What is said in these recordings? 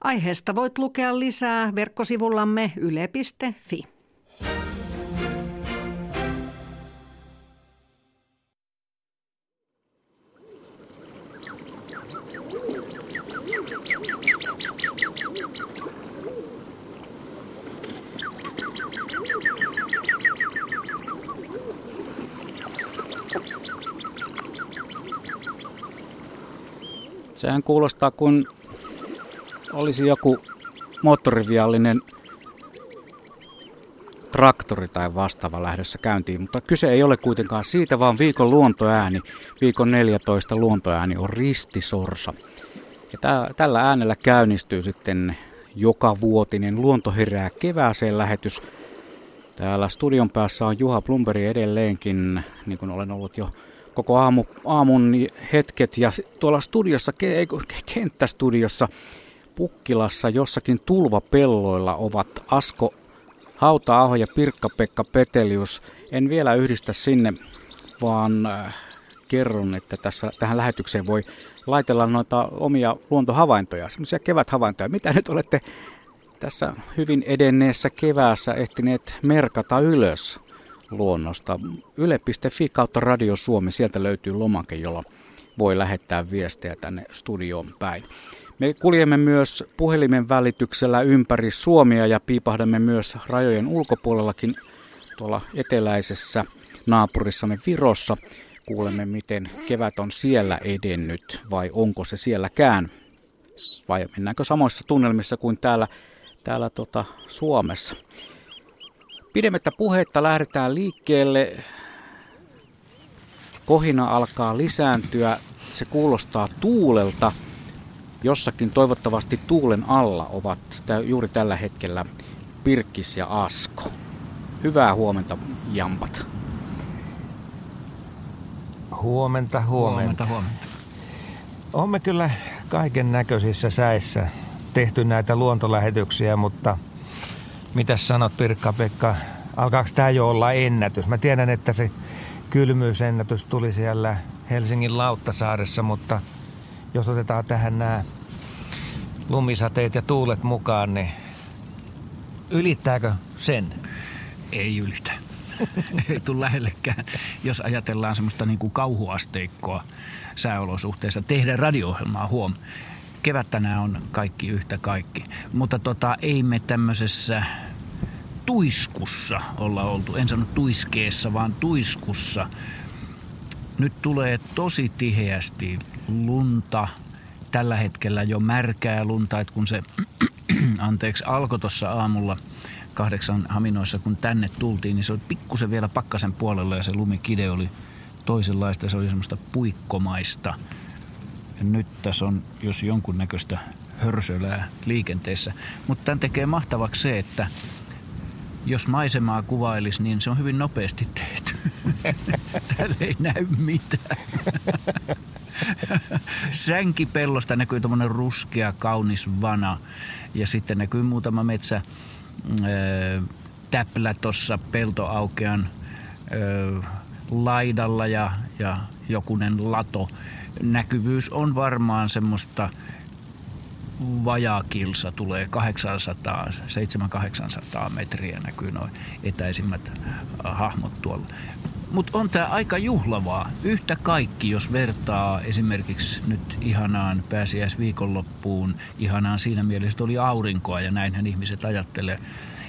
Aiheesta voit lukea lisää verkkosivullamme yle.fi. Sehän kuulostaa kuin olisi joku moottoriviallinen traktori tai vastaava lähdössä käyntiin, mutta kyse ei ole kuitenkaan siitä, vaan viikon luontoääni, viikon 14 luontoääni on ristisorsa. Ja tä- tällä äänellä käynnistyy sitten joka vuotinen Luonto herää kevääseen lähetys. Täällä studion päässä on Juha Plumberi edelleenkin, niin kuin olen ollut jo koko aamu, aamun hetket. Ja tuolla studiossa, kenttästudiossa Pukkilassa jossakin tulvapelloilla ovat Asko Hauta-aho ja Pirkka-Pekka Petelius. En vielä yhdistä sinne, vaan äh, kerron, että tässä, tähän lähetykseen voi laitella noita omia luontohavaintoja, semmoisia keväthavaintoja. Mitä nyt olette tässä hyvin edenneessä keväässä ehtineet merkata ylös luonnosta? Yle.fi kautta Radio Suomi, sieltä löytyy lomake, jolla voi lähettää viestejä tänne studioon päin. Me kuljemme myös puhelimen välityksellä ympäri Suomia ja piipahdamme myös rajojen ulkopuolellakin tuolla eteläisessä naapurissamme Virossa. Kuulemme, miten kevät on siellä edennyt vai onko se sielläkään. Vai mennäänkö samoissa tunnelmissa kuin täällä, täällä tota Suomessa. Pidemmittä puhetta lähdetään liikkeelle. Kohina alkaa lisääntyä. Se kuulostaa tuulelta. Jossakin toivottavasti tuulen alla ovat juuri tällä hetkellä Pirkkis ja Asko. Hyvää huomenta, Jampat. Huomenta, huomenta. Huomenta, huomenta. Olemme kyllä kaiken näköisissä säissä tehty näitä luontolähetyksiä, mutta mitä sanot Pirkka-Pekka, alkaako tämä jo olla ennätys? Mä tiedän, että se kylmyysennätys tuli siellä Helsingin Lauttasaaressa, mutta jos otetaan tähän nämä lumisateet ja tuulet mukaan, niin ylittääkö sen? Ei ylitä. Ei tule lähellekään, jos ajatellaan semmoista niin kuin kauhuasteikkoa sääolosuhteissa. Tehdä radio-ohjelmaa huom. Kevät tänään on kaikki yhtä kaikki. Mutta tota, ei me tämmöisessä tuiskussa olla oltu. En sano tuiskeessa, vaan tuiskussa. Nyt tulee tosi tiheästi lunta, tällä hetkellä jo märkää lunta, että kun se anteeksi, alkoi tuossa aamulla kahdeksan haminoissa, kun tänne tultiin, niin se oli pikkusen vielä pakkasen puolella ja se lumikide oli toisenlaista. Se oli semmoista puikkomaista. Ja nyt tässä on jos jonkunnäköistä hörsölää liikenteessä. Mutta tämän tekee mahtavaksi se, että jos maisemaa kuvailisi, niin se on hyvin nopeasti tehty. Täällä ei näy mitään. Sänkipellosta näkyy tuommoinen ruskea, kaunis vana. Ja sitten näkyy muutama metsä äh, täplä tuossa peltoaukean äh, laidalla ja, ja jokunen lato. Näkyvyys on varmaan semmoista vajaa kilsa tulee 800, 700-800 metriä näkyy noin etäisimmät hahmot tuolla. Mutta on tämä aika juhlavaa. Yhtä kaikki, jos vertaa esimerkiksi nyt ihanaan pääsiäisviikonloppuun, ihanaan siinä mielessä, että oli aurinkoa ja näinhän ihmiset ajattelee.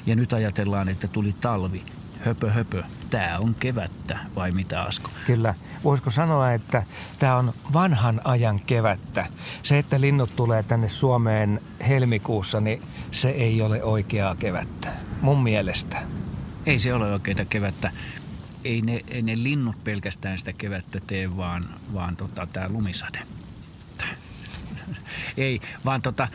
Ja nyt ajatellaan, että tuli talvi. Höpö höpö, tämä on kevättä vai mitä Asko? Kyllä. Voisiko sanoa, että tämä on vanhan ajan kevättä. Se, että linnut tulee tänne Suomeen helmikuussa, niin se ei ole oikeaa kevättä. Mun mielestä. Ei se ole oikeita kevättä ei ne, ei ne linnut pelkästään sitä kevättä tee, vaan, vaan tota, tämä lumisade. ei, vaan tota,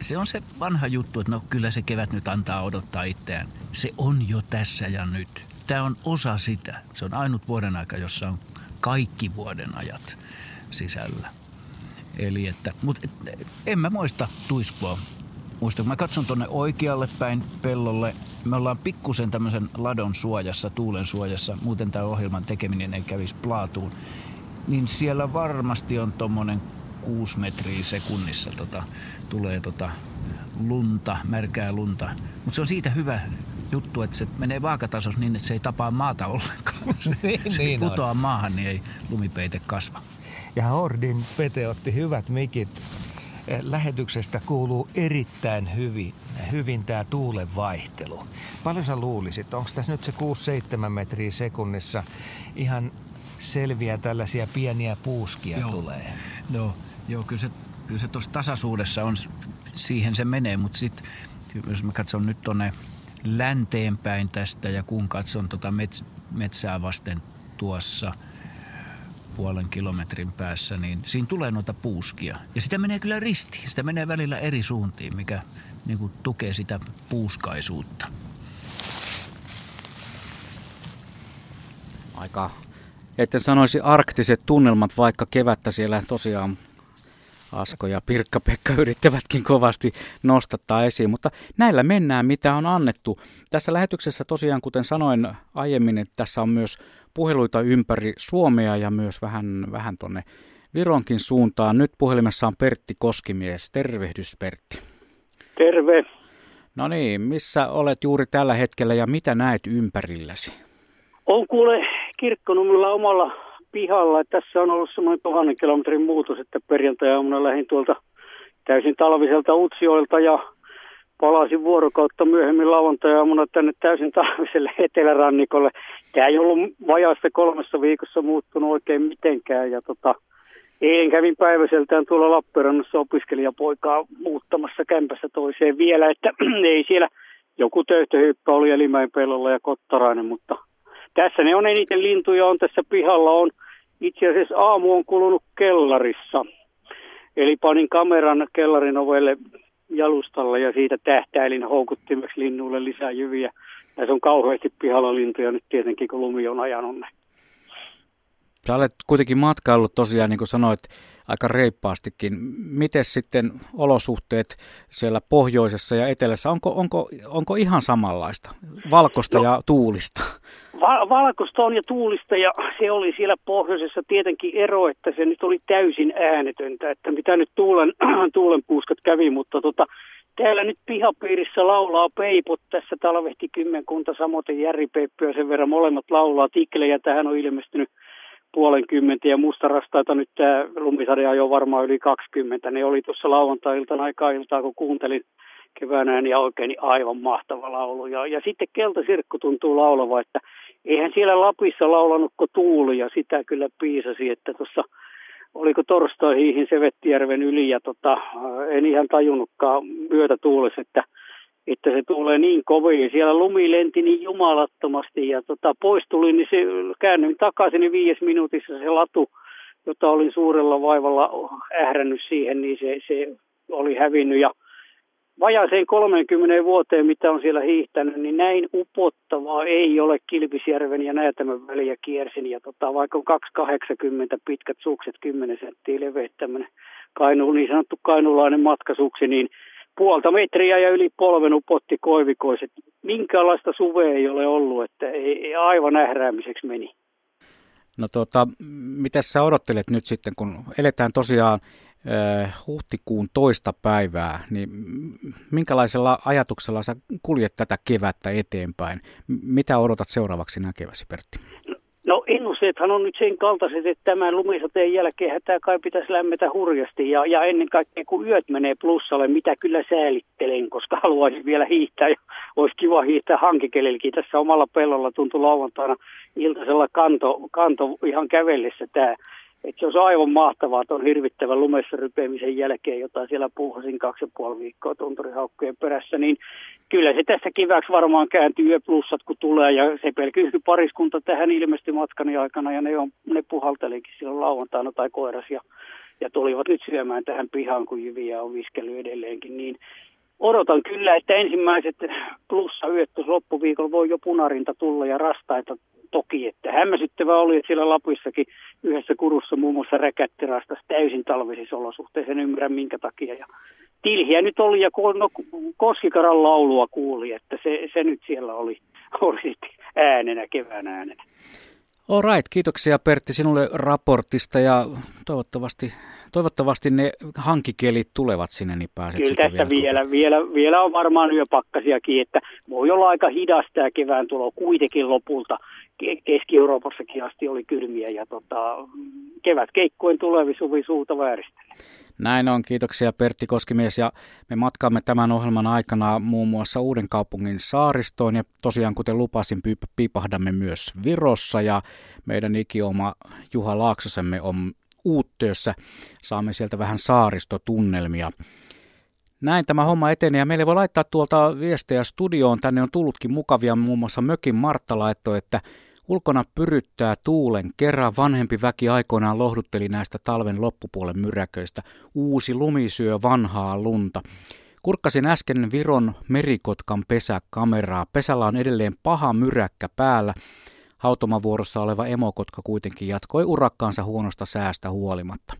se on se vanha juttu, että no kyllä se kevät nyt antaa odottaa itseään. Se on jo tässä ja nyt. Tämä on osa sitä. Se on ainut vuoden aika, jossa on kaikki vuoden ajat sisällä. Eli että, mutta en mä muista tuiskua. Muista, kun mä katson tuonne oikealle päin pellolle, me ollaan pikkusen tämmöisen ladon suojassa, tuulen suojassa, muuten tämä ohjelman tekeminen ei kävisi plaatuun, niin siellä varmasti on tuommoinen kuusi metriä sekunnissa tota, tulee tota lunta, märkää lunta. Mutta se on siitä hyvä juttu, että se menee vaakatasossa niin, että se ei tapaa maata ollenkaan. Se, Niin, se niin putoaa maahan, niin ei lumipeite kasva. Ja Hordin Pete otti hyvät mikit. Lähetyksestä kuuluu erittäin hyvin, hyvin tämä tuulen vaihtelu. Paljon sä luulisit, onko tässä nyt se 6-7 metriä sekunnissa ihan selviä tällaisia pieniä puuskia Joo. tulee? No, joo, kyllä se, kyllä se tuossa tasaisuudessa on, siihen se menee, mutta sitten jos mä katson nyt tuonne länteenpäin tästä ja kun katson tota mets, metsää vasten tuossa puolen kilometrin päässä, niin siinä tulee noita puuskia. Ja sitä menee kyllä ristiin. Sitä menee välillä eri suuntiin, mikä niin kuin tukee sitä puuskaisuutta. Aika, etten sanoisi arktiset tunnelmat, vaikka kevättä siellä tosiaan Asko ja Pirkka-Pekka yrittävätkin kovasti nostattaa esiin, mutta näillä mennään, mitä on annettu. Tässä lähetyksessä tosiaan, kuten sanoin aiemmin, että tässä on myös puheluita ympäri Suomea ja myös vähän, vähän tonne Vironkin suuntaan. Nyt puhelimessa on Pertti Koskimies. Tervehdys Pertti. Terve. No niin, missä olet juuri tällä hetkellä ja mitä näet ympärilläsi? On kuule kirkkonummilla omalla pihalla. Tässä on ollut semmoinen tuhannen kilometrin muutos, että perjantai-aamuna lähdin tuolta täysin talviselta Utsioilta ja palasin vuorokautta myöhemmin lauantai-aamuna tänne täysin talviselle etelärannikolle. Tämä ei ollut vajaasta kolmessa viikossa muuttunut oikein mitenkään ja tota, Eilen kävin päiväseltään tuolla Lappeenrannassa opiskelijapoikaa muuttamassa kämpässä toiseen vielä, että ei siellä joku töyhtöhyppä oli Elimäen pellolla ja Kottarainen, mutta tässä ne on eniten lintuja on tässä pihalla on. Itse asiassa aamu on kulunut kellarissa. Eli panin kameran kellarin ovelle jalustalle ja siitä tähtäilin houkuttimeksi linnuille lisää jyviä. Tässä on kauheasti pihalla lintuja nyt tietenkin, kun lumi on ajanut ne. Sä olet kuitenkin matkaillut tosiaan, niin kuin sanoit, aika reippaastikin. Miten sitten olosuhteet siellä pohjoisessa ja etelässä, onko, onko, onko ihan samanlaista, valkosta no, ja tuulista? Val- valkosta on ja tuulista ja se oli siellä pohjoisessa tietenkin ero, että se nyt oli täysin äänetöntä, että mitä nyt tuulen, tuulenpuuskat kävi, mutta tota, täällä nyt pihapiirissä laulaa peipot, tässä talvehti kymmenkunta, samoin Järri Peippi ja sen verran molemmat laulaa, tiklejä tähän on ilmestynyt puolenkymmentä ja mustarastaita nyt tämä lumisarja on jo varmaan yli 20. Ne oli tuossa lauantai-iltana aikaa iltaa, kun kuuntelin kevään ääniä oikein, niin aivan mahtava laulu. Ja, ja sitten Keltasirkku tuntuu laulava, että eihän siellä Lapissa laulanutko tuuli ja sitä kyllä piisasi, että tuossa oliko torstai-hiihin Sevettijärven yli ja tota, en ihan tajunnutkaan myötä tuulessa, että että se tulee niin kovin. Siellä lumi lenti niin jumalattomasti ja tota, pois tuli, niin se käännyin takaisin niin viides minuutissa se latu, jota olin suurella vaivalla ährännyt siihen, niin se, se oli hävinnyt. Ja vajaaseen 30 vuoteen, mitä on siellä hiihtänyt, niin näin upottavaa ei ole Kilpisjärven ja Näätämön väliä kiersin. Ja tota, vaikka on 280 pitkät sukset, 10 senttiä leveät tämmöinen kainu, niin sanottu kainulainen matkasuksi, niin puolta metriä ja yli polven upotti koivikoiset. Minkälaista suvea ei ole ollut, että ei, aivan ähräämiseksi meni. No tota, mitä sä odottelet nyt sitten, kun eletään tosiaan äh, huhtikuun toista päivää, niin minkälaisella ajatuksella sä kuljet tätä kevättä eteenpäin? Mitä odotat seuraavaksi näkeväsi, Pertti? No ennusteethan on nyt sen kaltaiset, että tämän lumisateen jälkeen tämä kai pitäisi lämmetä hurjasti. Ja, ja ennen kaikkea kun yöt menee plussalle, mitä kyllä säälittelen, koska haluaisin vielä hiihtää. Ja olisi kiva hiihtää hankikelilläkin. Tässä omalla pellolla tuntui lauantaina iltaisella kanto, kanto ihan kävellessä tämä että se olisi aivan mahtavaa tuon hirvittävän lumessa rypeämisen jälkeen, jota siellä puuhasin kaksi ja puoli viikkoa tunturihaukkojen perässä, niin kyllä se tässä kiväksi varmaan kääntyy yöplussat, kun tulee, ja se pelkyyhky pariskunta tähän ilmestyi matkani aikana, ja ne, on, ne puhaltelikin silloin lauantaina tai koiras, ja, ja tulivat nyt syömään tähän pihaan, kun jyviä on viskellyt edelleenkin, niin odotan kyllä, että ensimmäiset plussa yöt loppuviikolla voi jo punarinta tulla ja rastaita toki, että hämmästyttävä oli, että siellä Lapissakin yhdessä kurussa muun muassa räkättirastas täysin talvisissa olosuhteissa, en ymmärrä minkä takia. Ja tilhiä nyt oli ja no, Koskikaran laulua kuuli, että se, se nyt siellä oli, oli äänenä, kevään äänenä. All right, kiitoksia Pertti sinulle raportista ja toivottavasti, toivottavasti ne hankikelit tulevat sinne, niin pääset Kyllä tästä vielä, vielä, vielä on varmaan yöpakkasiakin, että voi olla aika hidasta tämä kevään tulo kuitenkin lopulta. Keski-Euroopassakin asti oli kylmiä ja tota, kevät keikkojen tulevi suvi suuta vääristely. Näin on, kiitoksia Pertti Koskimies ja me matkaamme tämän ohjelman aikana muun muassa Uuden kaupungin saaristoon ja tosiaan kuten lupasin piipahdamme myös Virossa ja meidän ikioma Juha Laaksosemme on uuttöössä. Saamme sieltä vähän saaristotunnelmia. Näin tämä homma etenee ja meille voi laittaa tuolta viestejä studioon. Tänne on tullutkin mukavia muun muassa Mökin Martta laitto, että Ulkona pyryttää tuulen. Kerran vanhempi väki aikoinaan lohdutteli näistä talven loppupuolen myräköistä. Uusi lumi syö vanhaa lunta. Kurkkasin äsken Viron merikotkan pesäkameraa. Pesällä on edelleen paha myräkkä päällä. Hautomavuorossa oleva emokotka kuitenkin jatkoi urakkaansa huonosta säästä huolimatta.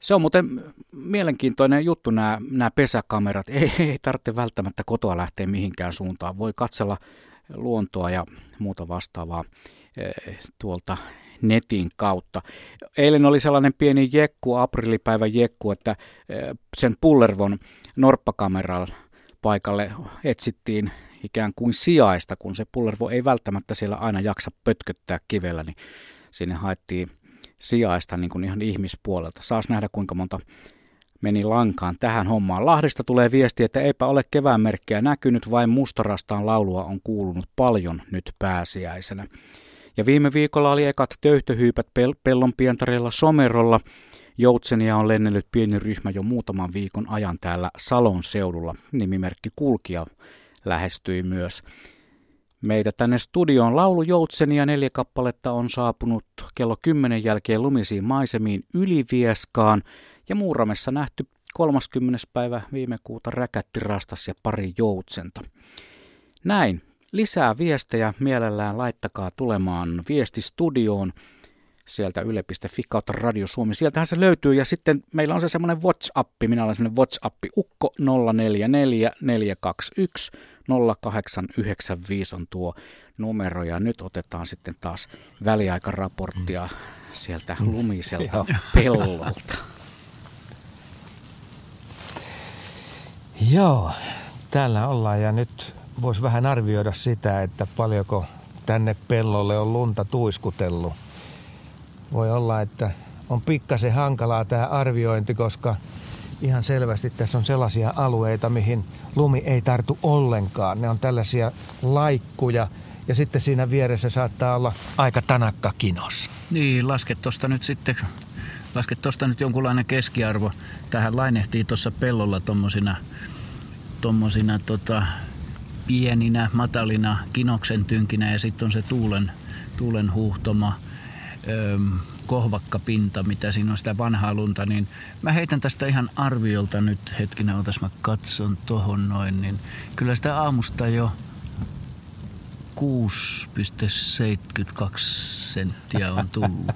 Se on muuten mielenkiintoinen juttu nämä, nämä pesäkamerat. Ei, ei tarvitse välttämättä kotoa lähteä mihinkään suuntaan. Voi katsella luontoa ja muuta vastaavaa eh, tuolta netin kautta. Eilen oli sellainen pieni jekku, aprilipäivän jekku, että eh, sen Pullervon norppakameran paikalle etsittiin ikään kuin sijaista, kun se Pullervo ei välttämättä siellä aina jaksa pötköttää kivellä, niin sinne haettiin sijaista niin kuin ihan ihmispuolelta. Saas nähdä kuinka monta meni lankaan tähän hommaan. Lahdista tulee viesti, että eipä ole kevään merkkejä näkynyt, vain mustarastaan laulua on kuulunut paljon nyt pääsiäisenä. Ja viime viikolla oli ekat töyhtöhyypät pel- pellon pientareella Somerolla. Joutsenia on lennellyt pieni ryhmä jo muutaman viikon ajan täällä Salon seudulla. Nimimerkki Kulkija lähestyi myös. Meitä tänne studioon laulu Joutsenia neljä kappaletta on saapunut kello 10 jälkeen lumisiin maisemiin Ylivieskaan – ja Muuramessa nähty 30. päivä viime kuuta räkätti rastas ja pari joutsenta. Näin. Lisää viestejä mielellään laittakaa tulemaan viestistudioon sieltä yle.fi kautta Radio Suomi. Sieltähän se löytyy ja sitten meillä on se semmoinen WhatsApp, minä olen semmoinen WhatsApp, ukko 044 421 0895 on tuo numero ja nyt otetaan sitten taas väliaikaraporttia sieltä lumiselta pellolta. Joo, täällä ollaan ja nyt voisi vähän arvioida sitä, että paljonko tänne pellolle on lunta tuiskutellut. Voi olla, että on pikkasen hankalaa tämä arviointi, koska ihan selvästi tässä on sellaisia alueita, mihin lumi ei tartu ollenkaan. Ne on tällaisia laikkuja ja sitten siinä vieressä saattaa olla aika tanakka kinos. Niin, laske tuosta nyt sitten, laske tuosta nyt jonkunlainen keskiarvo. Tähän lainehtii tuossa pellolla tuommoisina tuommoisina tota, pieninä, matalina kinoksen tynkinä ja sitten on se tuulen, tuulen huuhtoma öö, kohvakka pinta, mitä siinä on sitä vanhaa lunta, niin mä heitän tästä ihan arviolta nyt, hetkinen, otas mä katson tohon noin, niin kyllä sitä aamusta jo 6,72 senttiä on tullut.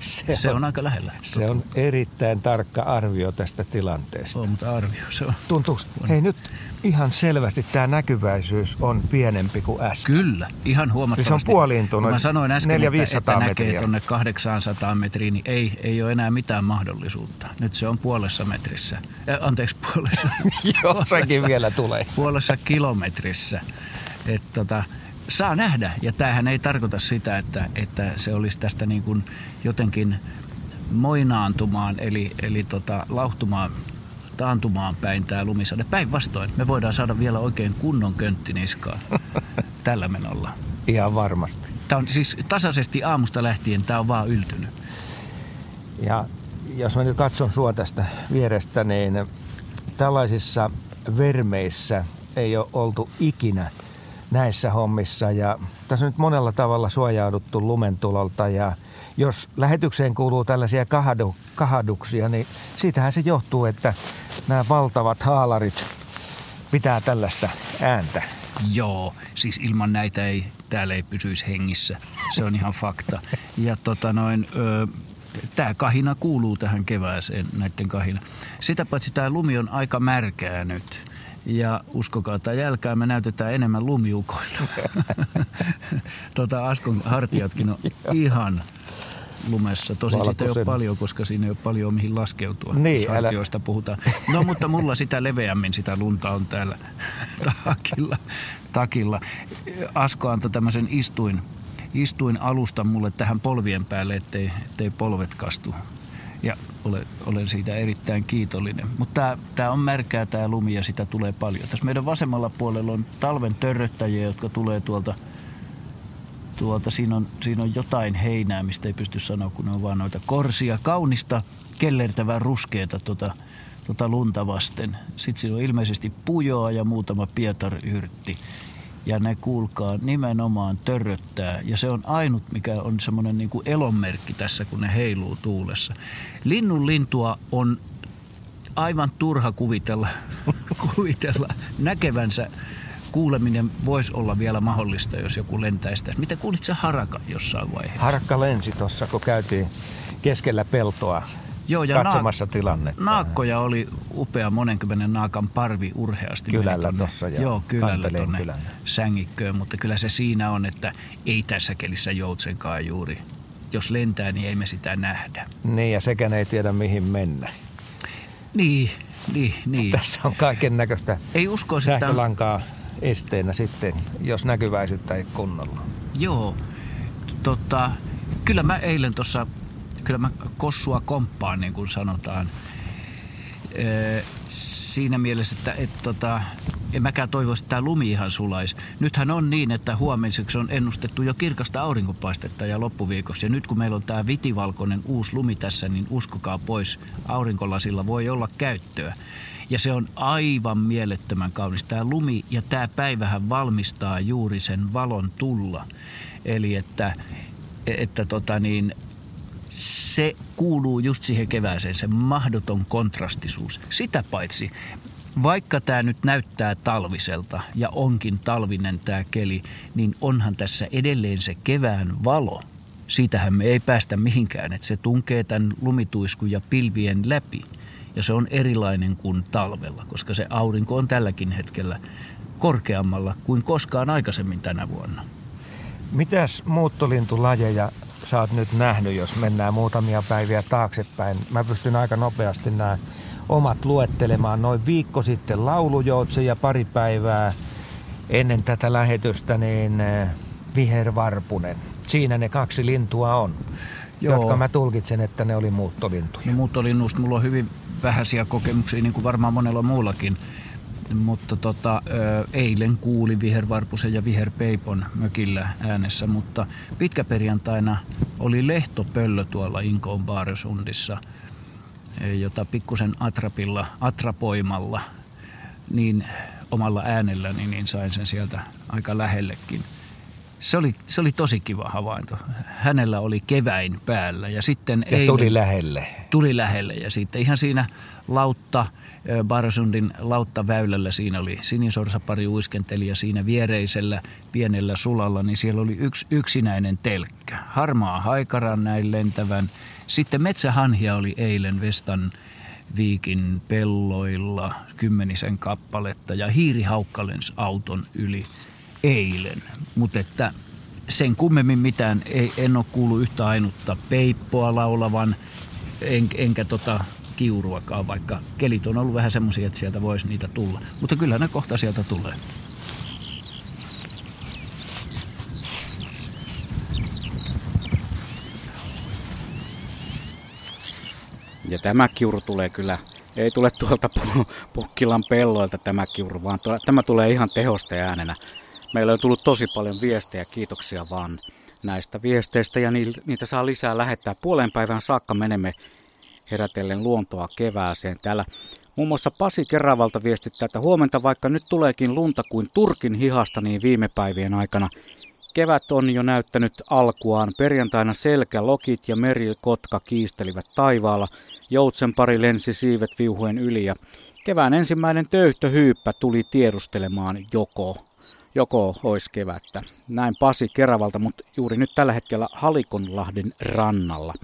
Se, se on, on aika lähellä. Se on erittäin tarkka arvio tästä tilanteesta. On, mutta arvio se on. Tuntuuko, hei nyt ihan selvästi tämä näkyväisyys on pienempi kuin äsken. Kyllä, ihan huomattavasti. Se on puoliintunut. Mä sanoin äsken, 400 että, että näkee tuonne 800 metriin, niin ei, ei ole enää mitään mahdollisuutta. Nyt se on puolessa metrissä. Äh, anteeksi, puolessa. Joo, sekin vielä tulee. Puolessa kilometrissä. Et, tota, saa nähdä. Ja tämähän ei tarkoita sitä, että, että se olisi tästä niin kuin jotenkin moinaantumaan, eli, eli tota, lauhtumaan, taantumaan päin tämä lumisade. Päinvastoin, me voidaan saada vielä oikein kunnon köntti niskaan tällä menolla. Ihan varmasti. Tämä on siis tasaisesti aamusta lähtien, tämä on vaan yltynyt. Ja jos mä nyt katson sua tästä vierestä, niin tällaisissa vermeissä ei ole oltu ikinä – näissä hommissa ja tässä on nyt monella tavalla suojauduttu lumentulolta ja jos lähetykseen kuuluu tällaisia kahadu, kahaduksia, niin siitähän se johtuu, että nämä valtavat haalarit pitää tällaista ääntä. Joo, siis ilman näitä ei, täällä ei pysyisi hengissä. Se on ihan fakta. Ja tota noin, ö, tämä kahina kuuluu tähän kevääseen, näiden kahina. Sitä paitsi tämä lumi on aika märkää nyt Ja uskokaa tai jälkää, me näytetään enemmän lumiukoilta. tota, Askon hartiatkin on ihan lumessa. Tosin sitä ei ole paljon, koska siinä ei ole paljon mihin laskeutua, niin, jos hartioista älä... puhutaan. No mutta mulla sitä leveämmin sitä lunta on täällä takilla. takilla. Asko antoi tämmöisen istuin, istuin alusta mulle tähän polvien päälle, ettei, ettei polvet kastu. Ja olen, olen siitä erittäin kiitollinen. Mutta tämä on märkää tämä lumi ja sitä tulee paljon. Tässä meidän vasemmalla puolella on talven törröttäjiä, jotka tulee tuolta – tuolta, siinä on, siinä on jotain heinää, mistä ei pysty sanoa, kun ne on vaan noita korsia. Kaunista, kellertävää ruskeata tota, tota lunta vasten. Sitten siinä on ilmeisesti pujoa ja muutama pietaryrtti. Ja ne kuulkaa nimenomaan törröttää. Ja se on ainut, mikä on semmoinen niin elonmerkki tässä, kun ne heiluu tuulessa. Linnun lintua on aivan turha kuvitella, kuvitella näkevänsä kuuleminen voisi olla vielä mahdollista, jos joku lentäisi tässä. Mitä kuulit sä harakan jossain vaiheessa? Harakka lensi tuossa, kun käytiin keskellä peltoa Joo, ja katsomassa naak- tilannetta. Naakkoja oli upea monenkymmenen naakan parvi urheasti. Kylällä tuossa ja Joo, kylällä tuonne sängikköön, mutta kyllä se siinä on, että ei tässä kelissä joutsenkaan juuri. Jos lentää, niin ei me sitä nähdä. Niin, ja sekään ei tiedä mihin mennä. Niin, niin, niin. Tässä on kaiken näköistä ei usko, sähkölankaa. Että esteenä sitten, jos näkyväisyyttä ei kunnolla. Joo, tota, kyllä mä eilen tuossa, kyllä mä kossua komppaan niin kuin sanotaan. Siinä mielessä, että et, tota, en mäkään toivoisi, että tämä lumi ihan sulaisi. Nythän on niin, että huomiseksi on ennustettu jo kirkasta aurinkopaistetta ja loppuviikossa. Ja nyt kun meillä on tämä vitivalkoinen uusi lumi tässä, niin uskokaa pois, aurinkolasilla voi olla käyttöä. Ja se on aivan mielettömän kaunis. Tämä lumi ja tämä päivähän valmistaa juuri sen valon tulla. Eli että, että tota niin, se kuuluu just siihen kevääseen, se mahdoton kontrastisuus. Sitä paitsi, vaikka tämä nyt näyttää talviselta ja onkin talvinen tämä keli, niin onhan tässä edelleen se kevään valo. Siitähän me ei päästä mihinkään, että se tunkee tämän lumituiskun ja pilvien läpi – ja se on erilainen kuin talvella, koska se aurinko on tälläkin hetkellä korkeammalla kuin koskaan aikaisemmin tänä vuonna. Mitäs muuttolintulajeja sä oot nyt nähnyt, jos mennään muutamia päiviä taaksepäin? Mä pystyn aika nopeasti nämä omat luettelemaan. Noin viikko sitten laulujoutse ja pari päivää ennen tätä lähetystä niin eh, vihervarpunen. Siinä ne kaksi lintua on, Joo. jotka mä tulkitsen, että ne oli muuttolintuja. No, muuttolinnusta mulla on hyvin vähäisiä kokemuksia, niin kuin varmaan monella muullakin. Mutta tota, eilen kuuli vihervarpusen ja viherpeipon mökillä äänessä, mutta pitkäperjantaina oli lehtopöllö tuolla Inkoon Baaresundissa, jota pikkusen atrapilla, atrapoimalla, niin omalla äänelläni, niin sain sen sieltä aika lähellekin. Se oli, se oli tosi kiva havainto. Hänellä oli keväin päällä ja sitten ja eilen, tuli lähelle. Tuli lähelle ja sitten ihan siinä lautta, Barsundin lauttaväylällä siinä oli sinisorsapari uiskenteli ja siinä viereisellä pienellä sulalla, niin siellä oli yksi yksinäinen telkkä. Harmaa haikaran näin lentävän. Sitten metsähanhia oli eilen Vestan viikin pelloilla kymmenisen kappaletta ja hiiri auton yli eilen. Mutta että sen kummemmin mitään ei, en ole kuullut yhtä ainutta peippoa laulavan, en, enkä tota kiuruakaan, vaikka kelit on ollut vähän semmoisia, että sieltä voisi niitä tulla. Mutta kyllä ne kohta sieltä tulee. Ja tämä kiuru tulee kyllä, ei tule tuolta Pukkilan pelloilta tämä kiuru, vaan tämä tulee ihan tehosta äänenä Meillä on tullut tosi paljon viestejä, kiitoksia vaan näistä viesteistä ja niitä saa lisää lähettää. Puolen päivän saakka menemme herätellen luontoa kevääseen. Täällä muun muassa Pasi Keravalta viestittää, että huomenta vaikka nyt tuleekin lunta kuin Turkin hihasta niin viime päivien aikana. Kevät on jo näyttänyt alkuaan. Perjantaina selkä, lokit ja merikotka kiistelivät taivaalla. Joutsen pari lensi siivet viuhuen yli ja kevään ensimmäinen töyhtöhyyppä tuli tiedustelemaan joko joko olisi kevättä. Näin Pasi Keravalta, mutta juuri nyt tällä hetkellä Halikonlahden rannalla.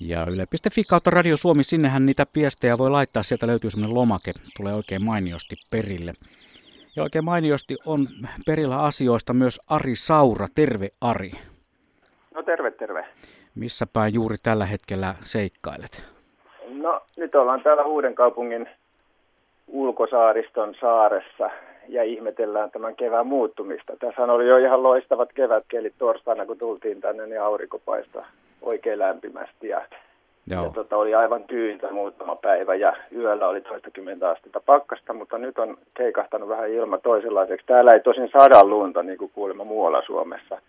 Ja yle.fi kautta Radio Suomi, sinnehän niitä viestejä voi laittaa, sieltä löytyy semmoinen lomake, tulee oikein mainiosti perille. Ja oikein mainiosti on perillä asioista myös Ari Saura. Terve Ari. No terve, terve. Missä päin juuri tällä hetkellä seikkailet? No nyt ollaan täällä Uuden kaupungin ulkosaariston saaressa ja ihmetellään tämän kevään muuttumista. Tässä oli jo ihan loistavat kevätkelit torstaina, kun tultiin tänne, niin aurinko oikein lämpimästi ja, Joo. ja tota, oli aivan tyyntä muutama päivä ja yöllä oli toistakymmentä astetta pakkasta, mutta nyt on keikahtanut vähän ilma toisenlaiseksi. Täällä ei tosin sada lunta, niin kuin kuulemma muualla Suomessa,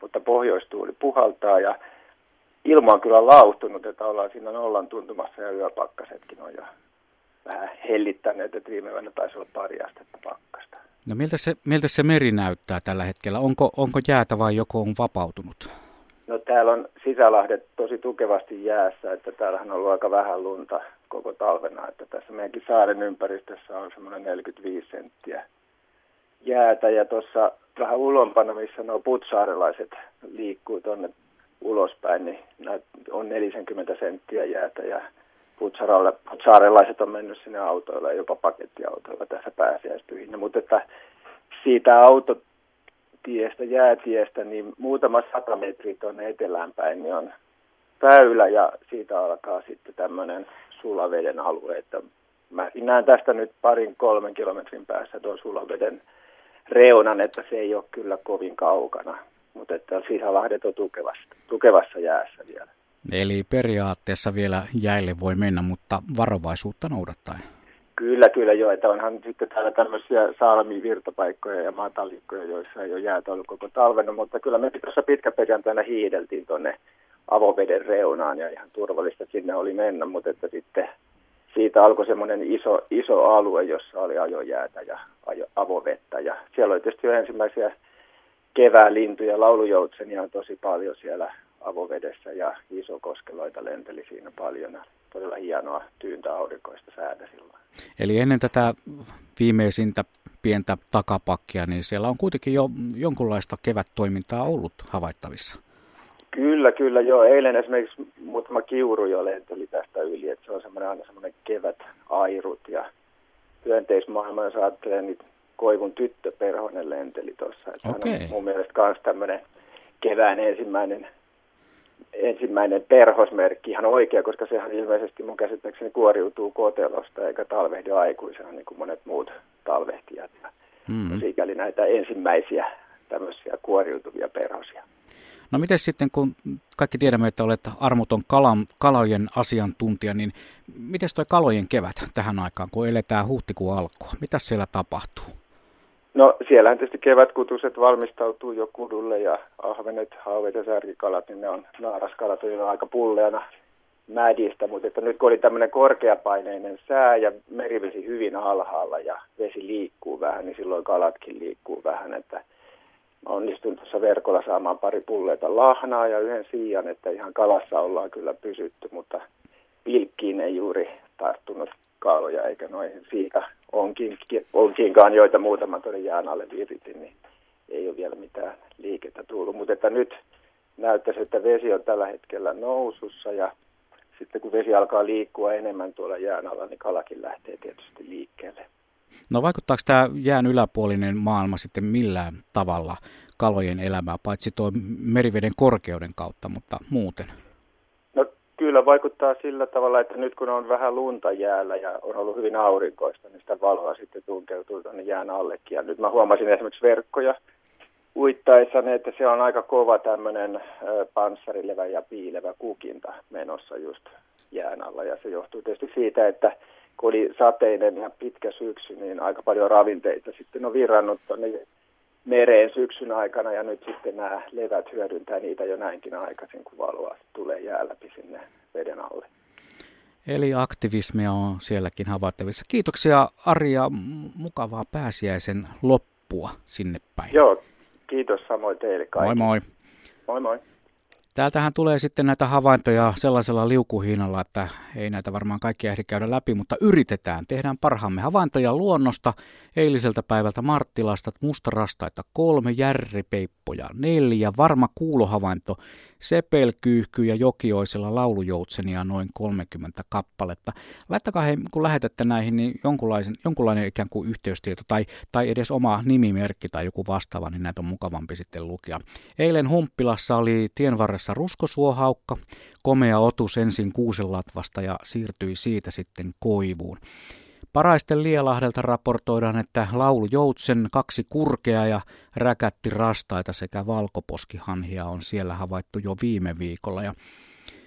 mutta pohjoistuuli puhaltaa ja ilma on kyllä lauhtunut, että ollaan siinä nollan tuntumassa ja yöpakkasetkin on jo vähän hellittäneet, että viime yönä taisi olla pari astetta pakkasta. No miltä se, miltä se meri näyttää tällä hetkellä? Onko, onko jäätä vai joko on vapautunut? No täällä on sisälahdet tosi tukevasti jäässä, että täällähän on ollut aika vähän lunta koko talvena, että tässä meidänkin saaren ympäristössä on semmoinen 45 senttiä jäätä ja tuossa vähän ulompana, missä nuo putsaarelaiset liikkuu tuonne ulospäin, niin on 40 senttiä jäätä ja putsaarelaiset on mennyt sinne autoilla jopa pakettiautoilla tässä pääsiäispyhinä, mutta että siitä autotiestä, jäätiestä, niin muutama sata metriä tuonne etelään päin, niin on väylä ja siitä alkaa sitten tämmöinen sulaveden alue, että mä näen tästä nyt parin kolmen kilometrin päässä tuon sulaveden reunan, että se ei ole kyllä kovin kaukana, mutta että sisälahdet on tukevassa, tukevassa jäässä vielä. Eli periaatteessa vielä jäille voi mennä, mutta varovaisuutta noudattaen. Kyllä, kyllä joo, että onhan sitten täällä tämmöisiä salmivirtapaikkoja ja matalikkoja, joissa ei ole jäätä ollut koko talven, mutta kyllä me tuossa pitkäperjantaina hiideltiin tuonne avoveden reunaan ja ihan turvallista sinne oli mennä, mutta että sitten siitä alkoi semmoinen iso, iso alue, jossa oli ajojäätä ja ajo, avovettä. Ja siellä oli tietysti jo ensimmäisiä kevään lintuja, laulujoutsenia on tosi paljon siellä avovedessä ja isokoskeloita lenteli siinä paljon. Todella hienoa tyyntä aurinkoista säätä silloin. Eli ennen tätä viimeisintä pientä takapakkia, niin siellä on kuitenkin jo jonkunlaista kevättoimintaa ollut havaittavissa. Kyllä, kyllä joo. Eilen esimerkiksi muutama kiuru jo lenteli tästä yli, että se on semmoinen aina semmoinen kevät airut ja hyönteismaailma, jos ajattelee, niin Koivun tyttö Perhonen lenteli tuossa. Okay. Hän on mun mielestä myös tämmöinen kevään ensimmäinen ensimmäinen perhosmerkki ihan oikea, koska sehän ilmeisesti mun käsittääkseni kuoriutuu kotelosta eikä talvehdi aikuisena niin kuin monet muut talvehtijat. Mm. Sikäli näitä ensimmäisiä tämmöisiä kuoriutuvia perhosia. No miten sitten, kun kaikki tiedämme, että olet armoton kalan, kalojen asiantuntija, niin miten toi kalojen kevät tähän aikaan, kun eletään huhtikuun alkua? Mitä siellä tapahtuu? No siellähän tietysti kevätkutuset valmistautuu jo kudulle ja ahvenet, haaveet ja särkikalat, niin ne on naaraskalat on aika pulleana mädistä, mutta että nyt kun oli tämmöinen korkeapaineinen sää ja merivesi hyvin alhaalla ja vesi liikkuu vähän, niin silloin kalatkin liikkuu vähän, että mä onnistun tuossa verkolla saamaan pari pulleita lahnaa ja yhden siian, että ihan kalassa ollaan kyllä pysytty, mutta pilkkiin ei juuri tarttunut kaloja eikä noihin siika onkin, onkinkaan, joita muutaman tuonne jään alle viritin, niin ei ole vielä mitään liikettä tullut. Mutta että nyt näyttäisi, että vesi on tällä hetkellä nousussa ja sitten kun vesi alkaa liikkua enemmän tuolla jään alla, niin kalakin lähtee tietysti liikkeelle. No vaikuttaako tämä jään yläpuolinen maailma sitten millään tavalla kalojen elämää, paitsi tuo meriveden korkeuden kautta, mutta muuten? Kyllä vaikuttaa sillä tavalla, että nyt kun on vähän lunta jäällä ja on ollut hyvin aurinkoista, niin sitä valoa sitten tunkeutuu tuonne jään allekin. Ja nyt mä huomasin esimerkiksi verkkoja uittaessani, että se on aika kova tämmöinen panssarilevä ja piilevä kukinta menossa just jään alla. Ja se johtuu tietysti siitä, että kun oli sateinen ja pitkä syksy, niin aika paljon ravinteita sitten on virrannut tuonne mereen syksyn aikana ja nyt sitten nämä levät hyödyntää niitä jo näinkin aikaisin, kun valoa tulee jää läpi sinne veden alle. Eli aktivismia on sielläkin havaittavissa. Kiitoksia Ari ja mukavaa pääsiäisen loppua sinne päin. Joo, kiitos samoin teille kaikille. Moi moi. Moi moi. Täältähän tulee sitten näitä havaintoja sellaisella liukuhiinalla, että ei näitä varmaan kaikkia ehdi käydä läpi, mutta yritetään. Tehdään parhaamme havaintoja luonnosta eiliseltä päivältä Marttilasta, mustarastaita kolme, järripeippoja neljä, varma kuulohavainto sepelkyyhky ja jokioisella laulujoutsenia noin 30 kappaletta. Laittakaa he, kun lähetätte näihin, niin jonkunlainen, jonkunlainen ikään kuin yhteystieto tai, tai edes oma nimimerkki tai joku vastaava, niin näitä on mukavampi sitten lukea. Eilen Humppilassa oli tienvarressa ruskosuohaukka, komea otus ensin kuusenlatvasta ja siirtyi siitä sitten koivuun. Paraisten Lielahdelta raportoidaan, että laulu Joutsen kaksi kurkea ja räkätti rastaita sekä valkoposkihanhia on siellä havaittu jo viime viikolla. Ja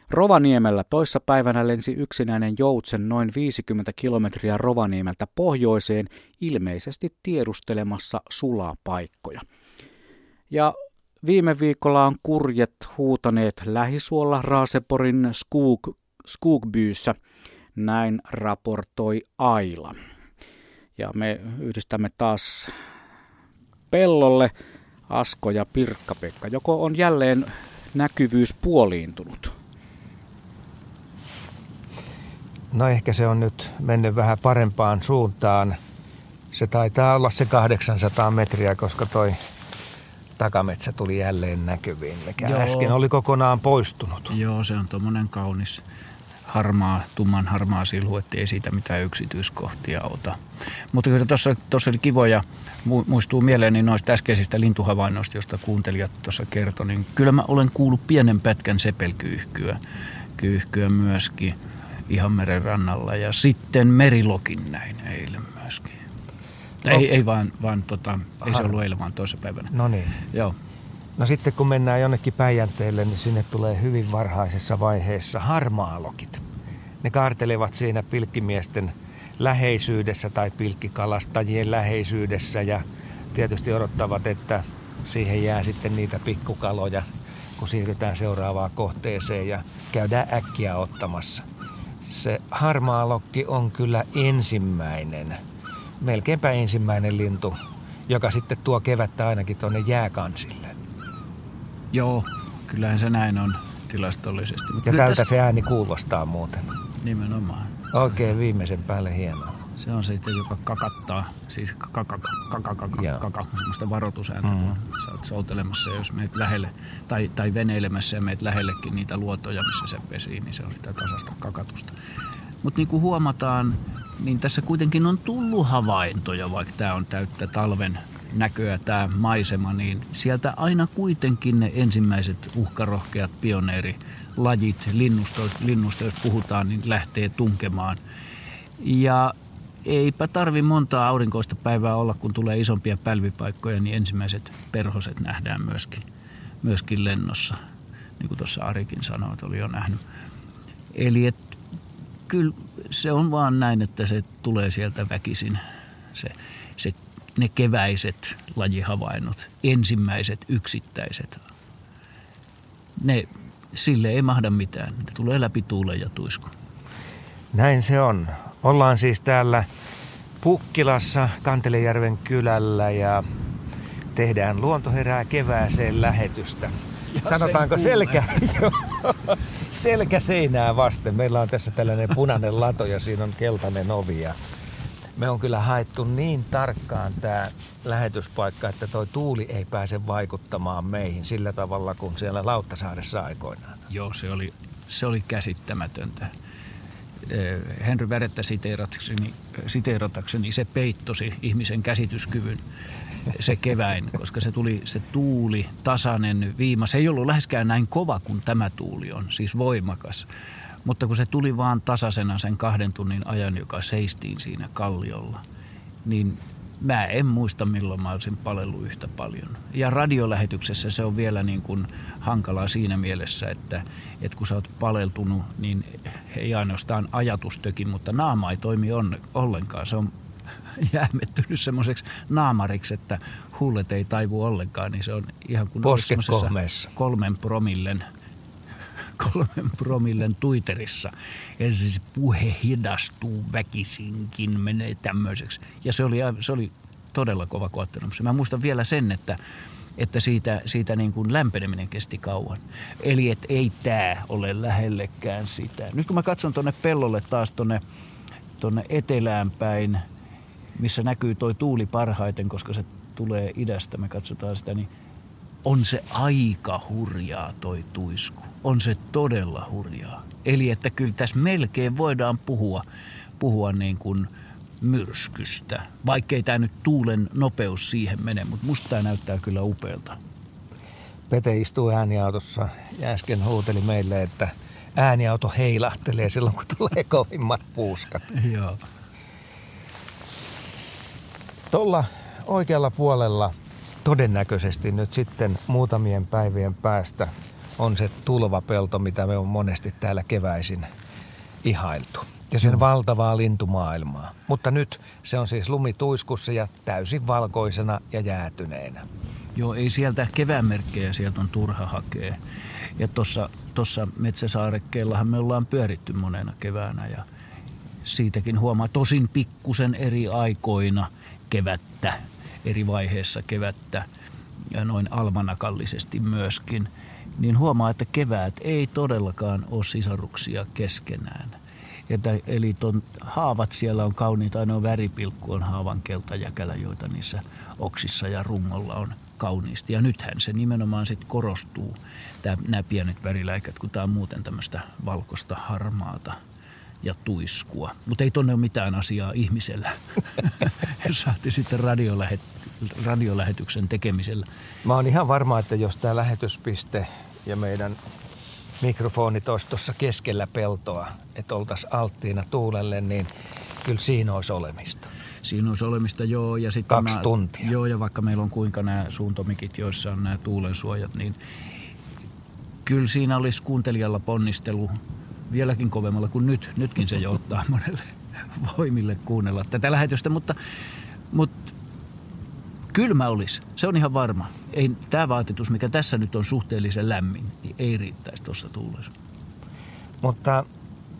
Rovaniemellä toissa päivänä lensi yksinäinen Joutsen noin 50 kilometriä Rovaniemeltä pohjoiseen ilmeisesti tiedustelemassa sulapaikkoja. Ja viime viikolla on kurjet huutaneet lähisuolla Raaseporin Skug, Skugbyyssä – näin raportoi Aila. Ja me yhdistämme taas pellolle Asko ja Pirkka-Pekka. Joko on jälleen näkyvyys puoliintunut? No ehkä se on nyt mennyt vähän parempaan suuntaan. Se taitaa olla se 800 metriä, koska toi takametsä tuli jälleen näkyviin, mikä Joo. äsken oli kokonaan poistunut. Joo, se on tuommoinen kaunis harmaa, tumman harmaa silhuetti, ei siitä mitään yksityiskohtia ota. Mutta kyllä tuossa, tuossa oli kivoja, muistuu mieleeni noista äskeisistä lintuhavainnoista, joista kuuntelijat tuossa kertoi, niin kyllä mä olen kuullut pienen pätkän sepelkyyhkyä kyyhkyä myöskin ihan meren rannalla ja sitten merilokin näin eilen. No, ei, ei vaan, vaan tota, ei se ollut eilen, vaan toisessa päivänä. No niin. Joo. No sitten kun mennään jonnekin Päijänteelle, niin sinne tulee hyvin varhaisessa vaiheessa harmaalokit. Ne kaartelevat siinä pilkkimiesten läheisyydessä tai pilkkikalastajien läheisyydessä ja tietysti odottavat, että siihen jää sitten niitä pikkukaloja, kun siirrytään seuraavaan kohteeseen ja käydään äkkiä ottamassa. Se harmaalokki on kyllä ensimmäinen, melkeinpä ensimmäinen lintu, joka sitten tuo kevättä ainakin tuonne jääkansille. Joo, kyllähän se näin on tilastollisesti. Mutta ja tältä tässä... se ääni kuulostaa muuten. Nimenomaan. Oikein viimeisen päälle hienoa. Se on sitten, joka kakattaa, siis kaka, kaka, kaka, kaka, kaka semmoista varoitusääntä, mm. kun sä oot soutelemassa, jos meet lähelle, tai, tai veneilemässä ja meet lähellekin niitä luotoja, missä se pesii, niin se on sitä tasasta kakatusta. Mutta niin kuin huomataan, niin tässä kuitenkin on tullut havaintoja, vaikka tämä on täyttä talven näköä tämä maisema, niin sieltä aina kuitenkin ne ensimmäiset uhkarohkeat pioneerilajit linnusta, linnusta, jos puhutaan, niin lähtee tunkemaan. Ja eipä tarvi montaa aurinkoista päivää olla, kun tulee isompia pälvipaikkoja, niin ensimmäiset perhoset nähdään myöskin, myöskin lennossa. Niin kuin tuossa Arikin sanoi, että oli jo nähnyt. Eli et, kyllä se on vaan näin, että se tulee sieltä väkisin se, se ne keväiset lajihavainnot, ensimmäiset yksittäiset, ne, sille ei mahda mitään. Ne tulee läpi tuulen ja tuiskun. Näin se on. Ollaan siis täällä Pukkilassa, Kantelejärven kylällä ja tehdään luontoherää kevääseen lähetystä. Ja Sanotaanko selkä, selkä seinää vasten. Meillä on tässä tällainen punainen lato ja siinä on keltainen ovi. Ja me on kyllä haettu niin tarkkaan tämä lähetyspaikka, että toi tuuli ei pääse vaikuttamaan meihin sillä tavalla kuin siellä Lauttasaaressa aikoinaan. Joo, se oli, se oli käsittämätöntä. Henry Värettä siteeratakseni, siteeratakseni se peittosi ihmisen käsityskyvyn se keväin, koska se tuli se tuuli, tasainen viima. Se ei ollut läheskään näin kova kuin tämä tuuli on, siis voimakas. Mutta kun se tuli vaan tasaisena sen kahden tunnin ajan, joka seistiin siinä kalliolla, niin mä en muista milloin mä olisin palellut yhtä paljon. Ja radiolähetyksessä se on vielä niin kuin hankalaa siinä mielessä, että, että kun sä oot paleltunut, niin ei ainoastaan ajatustöki, mutta naama ei toimi onne, ollenkaan. Se on jäämettynyt semmoiseksi naamariksi, että hullet ei taivu ollenkaan, niin se on ihan kuin kolmen promillen kolmen promillen tuiterissa. Ja siis puhe hidastuu väkisinkin, menee tämmöiseksi. Ja se oli, se oli todella kova koettelemus. Mä muistan vielä sen, että että siitä, siitä niin kuin lämpeneminen kesti kauan. Eli että ei tämä ole lähellekään sitä. Nyt kun mä katson tuonne pellolle taas tuonne tonne etelään päin, missä näkyy toi tuuli parhaiten, koska se tulee idästä, me katsotaan sitä, niin on se aika hurjaa toi tuisku. On se todella hurjaa. Eli että kyllä tässä melkein voidaan puhua, puhua niin kuin myrskystä, vaikkei tämä nyt tuulen nopeus siihen mene, mutta musta tämä näyttää kyllä upealta. Pete istuu ääniautossa ja äsken huuteli meille, että ääniauto heilahtelee silloin, kun tulee kovimmat puuskat. Joo. Tuolla oikealla puolella todennäköisesti nyt sitten muutamien päivien päästä on se tulvapelto, mitä me on monesti täällä keväisin ihailtu. Ja sen mm. valtavaa lintumaailmaa. Mutta nyt se on siis lumituiskussa ja täysin valkoisena ja jäätyneenä. Joo, ei sieltä kevään merkkejä sieltä on turha hakea. Ja tuossa tossa metsäsaarekkeellahan me ollaan pyöritty monena keväänä ja siitäkin huomaa tosin pikkusen eri aikoina kevättä, eri vaiheessa kevättä ja noin almanakallisesti myöskin, niin huomaa, että keväät ei todellakaan ole sisaruksia keskenään. Että, eli ton, haavat siellä on kauniita, ainoa väripilkku on haavan keltajäkälä, joita niissä oksissa ja rungolla on kauniisti. Ja nythän se nimenomaan sitten korostuu, nämä pienet väriläikät, kun tämä on muuten tämmöistä valkoista harmaata ja tuiskua. Mutta ei tonne ole mitään asiaa ihmisellä. Saatte sitten radiolähet, radiolähetyksen tekemisellä. Mä oon ihan varma, että jos tämä lähetyspiste ja meidän mikrofonit olisi tuossa keskellä peltoa, että oltaisiin alttiina tuulelle, niin kyllä siinä olisi olemista. Siinä olisi olemista, joo. Ja sitten Kaksi mä, tuntia. Joo, ja vaikka meillä on kuinka nämä suuntomikit, joissa on nämä tuulensuojat, niin kyllä siinä olisi kuuntelijalla ponnistelu vieläkin kovemmalla kuin nyt. Nytkin se jo ottaa monelle voimille kuunnella tätä lähetystä, mutta, mutta kylmä olisi. Se on ihan varma. Ei, tämä vaatetus, mikä tässä nyt on suhteellisen lämmin, niin ei riittäisi tuossa tuulessa. Mutta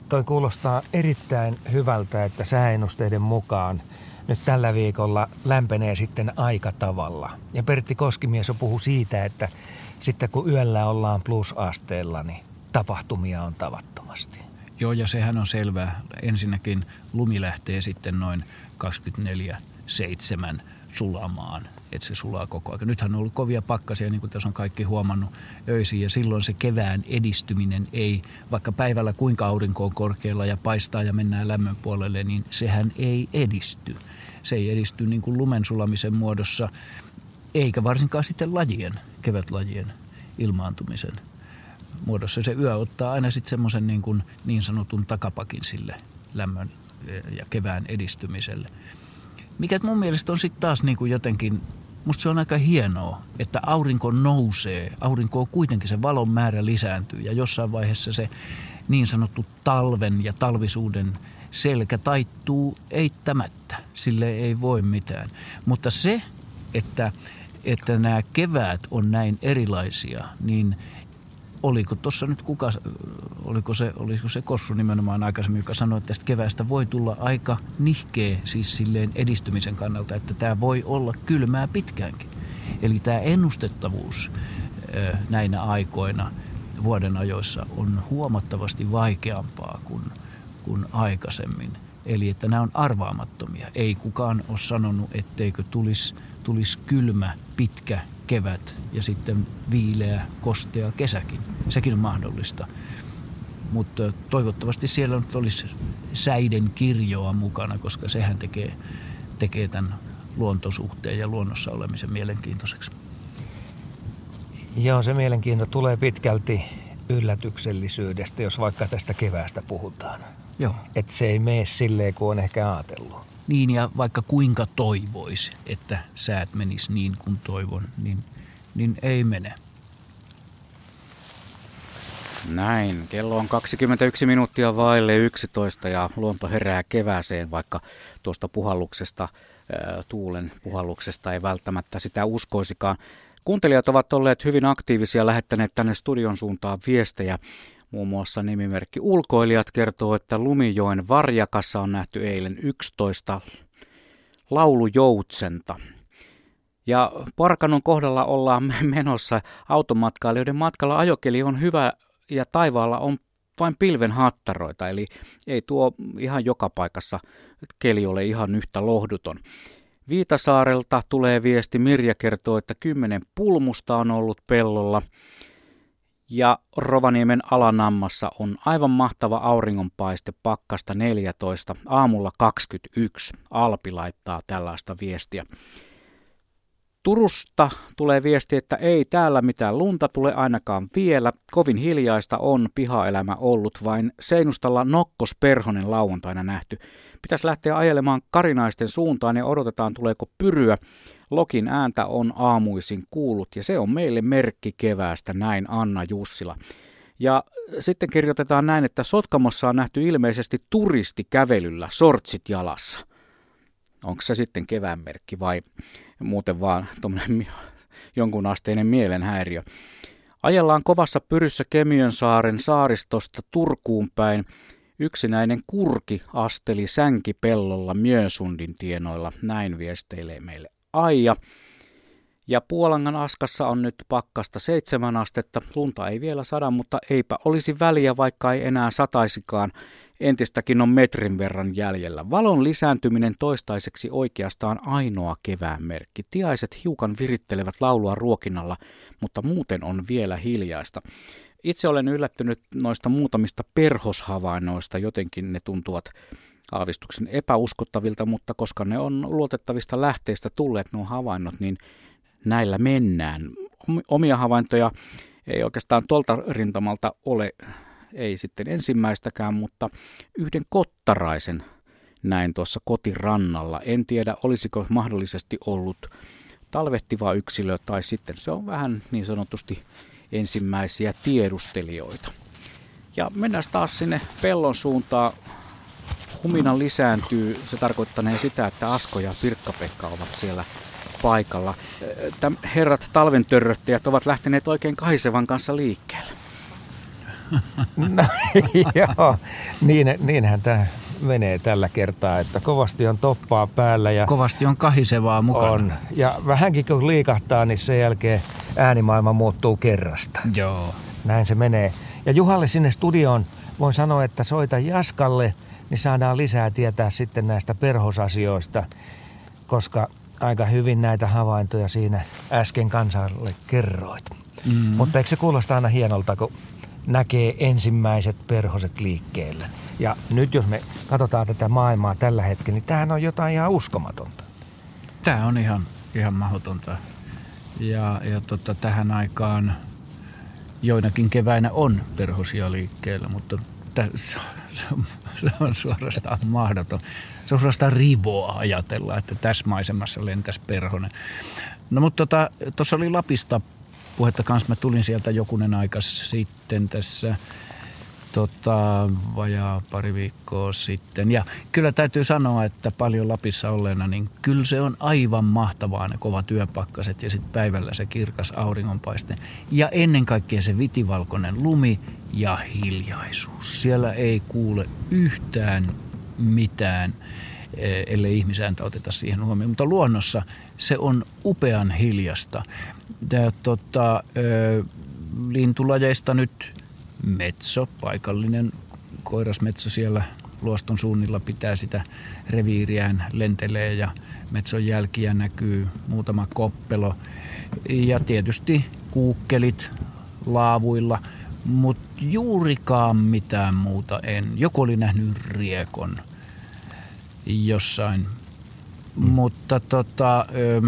toi kuulostaa erittäin hyvältä, että sääennusteiden mukaan nyt tällä viikolla lämpenee sitten aika tavalla. Ja Pertti Koskimies on puhu siitä, että sitten kun yöllä ollaan plusasteella, niin tapahtumia on tavattomasti. Joo, ja sehän on selvää. Ensinnäkin lumi lähtee sitten noin 24-7 sulamaan, että se sulaa koko ajan. Nythän on ollut kovia pakkasia, niin kuin tässä on kaikki huomannut öisiin, ja silloin se kevään edistyminen ei, vaikka päivällä kuinka aurinko on korkealla ja paistaa ja mennään lämmön puolelle, niin sehän ei edisty. Se ei edisty niin kuin lumen sulamisen muodossa, eikä varsinkaan sitten lajien, kevätlajien ilmaantumisen muodossa. Se yö ottaa aina sitten semmoisen niin, niin sanotun takapakin sille lämmön ja kevään edistymiselle. Mikä mun mielestä on sitten taas niin kuin jotenkin, musta se on aika hienoa, että aurinko nousee, aurinko on kuitenkin se valon määrä lisääntyy ja jossain vaiheessa se niin sanottu talven ja talvisuuden selkä taittuu eittämättä. Sille ei voi mitään. Mutta se, että, että nämä keväät on näin erilaisia, niin – oliko tuossa nyt kuka, oliko se, oliko se Kossu nimenomaan aikaisemmin, joka sanoi, että tästä keväästä voi tulla aika nihkeä siis silleen edistymisen kannalta, että tämä voi olla kylmää pitkäänkin. Eli tämä ennustettavuus näinä aikoina vuoden ajoissa on huomattavasti vaikeampaa kuin, kuin aikaisemmin. Eli että nämä on arvaamattomia. Ei kukaan ole sanonut, etteikö tulisi tulis kylmä, pitkä kevät ja sitten viileä, kostea kesäkin. Sekin on mahdollista. Mutta toivottavasti siellä nyt olisi säiden kirjoa mukana, koska sehän tekee, tekee tämän luontosuhteen ja luonnossa olemisen mielenkiintoiseksi. Joo, se mielenkiinto tulee pitkälti yllätyksellisyydestä, jos vaikka tästä keväästä puhutaan. Joo. Että se ei mene silleen, kuin on ehkä ajatellut. Niin ja vaikka kuinka toivoisi, että säät menis niin kuin toivon, niin, niin ei mene. Näin. Kello on 21 minuuttia vaille 11 ja luonto herää kevääseen, vaikka tuosta puhalluksesta, tuulen puhalluksesta ei välttämättä sitä uskoisikaan. Kuuntelijat ovat olleet hyvin aktiivisia, lähettäneet tänne studion suuntaan viestejä. Muun muassa nimimerkki Ulkoilijat kertoo, että Lumijoen Varjakassa on nähty eilen 11 laulujoutsenta. Ja Parkanon kohdalla ollaan menossa automatkailijoiden matkalla. Ajokeli on hyvä ja taivaalla on vain pilven hattaroita, eli ei tuo ihan joka paikassa keli ole ihan yhtä lohduton. Viitasaarelta tulee viesti, Mirja kertoo, että kymmenen pulmusta on ollut pellolla. Ja Rovaniemen alanammassa on aivan mahtava auringonpaiste pakkasta 14, aamulla 21. Alpi laittaa tällaista viestiä. Turusta tulee viesti, että ei täällä mitään lunta tule ainakaan vielä. Kovin hiljaista on pihaelämä ollut, vain Seinustalla Nokkos Perhonen lauantaina nähty. Pitäisi lähteä ajelemaan karinaisten suuntaan ja odotetaan tuleeko pyryä. Lokin ääntä on aamuisin kuullut ja se on meille merkki keväästä, näin Anna Jussila. Ja sitten kirjoitetaan näin, että Sotkamossa on nähty ilmeisesti turistikävelyllä sortsit jalassa. Onko se sitten kevään merkki vai muuten vaan jonkun asteinen mielenhäiriö. Ajellaan kovassa pyryssä saaren saaristosta Turkuun päin. Yksinäinen kurki asteli sänkipellolla Mjösundin tienoilla, näin viesteilee meille Aija. Ja Puolangan askassa on nyt pakkasta seitsemän astetta. Lunta ei vielä sada, mutta eipä olisi väliä, vaikka ei enää sataisikaan. Entistäkin on metrin verran jäljellä. Valon lisääntyminen toistaiseksi oikeastaan ainoa kevään merkki. Tiaiset hiukan virittelevät laulua ruokinnalla, mutta muuten on vielä hiljaista. Itse olen yllättynyt noista muutamista perhoshavainnoista, jotenkin ne tuntuvat aavistuksen epäuskottavilta, mutta koska ne on luotettavista lähteistä tulleet nuo havainnot, niin näillä mennään. Omia havaintoja ei oikeastaan tuolta rintamalta ole ei sitten ensimmäistäkään, mutta yhden kottaraisen näin tuossa kotirannalla. En tiedä, olisiko mahdollisesti ollut talvehtiva yksilö tai sitten se on vähän niin sanotusti ensimmäisiä tiedustelijoita. Ja mennään taas sinne pellon suuntaan. Humina lisääntyy. Se tarkoittanee sitä, että Asko ja Pirkka-Pekka ovat siellä paikalla. Täm, herrat talven törröttäjät ovat lähteneet oikein Kaisevan kanssa liikkeelle. No, joo, niin, niinhän tämä menee tällä kertaa, että kovasti on toppaa päällä. Ja kovasti on kahisevaa mukana. On. Ja vähänkin kun liikahtaa, niin sen jälkeen äänimaailma muuttuu kerrasta. Joo. Näin se menee. Ja Juhalle sinne studioon voin sanoa, että soita Jaskalle, niin saadaan lisää tietää sitten näistä perhosasioista, koska aika hyvin näitä havaintoja siinä äsken kansalle kerroit. Mm. Mutta eikö se kuulosta aina hienolta, kun näkee ensimmäiset perhoset liikkeellä. Ja nyt jos me katsotaan tätä maailmaa tällä hetkellä, niin tämähän on jotain ihan uskomatonta. Tämä on ihan, ihan mahdotonta. Ja, ja tota, tähän aikaan joinakin keväinä on perhosia liikkeellä, mutta tä, se, on, suorastaan mahdoton. Se on suorastaan rivoa ajatella, että tässä maisemassa lentäisi perhonen. No mutta tuossa tota, oli Lapista puhetta kanssa. Mä tulin sieltä jokunen aika sitten tässä tota, vajaa pari viikkoa sitten. Ja kyllä täytyy sanoa, että paljon Lapissa olleena, niin kyllä se on aivan mahtavaa ne kova työpakkaset ja sitten päivällä se kirkas auringonpaiste. Ja ennen kaikkea se vitivalkoinen lumi ja hiljaisuus. Siellä ei kuule yhtään mitään, eh, ellei ihmisääntä oteta siihen huomioon. Mutta luonnossa se on upean hiljasta. Tää, tota, ö, lintulajeista nyt metso, paikallinen koirasmetso siellä luoston suunnilla pitää sitä reviiriään, lentelee ja metson jälkiä näkyy muutama koppelo. Ja tietysti kuukkelit laavuilla, mutta juurikaan mitään muuta en. Joku oli nähnyt riekon jossain. Mm. Mutta tota, ö,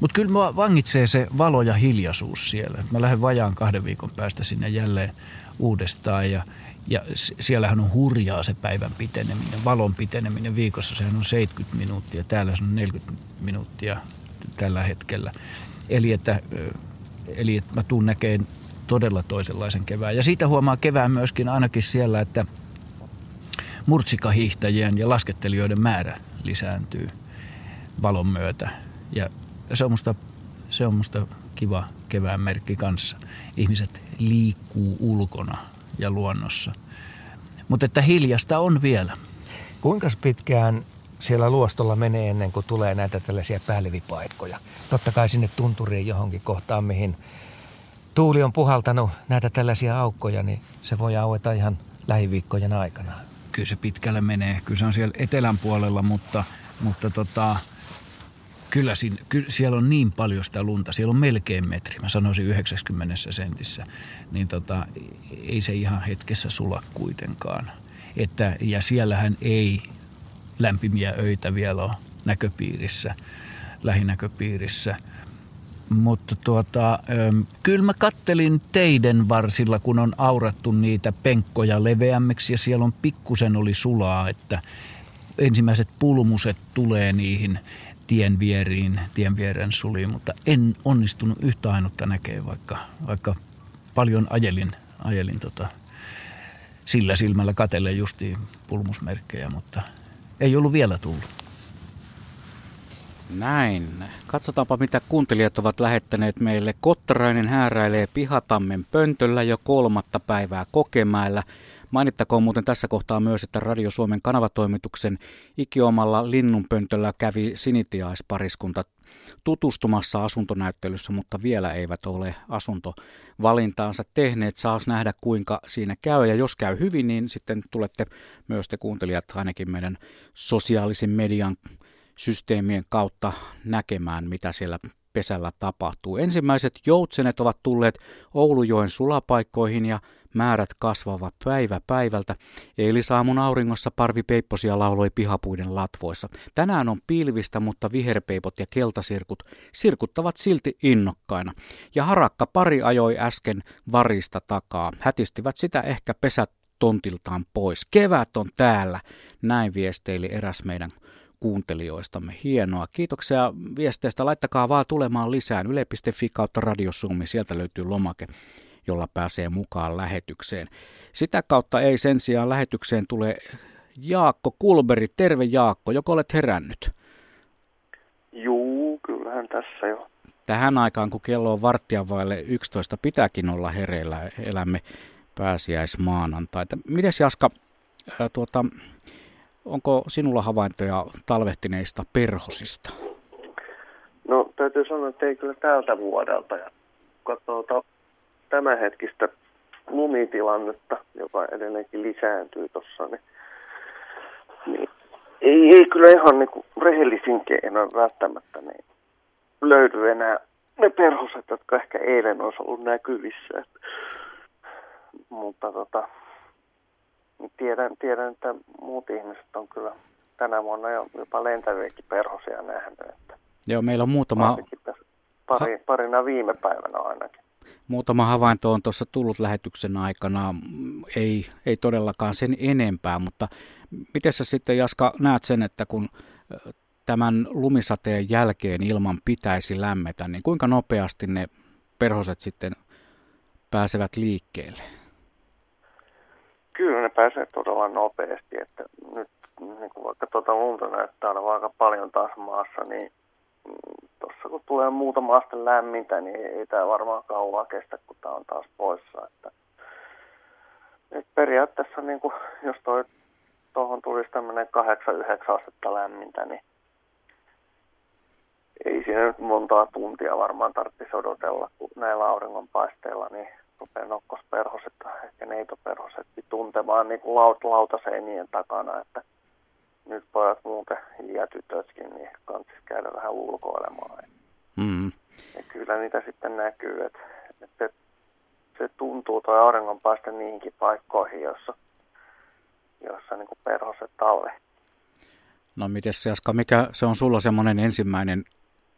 mutta kyllä mua vangitsee se valo ja hiljaisuus siellä. Mä lähden vajaan kahden viikon päästä sinne jälleen uudestaan ja, ja siellähän on hurjaa se päivän piteneminen, valon piteneminen viikossa. Sehän on 70 minuuttia, täällä se on 40 minuuttia tällä hetkellä. Eli että, eli että mä tuun näkeen todella toisenlaisen kevään. Ja siitä huomaa kevään myöskin ainakin siellä, että murtsikahiihtäjien ja laskettelijoiden määrä lisääntyy valon myötä. Ja se on musta, se on musta kiva kevään merkki kanssa. Ihmiset liikkuu ulkona ja luonnossa. Mutta että hiljasta on vielä. Kuinka pitkään siellä luostolla menee ennen kuin tulee näitä tällaisia päällevipaikkoja. Totta kai sinne tunturiin johonkin kohtaan, mihin tuuli on puhaltanut näitä tällaisia aukkoja, niin se voi aueta ihan lähiviikkojen aikana. Kyllä se pitkälle menee. Kyllä se on siellä etelän puolella, mutta, mutta tota, kyllä, siinä, kyllä siellä on niin paljon sitä lunta. Siellä on melkein metri, mä sanoisin 90 sentissä. Niin tota, ei se ihan hetkessä sula kuitenkaan. Että, ja siellähän ei lämpimiä öitä vielä ole näköpiirissä, lähinäköpiirissä. Mutta tuota, kyllä mä kattelin teiden varsilla, kun on aurattu niitä penkkoja leveämmiksi ja siellä on pikkusen oli sulaa, että ensimmäiset pulmuset tulee niihin tien vieriin, tien vieren suliin, mutta en onnistunut yhtä ainutta näkee, vaikka, vaikka paljon ajelin, ajelin tota, sillä silmällä katelle justiin pulmusmerkkejä, mutta ei ollut vielä tullut. Näin. Katsotaanpa mitä kuuntelijat ovat lähettäneet meille. Kottarainen hääräilee Pihatammen pöntöllä jo kolmatta päivää Kokemäellä. Mainittakoon muuten tässä kohtaa myös, että Radio Suomen kanavatoimituksen ikiomalla linnunpöntöllä kävi sinitiaispariskunta tutustumassa asuntonäyttelyssä, mutta vielä eivät ole asuntovalintaansa tehneet. Saas nähdä kuinka siinä käy ja jos käy hyvin, niin sitten tulette myös te kuuntelijat ainakin meidän sosiaalisen median systeemien kautta näkemään, mitä siellä pesällä tapahtuu. Ensimmäiset joutsenet ovat tulleet Oulujoen sulapaikkoihin ja määrät kasvavat päivä päivältä. Eilisaamun auringossa parvi peipposia lauloi pihapuiden latvoissa. Tänään on pilvistä, mutta viherpeipot ja keltasirkut sirkuttavat silti innokkaina. Ja harakka pari ajoi äsken varista takaa. Hätistivät sitä ehkä pesät tontiltaan pois. Kevät on täällä, näin viesteili eräs meidän kuuntelijoistamme. Hienoa. Kiitoksia viesteistä. Laittakaa vaan tulemaan lisää. Yle.fi kautta radiosuumi. Sieltä löytyy lomake, jolla pääsee mukaan lähetykseen. Sitä kautta ei sen sijaan lähetykseen tule Jaakko Kulberi. Terve Jaakko, joko olet herännyt? Juu, kyllähän tässä jo. Tähän aikaan, kun kello on varttia vaille 11, pitääkin olla hereillä. Elämme pääsiäismaanantaita. Mites Jaska, ää, tuota, Onko sinulla havaintoja talvehtineista perhosista? No täytyy sanoa, että ei kyllä tältä vuodelta. Ja katsotaan tämänhetkistä lumitilannetta, joka edelleenkin lisääntyy tuossa, niin, niin ei, ei kyllä ihan niin kuin rehellisin keinoin välttämättä niin löydy enää ne perhoset, jotka ehkä eilen olisi ollut näkyvissä. Mutta tota, tiedän, tiedän, että muut ihmiset on kyllä tänä vuonna jo jopa lentäviäkin perhosia nähnyt. Että Joo, meillä on muutama... Pari, parina viime päivänä ainakin. Muutama havainto on tuossa tullut lähetyksen aikana, ei, ei todellakaan sen enempää, mutta miten sä sitten Jaska näet sen, että kun tämän lumisateen jälkeen ilman pitäisi lämmetä, niin kuinka nopeasti ne perhoset sitten pääsevät liikkeelle? Kyllä ne pääsee todella nopeasti, että nyt niin kuin vaikka tuota lunta näyttää olevan aika paljon taas maassa, niin mm, tuossa kun tulee muutama aste lämmintä, niin ei tämä varmaan kauan kestä, kun tämä on taas poissa. Että, et periaatteessa, niin kuin, jos tuohon tulisi tämmöinen 8-9 astetta lämmintä, niin ei siinä nyt montaa tuntia varmaan tarvitsisi odotella, kun näillä auringonpaisteilla, niin nokkosperhoset, ehkä neitoperhoset tuntemaan niin kuin laut, lautaseinien takana, että nyt pojat muuten ja tytötkin, niin kannattaisi käydä vähän ulkoilemaan. Mm. Ja kyllä niitä sitten näkyy, että, että se tuntuu tuo auringonpaiste niihinkin paikkoihin, jossa, jossa niin kuin perhoset talve. No miten se Jaska, mikä se on sulla semmoinen ensimmäinen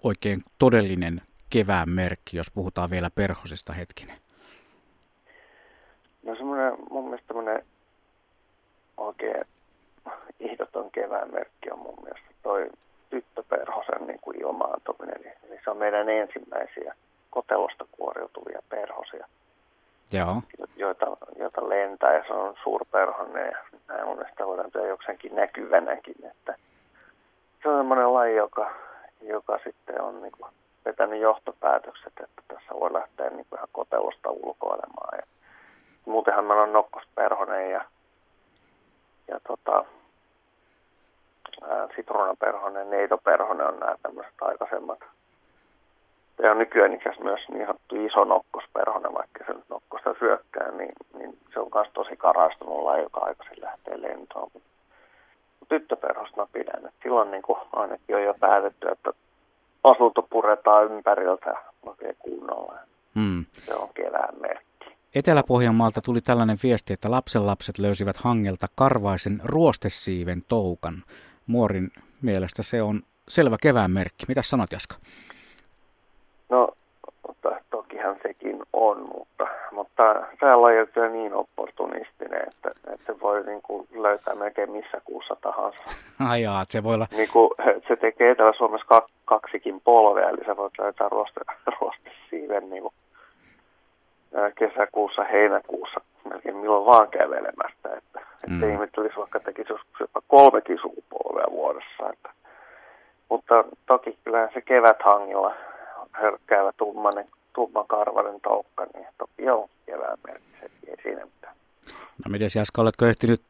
oikein todellinen kevään merkki, jos puhutaan vielä perhosesta hetkinen? No semmoinen, mun mielestä semmoinen oikein ihdoton kevään merkki on mun mielestä toi tyttöperhosen niin kuin ilmaantuminen. Eli, eli se on meidän ensimmäisiä kotelosta kuoriutuvia perhosia. Joo. Joita, joita lentää ja se on suurperhonen ja näin mun mielestä voidaan tehdä jokseenkin näkyvänäkin. Että se on semmoinen laji, joka, joka sitten on niin kuin vetänyt johtopäätökset, että tässä voi lähteä niin kuin ihan kotelosta ulkoilemaan. Ja muutenhan meillä on nokkosperhonen ja, ja tota, sitruunaperhonen, neitoperhonen on nämä tämmöiset aikaisemmat. Ja on nykyään itse myös niin sanottu iso nokkosperhonen, vaikka se nyt nokkosta syökkää, niin, niin se on myös tosi karastunut laji, joka aikaisin lähtee lentoon. Mutta tyttöperhosta mä pidän, että silloin niin kuin ainakin on jo päätetty, että asunto puretaan ympäriltä oikein kunnolla. Hmm. Se on kevään merkki. Etelä-Pohjanmaalta tuli tällainen viesti, että lapsenlapset löysivät hangelta karvaisen ruostesiiven toukan. Muorin mielestä se on selvä kevään merkki. Mitä sanot Jaska? No, mutta tokihan sekin on, mutta, mutta tämä laji on niin opportunistinen, että, että se voi niin kuin löytää melkein missä kuussa tahansa. Ajaa, se voi olla... Niin kuin, se tekee Etelä-Suomessa kaksikin polvea, eli sä voit löytää ruoste, ruostesiiven niin kuin kesäkuussa, heinäkuussa, melkein milloin vaan kävelemästä. Että, mm. että ihmettelisi vaikka tekisi joskus jopa kolmekin sukupolvea vuodessa. Että, mutta toki kyllähän se keväthangilla hörkkäävä tummanen, tummakarvainen toukka, niin toki on kevään merkki, ei siinä mitään. No miten Jaska, oletko ehtinyt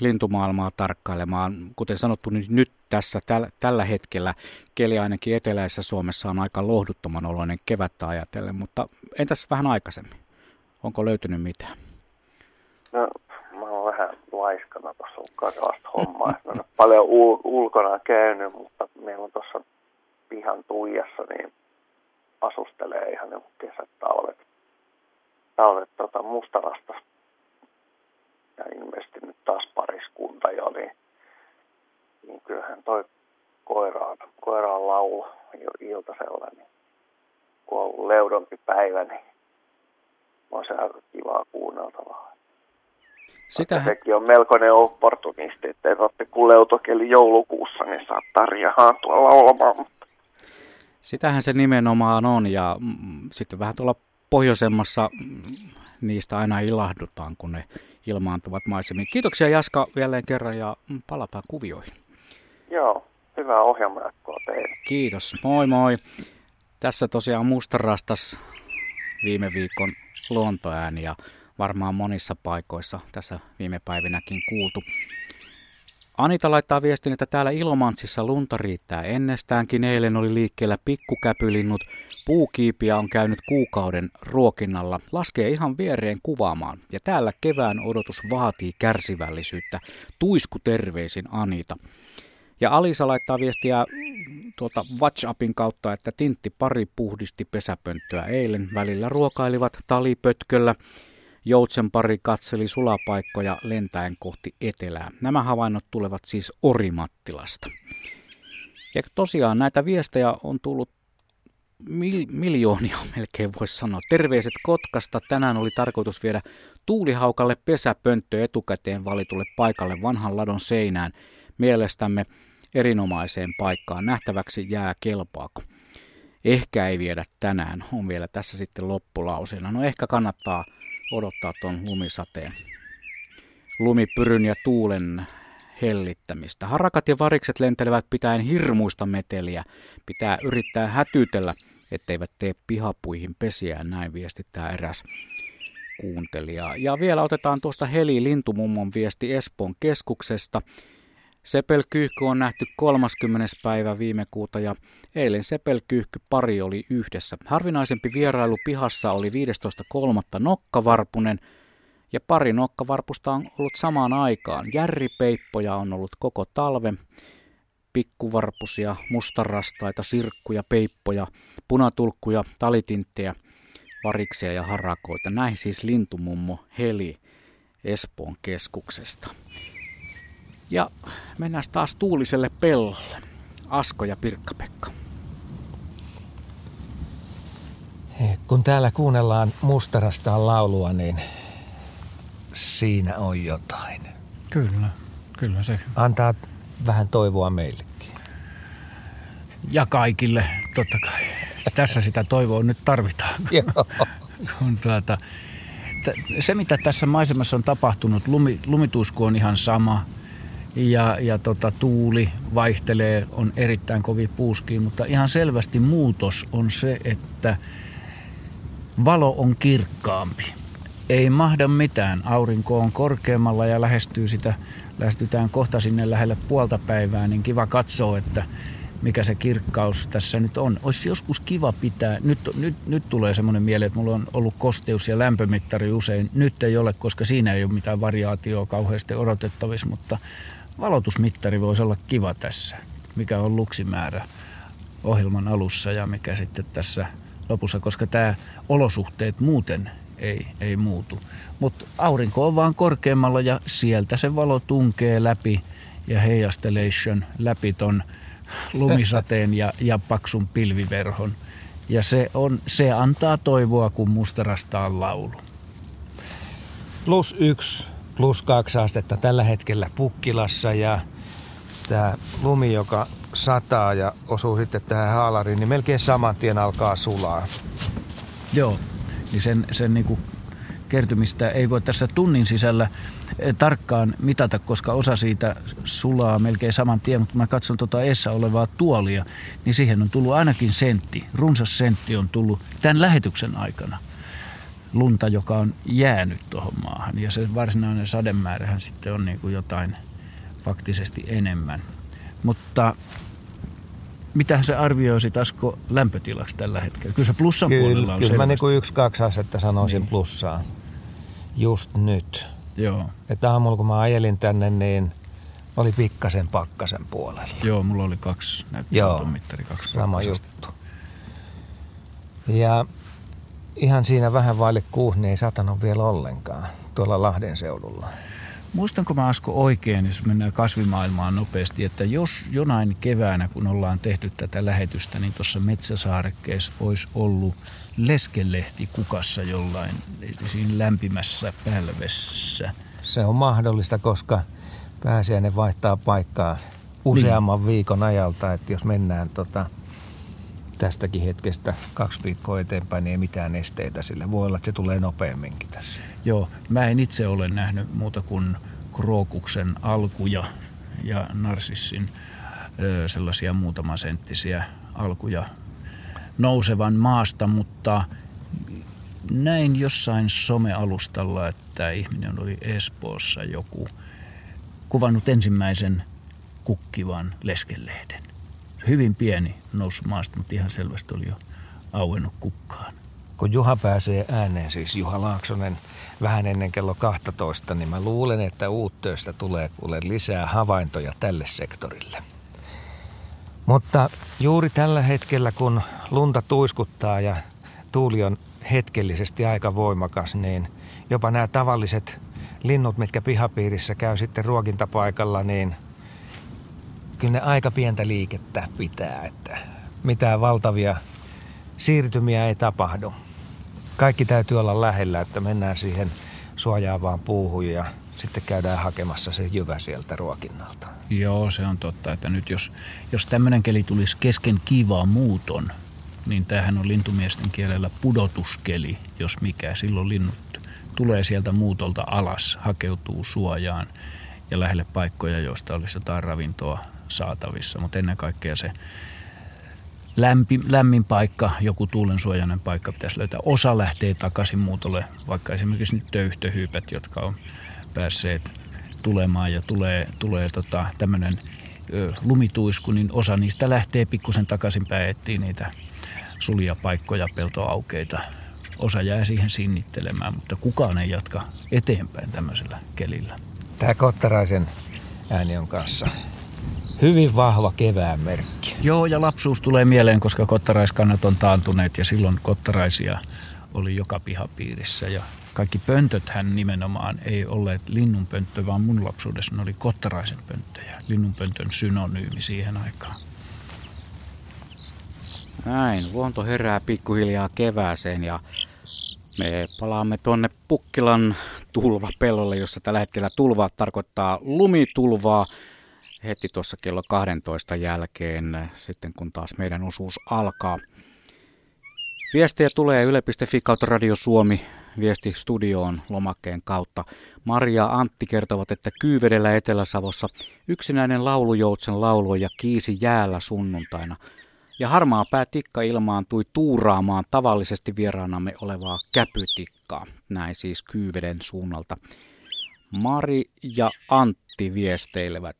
lintumaailmaa tarkkailemaan? Kuten sanottu, niin nyt tässä täl, tällä hetkellä keli ainakin eteläisessä Suomessa on aika lohduttoman oloinen kevättä ajatellen, mutta entäs vähän aikaisemmin? Onko löytynyt mitään? No, mä oon vähän laiskana tuossa karvasta hommaa. Mä olen paljon ul- ulkona käynyt, mutta meillä on tuossa pihan tuijassa, niin asustelee ihan joku kesät, talvet, talvet tota, mustarasta ja ilmeisesti nyt taas pariskunta jo, niin, niin kyllähän toi koiraan, koiraan laulu jo iltasella, niin kun on ollut leudompi päivä, niin on se aika kivaa kuunneltavaa. Sitähän... Sekin on melkoinen opportunisti, ettei tarvitse kun leutokeli joulukuussa, niin saa tarjahaan tuolla laulamaan. Sitähän se nimenomaan on ja mm, sitten vähän tuolla pohjoisemmassa mm, niistä aina ilahdutaan, kun ne ilmaantuvat maisemiin. Kiitoksia Jaska jälleen kerran ja palataan kuvioihin. Hyvää ohjelmaa teille. Kiitos, moi moi. Tässä tosiaan Mustarastas viime viikon luontoääni ja varmaan monissa paikoissa tässä viime päivinäkin kuultu. Anita laittaa viestin, että täällä Ilomantsissa lunta riittää ennestäänkin. Eilen oli liikkeellä pikkukäpylinnut. Puukiipiä on käynyt kuukauden ruokinnalla. Laskee ihan viereen kuvaamaan. Ja täällä kevään odotus vaatii kärsivällisyyttä. Tuisku terveisin Anita. Ja Alisa laittaa viestiä tuota WhatsAppin kautta, että Tintti pari puhdisti pesäpönttöä eilen. Välillä ruokailivat talipötköllä. Joutsen pari katseli sulapaikkoja lentäen kohti etelää. Nämä havainnot tulevat siis Orimattilasta. Ja tosiaan näitä viestejä on tullut mil, miljoonia melkein voisi sanoa. Terveiset Kotkasta. Tänään oli tarkoitus viedä tuulihaukalle pesäpönttö etukäteen valitulle paikalle vanhan ladon seinään. Mielestämme erinomaiseen paikkaan. Nähtäväksi jää kelpaako. Ehkä ei viedä tänään, on vielä tässä sitten loppulauseena. No ehkä kannattaa odottaa tuon lumisateen, lumipyryn ja tuulen hellittämistä. Harakat ja varikset lentelevät pitäen hirmuista meteliä. Pitää yrittää hätytellä, etteivät tee pihapuihin pesiään, näin viestittää eräs kuuntelija. Ja vielä otetaan tuosta Heli Lintumummon viesti Espoon keskuksesta. Sepelkyyhky on nähty 30. päivä viime kuuta ja eilen sepelkyyhky pari oli yhdessä. Harvinaisempi vierailu pihassa oli 15.3. nokkavarpunen ja pari nokkavarpusta on ollut samaan aikaan. Järripeippoja on ollut koko talven, pikkuvarpusia, mustarastaita, sirkkuja, peippoja, punatulkkuja, talitinttejä, variksia ja harakoita. Näin siis lintumummo Heli Espoon keskuksesta. Ja mennään taas tuuliselle pellolle. Asko ja Pirkka-Pekka. Kun täällä kuunnellaan mustarastaan laulua, niin siinä on jotain. Kyllä, kyllä se. Antaa vähän toivoa meillekin. Ja kaikille, totta kai. Tässä sitä toivoa nyt tarvitaan. Kun tuota, se, mitä tässä maisemassa on tapahtunut, lumi, lumitusku on ihan sama – ja, ja tota, tuuli vaihtelee, on erittäin kovin puuski, mutta ihan selvästi muutos on se, että valo on kirkkaampi. ei mahda mitään. Aurinko on korkeammalla ja lähestyy sitä, lähestytään kohta sinne lähelle puolta päivää, niin kiva katsoa, että mikä se kirkkaus tässä nyt on. Olisi joskus kiva pitää, nyt, nyt, nyt tulee semmoinen mieli, että mulla on ollut kosteus- ja lämpömittari usein. Nyt ei ole, koska siinä ei ole mitään variaatioa kauheasti odotettavissa, mutta valotusmittari voisi olla kiva tässä. Mikä on luksimäärä ohjelman alussa ja mikä sitten tässä lopussa, koska tämä olosuhteet muuten ei, ei muutu. Mutta aurinko on vaan korkeammalla ja sieltä se valo tunkee läpi ja heijastelation läpi ton lumisateen ja, ja paksun pilviverhon. Ja se, on, se antaa toivoa, kun mustarastaa laulu. Plus yksi, plus kaksi astetta tällä hetkellä Pukkilassa ja tämä lumi, joka sataa ja osuu sitten tähän haalariin, niin melkein saman tien alkaa sulaa. Joo, niin sen, sen niin kertymistä ei voi tässä tunnin sisällä eh, tarkkaan mitata, koska osa siitä sulaa melkein saman tien, mutta mä katson tuota eessä olevaa tuolia, niin siihen on tullut ainakin sentti, runsas sentti on tullut tämän lähetyksen aikana lunta, joka on jäänyt tuohon maahan. Ja se varsinainen sademäärähän sitten on niin kuin jotain faktisesti enemmän. Mutta mitä se arvioisit Asko lämpötilaksi tällä hetkellä? Kyllä se plussan kyllä, puolella on Kyllä mä selvästi. niin yksi, kaksi asetta sanoisin Niin. plussaa just nyt. Joo, Että aamulla kun mä ajelin tänne, niin oli pikkasen pakkasen puolella. joo, mulla oli kaksi, näyttää Joo, tuon mittari kaksi. Sama pakkasesta. juttu. Ja ihan siinä vähän vaille kuusi, niin ei satanut vielä ollenkaan tuolla Lahden seudulla. Muistanko mä Asko oikein, jos mennään kasvimaailmaan nopeasti, että jos jonain keväänä, kun ollaan tehty tätä lähetystä, niin tuossa metsäsaarekkeessa olisi ollut leskelehti kukassa jollain siinä lämpimässä pälvessä. Se on mahdollista, koska pääsiäinen vaihtaa paikkaa useamman niin. viikon ajalta. Että jos mennään tota, tästäkin hetkestä kaksi viikkoa eteenpäin, niin ei mitään esteitä sille. Voi olla, että se tulee nopeamminkin tässä. Joo, mä en itse ole nähnyt muuta kuin krookuksen alkuja ja narsissin sellaisia muutaman senttisiä alkuja nousevan maasta, mutta näin jossain somealustalla, että ihminen oli Espoossa joku kuvannut ensimmäisen kukkivan leskelehden. Hyvin pieni nousi maasta, mutta ihan selvästi oli jo auennut kukkaan. Kun Juha pääsee ääneen, siis Juha Laaksonen, vähän ennen kello 12, niin mä luulen, että uuttöistä tulee kuule lisää havaintoja tälle sektorille. Mutta juuri tällä hetkellä, kun lunta tuiskuttaa ja tuuli on hetkellisesti aika voimakas, niin jopa nämä tavalliset linnut, mitkä pihapiirissä käy sitten ruokintapaikalla, niin kyllä ne aika pientä liikettä pitää, että mitään valtavia siirtymiä ei tapahdu. Kaikki täytyy olla lähellä, että mennään siihen suojaavaan puuhun ja sitten käydään hakemassa se jyvä sieltä ruokinnalta. Joo, se on totta, että nyt jos, jos tämmöinen keli tulisi kesken kiivaan muuton, niin tämähän on lintumiesten kielellä pudotuskeli, jos mikä. Silloin linnut tulee sieltä muutolta alas, hakeutuu suojaan ja lähelle paikkoja, joista olisi jotain ravintoa saatavissa. Mutta ennen kaikkea se lämpi, lämmin paikka, joku tuulensuojainen paikka pitäisi löytää. Osa lähtee takaisin muutolle, vaikka esimerkiksi nyt töyhtöhyypät, jotka on päässeet tulemaan ja tulee, tulee tota, tämmöinen lumituisku, niin osa niistä lähtee pikkusen takaisinpäin etsii niitä sulia paikkoja, peltoaukeita. Osa jää siihen sinnittelemään, mutta kukaan ei jatka eteenpäin tämmöisellä kelillä. Tämä Kottaraisen ääni on kanssa hyvin vahva kevään merkki. Joo, ja lapsuus tulee mieleen, koska kottaraiskannat on taantuneet ja silloin kottaraisia oli joka pihapiirissä. Ja kaikki pöntöthän nimenomaan ei olleet linnunpönttö, vaan mun lapsuudessa ne oli kottaraisen pönttöjä. Linnunpöntön synonyymi siihen aikaan. Näin, luonto herää pikkuhiljaa kevääseen ja me palaamme tonne Pukkilan tulvapellolle, jossa tällä hetkellä tulva tarkoittaa lumitulvaa heti tuossa kello 12 jälkeen, sitten kun taas meidän osuus alkaa. Viestejä tulee yle.fi kautta Radio Suomi viesti studioon lomakkeen kautta. Maria Antti kertovat, että Kyyvedellä Etelä-Savossa yksinäinen laulujoutsen lauloi ja kiisi jäällä sunnuntaina. Ja harmaa pää tikka ilmaantui tuuraamaan tavallisesti vieraanamme olevaa käpytikkaa. Näin siis Kyyveden suunnalta. Mari ja Antti viesteilevät.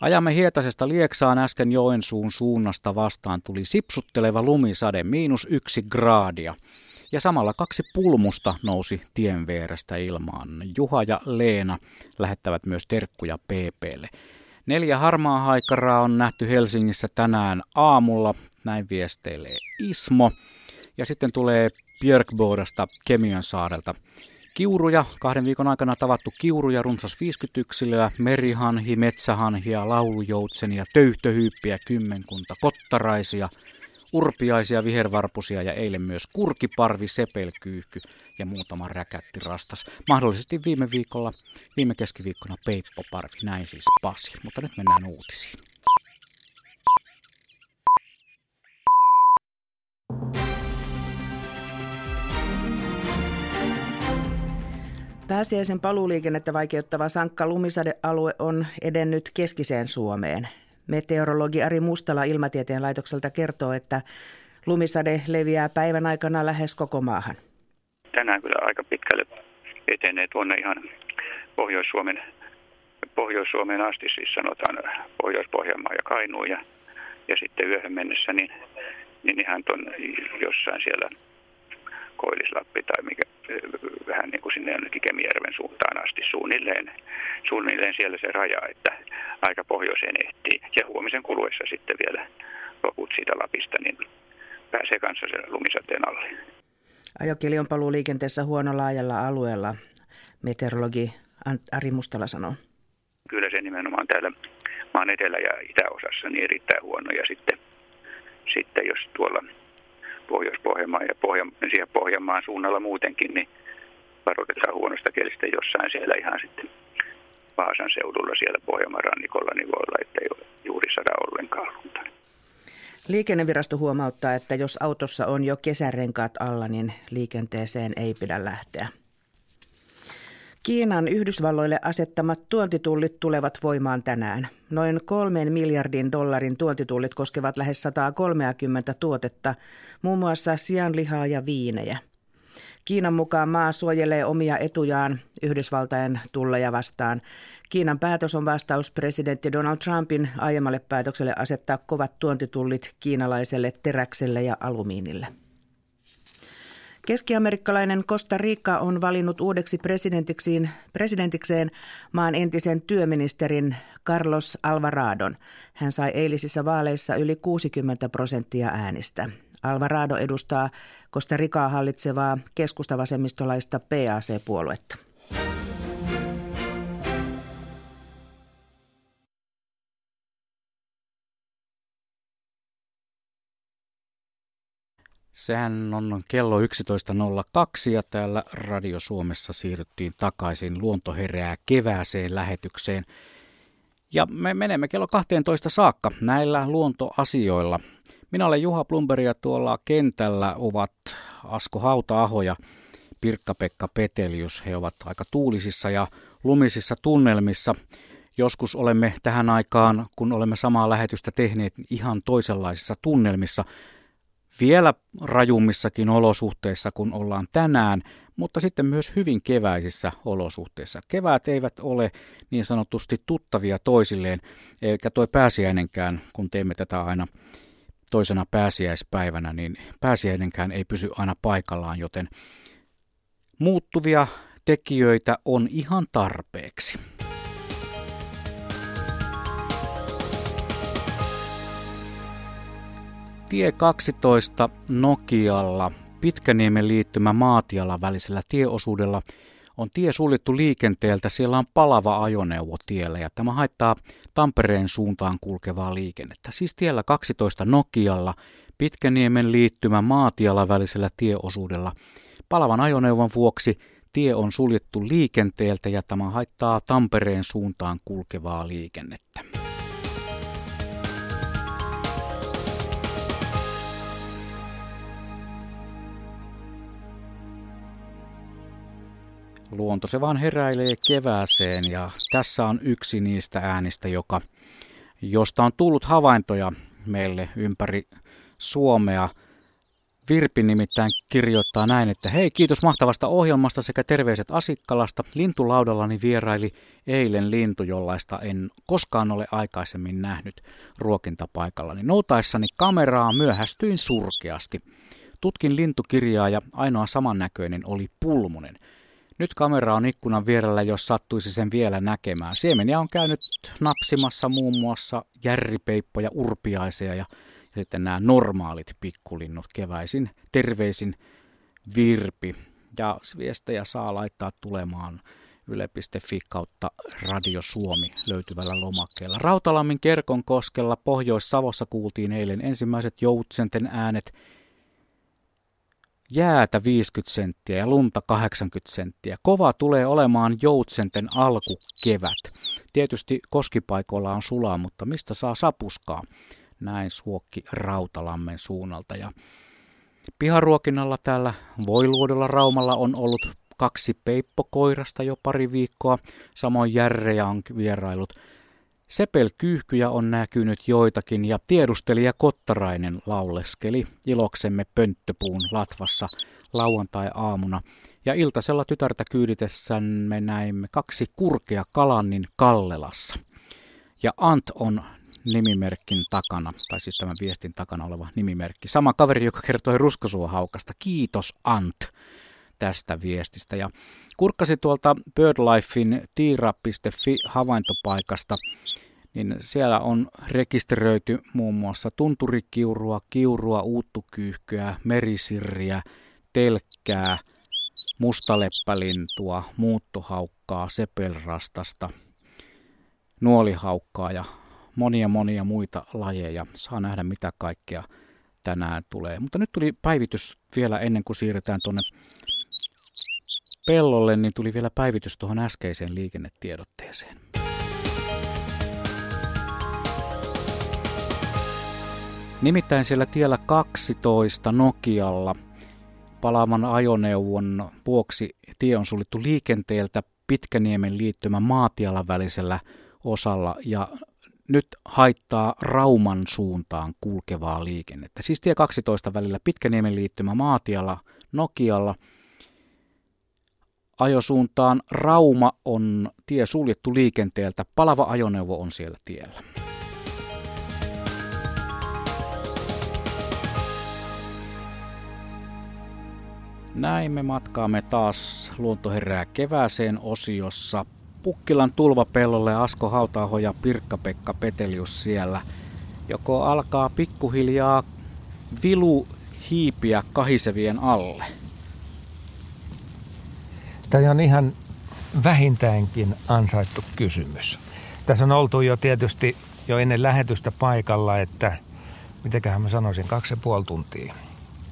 Ajamme Hietasesta Lieksaan äsken Joensuun suunnasta vastaan tuli sipsutteleva lumisade miinus yksi graadia. Ja samalla kaksi pulmusta nousi tien vierestä ilmaan. Juha ja Leena lähettävät myös terkkuja PPlle. Neljä harmaa haikaraa on nähty Helsingissä tänään aamulla, näin viesteilee Ismo. Ja sitten tulee Björkboodasta Kemian saarelta. Kiuruja, kahden viikon aikana tavattu kiuruja, runsas 50 yksilöä, merihanhi, metsähanhia, laulujoutsenia, töyhtöhyyppiä, kymmenkunta, kottaraisia, urpiaisia, vihervarpusia ja eilen myös kurkiparvi, sepelkyyhky ja muutama räkätti rastas. Mahdollisesti viime viikolla, viime keskiviikkona peippoparvi, näin siis Pasi. Mutta nyt mennään uutisiin. Pääsiäisen paluuliikennettä vaikeuttava sankka lumisadealue on edennyt keskiseen Suomeen. Meteorologi Ari Mustala Ilmatieteen laitokselta kertoo, että lumisade leviää päivän aikana lähes koko maahan. Tänään kyllä aika pitkälle etenee tuonne ihan Pohjois-Suomen, Pohjois-Suomeen asti, siis sanotaan Pohjois-Pohjanmaa ja Kainuu ja, ja sitten yöhön mennessä, niin, niin ihan tuon jossain siellä Koillislappi tai mikä, vähän niin kuin sinne jonnekin Kemijärven suuntaan asti suunnilleen, suunnilleen siellä se raja, että aika pohjoiseen ehtii. Ja huomisen kuluessa sitten vielä loput siitä Lapista, niin pääsee kanssa sen lumisateen alle. Ajokeli on paluu liikenteessä huono laajalla alueella, meteorologi Ari Mustala sanoo. Kyllä se nimenomaan täällä maan etelä- ja itäosassa niin erittäin huono. Ja sitten, sitten jos tuolla Pohjois-Pohjanmaan ja siellä Pohjanmaan suunnalla muutenkin, niin varoitetaan huonosta kielistä jossain siellä ihan sitten Vaasan seudulla siellä Pohjanmaan rannikolla, niin voi olla, että ei ole juuri sada ollenkaan lunta. Liikennevirasto huomauttaa, että jos autossa on jo kesärenkaat alla, niin liikenteeseen ei pidä lähteä. Kiinan Yhdysvalloille asettamat tuontitullit tulevat voimaan tänään. Noin kolmen miljardin dollarin tuontitullit koskevat lähes 130 tuotetta, muun muassa sianlihaa ja viinejä. Kiinan mukaan maa suojelee omia etujaan Yhdysvaltain tulleja vastaan. Kiinan päätös on vastaus presidentti Donald Trumpin aiemmalle päätökselle asettaa kovat tuontitullit kiinalaiselle teräkselle ja alumiinille. Keski-amerikkalainen Costa Rica on valinnut uudeksi presidentikseen, maan entisen työministerin Carlos Alvaradon. Hän sai eilisissä vaaleissa yli 60 prosenttia äänistä. Alvarado edustaa Costa Ricaa hallitsevaa keskustavasemmistolaista PAC-puoluetta. Sehän on kello 11.02 ja täällä Radio Suomessa siirryttiin takaisin Luonto herää kevääseen lähetykseen. Ja me menemme kello 12 saakka näillä luontoasioilla. Minä olen Juha Plumberg ja tuolla kentällä ovat Asko Hauta-aho ja Pirkka-Pekka Petelius. He ovat aika tuulisissa ja lumisissa tunnelmissa. Joskus olemme tähän aikaan, kun olemme samaa lähetystä tehneet, ihan toisenlaisissa tunnelmissa – vielä rajummissakin olosuhteissa kuin ollaan tänään, mutta sitten myös hyvin keväisissä olosuhteissa. Keväät eivät ole niin sanotusti tuttavia toisilleen, eikä toi pääsiäinenkään, kun teemme tätä aina toisena pääsiäispäivänä, niin pääsiäinenkään ei pysy aina paikallaan, joten muuttuvia tekijöitä on ihan tarpeeksi. Tie 12 Nokialla Pitkäniemen liittymä Maatialan välisellä tieosuudella on tie suljettu liikenteeltä. Siellä on palava ajoneuvo tiellä ja tämä haittaa Tampereen suuntaan kulkevaa liikennettä. Siis tiellä 12 Nokialla Pitkäniemen liittymä Maatialan välisellä tieosuudella. Palavan ajoneuvon vuoksi tie on suljettu liikenteeltä ja tämä haittaa Tampereen suuntaan kulkevaa liikennettä. Luonto se vaan heräilee kevääseen ja tässä on yksi niistä äänistä, joka, josta on tullut havaintoja meille ympäri Suomea. Virpi nimittäin kirjoittaa näin, että hei kiitos mahtavasta ohjelmasta sekä terveiset Asikkalasta. Lintulaudallani vieraili eilen lintu, jollaista en koskaan ole aikaisemmin nähnyt ruokintapaikallani. Noutaessani kameraa myöhästyin surkeasti. Tutkin lintukirjaa ja ainoa samannäköinen oli pulmunen. Nyt kamera on ikkunan vierellä, jos sattuisi sen vielä näkemään. Siemeniä on käynyt napsimassa muun muassa järripeippoja, urpiaisia ja ja sitten nämä normaalit pikkulinnut keväisin. Terveisin Virpi. Ja viestejä saa laittaa tulemaan yle.fi kautta Radio Suomi löytyvällä lomakkeella. Rautalammin Kerkon koskella Pohjois-Savossa kuultiin eilen ensimmäiset joutsenten äänet. Jäätä 50 senttiä ja lunta 80 senttiä. Kova tulee olemaan joutsenten alkukevät. Tietysti koskipaikoilla on sulaa, mutta mistä saa sapuskaa? näin suokki Rautalammen suunnalta. Ja piharuokinnalla täällä Voiluodolla Raumalla on ollut kaksi peippokoirasta jo pari viikkoa, samoin järrejä on vierailut. Sepelkyyhkyjä on näkynyt joitakin ja tiedustelija Kottarainen lauleskeli iloksemme pönttöpuun latvassa lauantai-aamuna. Ja iltasella tytärtä kyyditessämme näimme kaksi kurkea kalannin Kallelassa. Ja Ant on nimimerkin takana, tai siis tämän viestin takana oleva nimimerkki. Sama kaveri, joka kertoi ruskosuohaukasta. Kiitos Ant tästä viestistä. Ja kurkkasi tuolta BirdLifein tiira.fi havaintopaikasta, niin siellä on rekisteröity muun muassa tunturikiurua, kiurua, uuttukyyhkyä, merisirriä, telkkää, mustaleppälintua, muuttohaukkaa, sepelrastasta, nuolihaukkaa ja monia monia muita lajeja. Saa nähdä mitä kaikkea tänään tulee. Mutta nyt tuli päivitys vielä ennen kuin siirrytään tuonne pellolle, niin tuli vielä päivitys tuohon äskeiseen liikennetiedotteeseen. Nimittäin siellä tiellä 12 Nokialla palaavan ajoneuvon vuoksi tie on suljettu liikenteeltä Pitkäniemen liittymä Maatialan välisellä osalla ja nyt haittaa Rauman suuntaan kulkevaa liikennettä. Siis tie 12 välillä Pitkäniemen liittymä Maatiala Nokialla. Ajosuuntaan Rauma on tie suljettu liikenteeltä. Palava ajoneuvo on siellä tiellä. Näin me matkaamme taas Luonto herää kevääseen osiossa. Pukkilan tulvapellolle Asko Hautaaho ja Pirkka-Pekka Petelius siellä. Joko alkaa pikkuhiljaa vilu hiipiä kahisevien alle? Tämä on ihan vähintäänkin ansaittu kysymys. Tässä on oltu jo tietysti jo ennen lähetystä paikalla, että mitäköhän mä sanoisin, kaksi ja puoli tuntia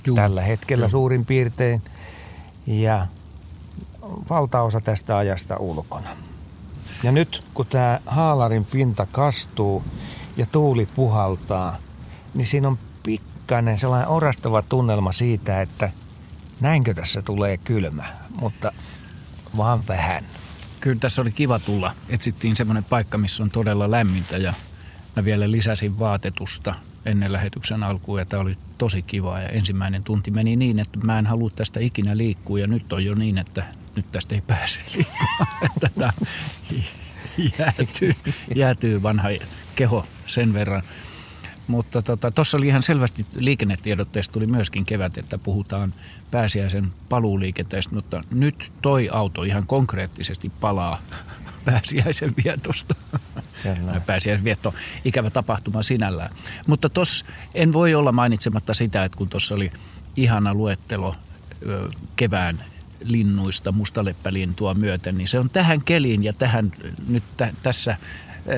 Juu. tällä hetkellä Juu. suurin piirtein. Ja valtaosa tästä ajasta ulkona. Ja nyt kun tämä haalarin pinta kastuu ja tuuli puhaltaa, niin siinä on pikkainen sellainen orastava tunnelma siitä, että näinkö tässä tulee kylmä, mutta vaan vähän. Kyllä tässä oli kiva tulla. Etsittiin semmoinen paikka, missä on todella lämmintä ja mä vielä lisäsin vaatetusta ennen lähetyksen alkuun ja tämä oli tosi kiva ja ensimmäinen tunti meni niin, että mä en halua tästä ikinä liikkua ja nyt on jo niin, että nyt tästä ei pääse liikkumaan. Tätä jäätyy, jäätyy vanha keho sen verran. Mutta tuossa tota, oli ihan selvästi liikennetiedotteesta tuli myöskin kevät, että puhutaan pääsiäisen paluuliikenteestä, mutta nyt toi auto ihan konkreettisesti palaa pääsiäisen vietosta. pääsiäisen vietto, ikävä tapahtuma sinällään. Mutta tos en voi olla mainitsematta sitä, että kun tuossa oli ihana luettelo kevään linnuista mustaleppälintua myöten, niin se on tähän keliin ja tähän nyt tä, tässä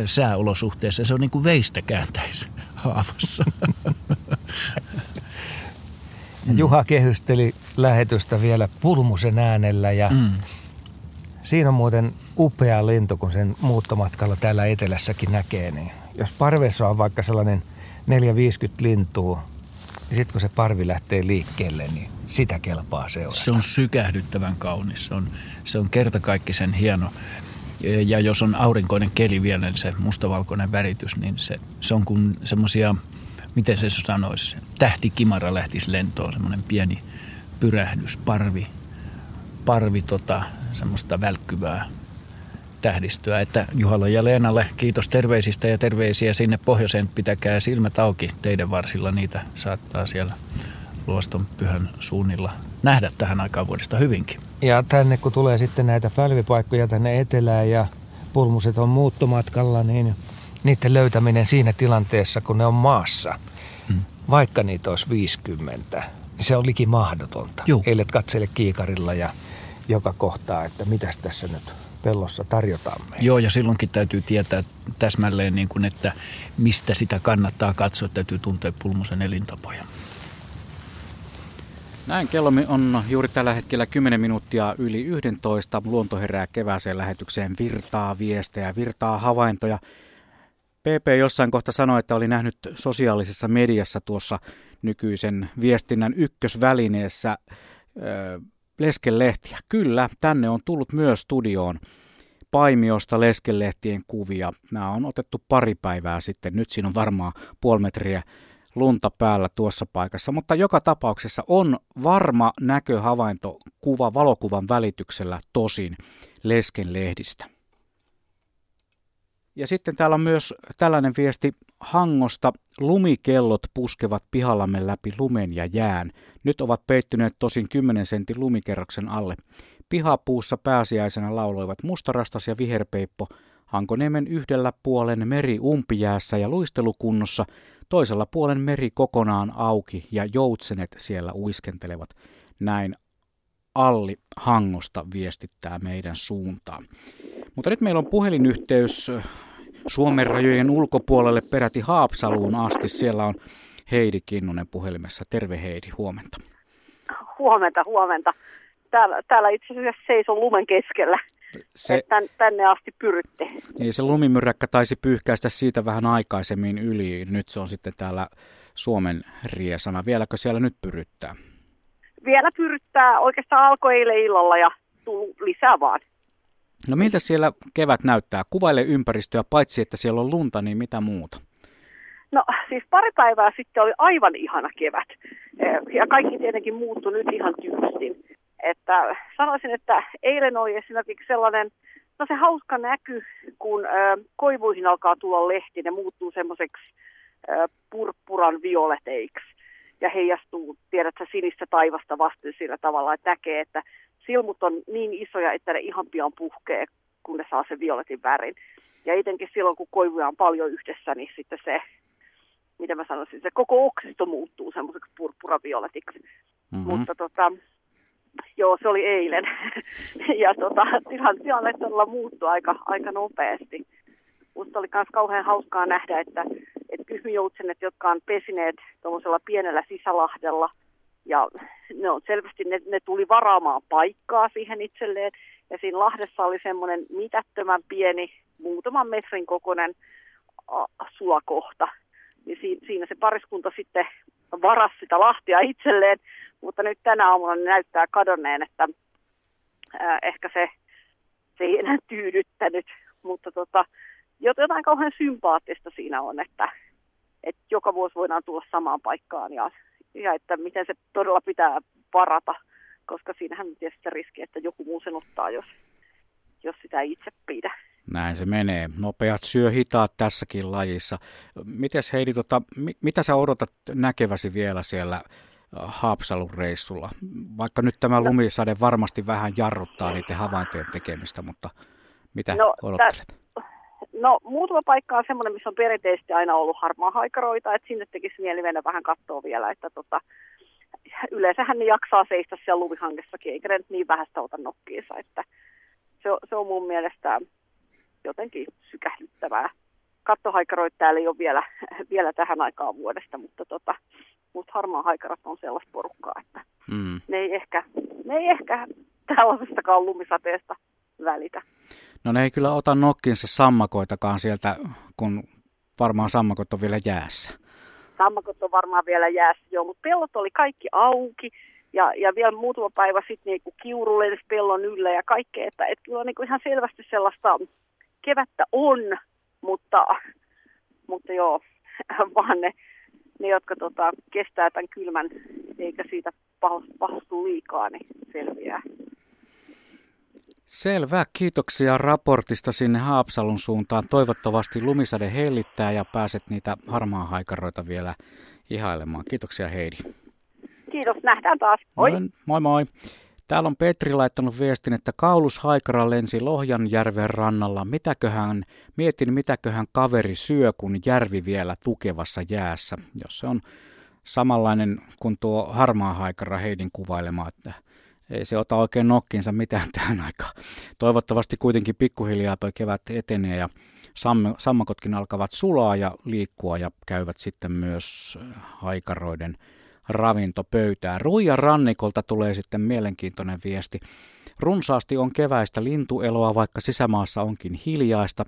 sääolosuhteessa, se on niin kuin veistä kääntäisi haavassa. Juha kehysteli lähetystä vielä pulmusen äänellä ja mm. Siinä on muuten upea lintu, kun sen muuttomatkalla täällä etelässäkin näkee. Niin jos parvessa on vaikka sellainen 450 lintua, niin sitten kun se parvi lähtee liikkeelle, niin sitä kelpaa seurata. Se on sykähdyttävän kaunis. Se on, se on kertakaikkisen hieno. Ja jos on aurinkoinen keli vielä, niin se mustavalkoinen väritys, niin se, se on kuin semmoisia miten se sanoisi, tähtikimara lähtisi lentoon, semmoinen pieni pyrähdys, parvi, parvi tota, semmoista välkkyvää tähdistöä. Että Juhalla ja Leenalle kiitos terveisistä ja terveisiä sinne pohjoiseen. Pitäkää silmät auki teidän varsilla. Niitä saattaa siellä luoston pyhän suunnilla nähdä tähän aikaan vuodesta hyvinkin. Ja tänne kun tulee sitten näitä pälvipaikkoja tänne etelään ja pulmuset on muuttomatkalla, niin niiden löytäminen siinä tilanteessa, kun ne on maassa, hmm. vaikka niitä olisi 50, niin se on liki mahdotonta. Eilet katsele kiikarilla ja joka kohtaa, että mitäs tässä nyt pellossa tarjotaan meille. Joo, ja silloinkin täytyy tietää täsmälleen, niin kuin, että mistä sitä kannattaa katsoa. Täytyy tuntea pulmusen elintapoja. Näin kello on juuri tällä hetkellä 10 minuuttia yli 11. Luonto herää kevääseen lähetykseen virtaa viestejä, virtaa havaintoja. PP jossain kohta sanoi, että oli nähnyt sosiaalisessa mediassa tuossa nykyisen viestinnän ykkösvälineessä ö, leskelehtiä. Kyllä, tänne on tullut myös studioon Paimiosta leskelehtien kuvia. Nämä on otettu pari päivää sitten. Nyt siinä on varmaan puoli metriä lunta päällä tuossa paikassa, mutta joka tapauksessa on varma näköhavainto kuva valokuvan välityksellä tosin lesken lehdistä. Ja sitten täällä on myös tällainen viesti Hangosta. Lumikellot puskevat pihallamme läpi lumen ja jään. Nyt ovat peittyneet tosin 10 sentin lumikerroksen alle. Pihapuussa pääsiäisenä lauloivat mustarastas ja viherpeippo. Hankoniemen yhdellä puolen meri umpijäässä ja luistelukunnossa, toisella puolen meri kokonaan auki ja joutsenet siellä uiskentelevat. Näin Alli Hangosta viestittää meidän suuntaan. Mutta nyt meillä on puhelinyhteys Suomen rajojen ulkopuolelle peräti Haapsaluun asti. Siellä on Heidi Kinnunen puhelimessa. Terve Heidi, huomenta. Huomenta, huomenta. Täällä, täällä itse asiassa seison lumen keskellä. Se, tän, tänne asti pyrytte. Niin se lumimyräkkä taisi pyyhkäistä siitä vähän aikaisemmin yli. Nyt se on sitten täällä Suomen riesana. Vieläkö siellä nyt pyryttää? Vielä pyryttää. Oikeastaan alkoi eilen illalla ja tullut lisää vaan. No miltä siellä kevät näyttää? Kuvaile ympäristöä, paitsi että siellä on lunta, niin mitä muuta? No siis pari päivää sitten oli aivan ihana kevät. Eh, ja kaikki tietenkin muuttui nyt ihan tyystin. Että sanoisin, että eilen oli esimerkiksi sellainen, no se hauska näky, kun ö, koivuihin alkaa tulla lehti, ne muuttuu semmoiseksi purppuran violeteiksi ja heijastuu, tiedätkö, sinistä taivasta vasten sillä tavalla, että näkee, että silmut on niin isoja, että ne ihan pian puhkee, kun ne saa sen violetin värin. Ja etenkin silloin, kun koivuja on paljon yhdessä, niin sitten se, mitä mä sanoisin, se koko oksisto muuttuu semmoiseksi purppuravioletiksi. Mm-hmm. Mutta tota, joo, se oli eilen. ja tota, tilanne, tilanne todella muuttui aika, aika nopeasti. Musta oli myös kauhean hauskaa nähdä, että, että kyhmyjoutsenet, jotka on pesineet tuollaisella pienellä sisälahdella – ja ne on selvästi, ne, ne tuli varaamaan paikkaa siihen itselleen. Ja siinä Lahdessa oli semmoinen mitättömän pieni, muutaman metrin kokoinen sulakohta. Niin si, siinä se pariskunta sitten varasi sitä lahtia itselleen, mutta nyt tänä aamuna näyttää kadonneen, että ää, ehkä se, se ei enää tyydyttänyt. Mutta tota, jotain kauhean sympaattista siinä on, että, että joka vuosi voidaan tulla samaan paikkaan ja ja että miten se todella pitää parata, koska siinähän on tietysti se riski, että joku muu sen ottaa, jos, jos sitä ei itse pidä. Näin se menee. Nopeat syö hitaat tässäkin lajissa. Mites Heidi, tota, mitä sä odotat näkeväsi vielä siellä äh, Haapsalun reissulla? Vaikka nyt tämä no. lumisade varmasti vähän jarruttaa niiden havaintojen tekemistä, mutta mitä no, odottelet? No muutama paikka on semmoinen, missä on perinteisesti aina ollut harmaa haikaroita, että sinne tekisi mieli mennä vähän katsoa vielä, että tota, yleensähän ne jaksaa seistä siellä luvihangessakin, eikä ne niin vähästä ota nokkiinsa, että se, se on mun mielestä jotenkin sykähdyttävää. Kattohaikaroita täällä ei ole vielä, vielä tähän aikaan vuodesta, mutta tota, mutta harmaa haikarat on sellaista porukkaa, että mm. ne, ei ehkä, ne ei ehkä tällaisestakaan lumisateesta välitä. No ne ei kyllä ota nokkinsa sammakoitakaan sieltä, kun varmaan sammakot on vielä jäässä. Sammakot on varmaan vielä jäässä, joo, mutta pellot oli kaikki auki. Ja, ja vielä muutama päivä sitten niin kiuru lensi pellon yllä ja kaikkea, että et kyllä niin ihan selvästi sellaista kevättä on, mutta, mutta joo, vaan ne ne, jotka tota, kestää tämän kylmän eikä siitä pahastu liikaa, niin selviää. Selvä. Kiitoksia raportista sinne Haapsalun suuntaan. Toivottavasti lumisade hellittää ja pääset niitä harmaa haikaroita vielä ihailemaan. Kiitoksia Heidi. Kiitos, nähdään taas. Moi. Moi moi. moi. Täällä on Petri laittanut viestin, että Kaulus Haikara lensi Lohjanjärven rannalla. Mitäköhän, mietin mitäköhän kaveri syö, kun järvi vielä tukevassa jäässä. Jos se on samanlainen kuin tuo harmaa haikara Heidin kuvailema, että ei se ota oikein nokkiinsa mitään tähän aikaan. Toivottavasti kuitenkin pikkuhiljaa tuo kevät etenee ja sammakotkin alkavat sulaa ja liikkua ja käyvät sitten myös haikaroiden ravintopöytään. Ruijan rannikolta tulee sitten mielenkiintoinen viesti. Runsaasti on keväistä lintueloa, vaikka sisämaassa onkin hiljaista.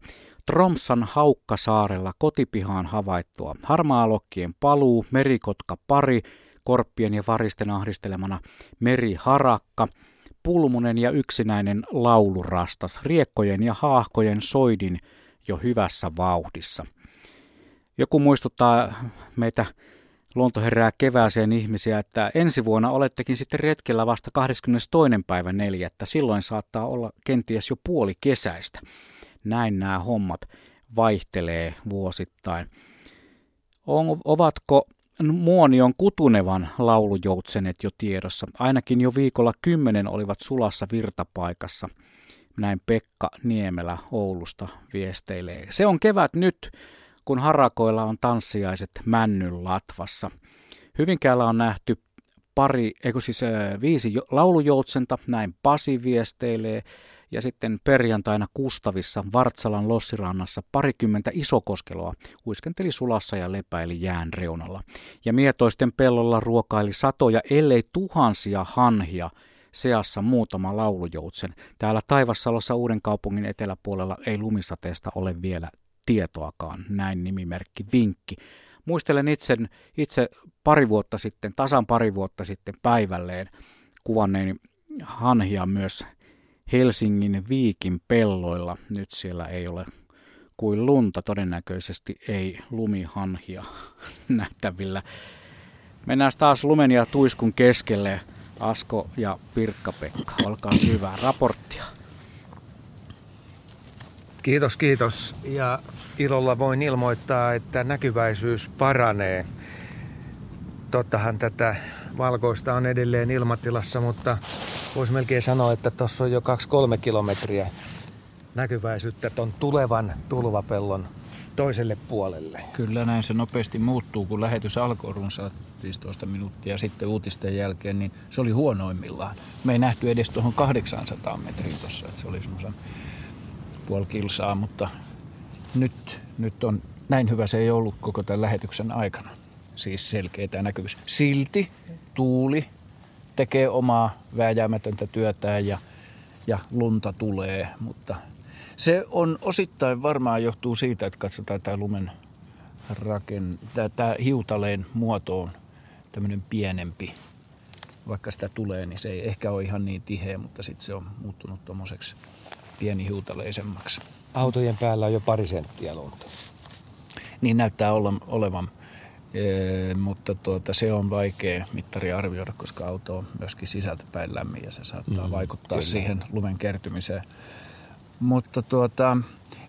Tromsan haukkasaarella kotipihaan havaittua harmaalokkien paluu, merikotka pari, korppien ja varisten ahdistelemana meriharakka, pulmunen ja yksinäinen laulurastas, riekkojen ja haahkojen soidin jo hyvässä vauhdissa. Joku muistuttaa meitä luonto herää kevääseen ihmisiä, että ensi vuonna olettekin sitten retkellä vasta 22. päivä 4. Silloin saattaa olla kenties jo puoli kesäistä. Näin nämä hommat vaihtelee vuosittain. On, ovatko Muonion kutunevan laulujoutsenet jo tiedossa? Ainakin jo viikolla kymmenen olivat sulassa virtapaikassa. Näin Pekka Niemelä Oulusta viesteilee. Se on kevät nyt, kun harakoilla on tanssiaiset männyn latvassa. Hyvinkäällä on nähty pari, eikö siis viisi laulujoutsenta, näin Pasi viesteilee, ja sitten perjantaina Kustavissa Vartsalan lossirannassa parikymmentä isokoskeloa uiskenteli sulassa ja lepäili jään reunalla. Ja mietoisten pellolla ruokaili satoja, ellei tuhansia hanhia, seassa muutama laulujoutsen. Täällä Taivassalossa uuden kaupungin eteläpuolella ei lumisateesta ole vielä tietoakaan, näin nimimerkki vinkki. Muistelen itse, itse pari vuotta sitten, tasan pari vuotta sitten päivälleen kuvanneeni hanhia myös Helsingin Viikin pelloilla. Nyt siellä ei ole kuin lunta, todennäköisesti ei lumihanhia nähtävillä. Mennään taas lumen ja tuiskun keskelle. Asko ja Pirkka-Pekka, olkaa hyvää raporttia. Kiitos, kiitos. Ja ilolla voin ilmoittaa, että näkyväisyys paranee. Tottahan tätä valkoista on edelleen ilmatilassa, mutta voisi melkein sanoa, että tuossa on jo 2-3 kilometriä näkyväisyyttä tuon tulevan tulvapellon toiselle puolelle. Kyllä näin se nopeasti muuttuu, kun lähetys alkoi runsaat 15 minuuttia sitten uutisten jälkeen, niin se oli huonoimmillaan. Me ei nähty edes tuohon 800 metriä tuossa, että se oli semmoisen puoli kilsaa, mutta nyt, nyt on näin hyvä se ei ollut koko tämän lähetyksen aikana. Siis selkeä tämä näkyvyys. Silti tuuli tekee omaa vääjäämätöntä työtään ja, ja lunta tulee, mutta se on osittain varmaan johtuu siitä, että katsotaan tämä lumen raken, tämä hiutaleen muoto on tämmöinen pienempi. Vaikka sitä tulee, niin se ei ehkä ole ihan niin tiheä, mutta sitten se on muuttunut tuommoiseksi pienihiutaleisemmaksi. Autojen päällä on jo pari senttiä lunta. Niin näyttää olla, olevan, e, mutta tuota, se on vaikea mittari arvioida, koska auto on myöskin sisältäpäin lämmin ja se saattaa mm, vaikuttaa kyllä. siihen lumen kertymiseen. Mutta tuota,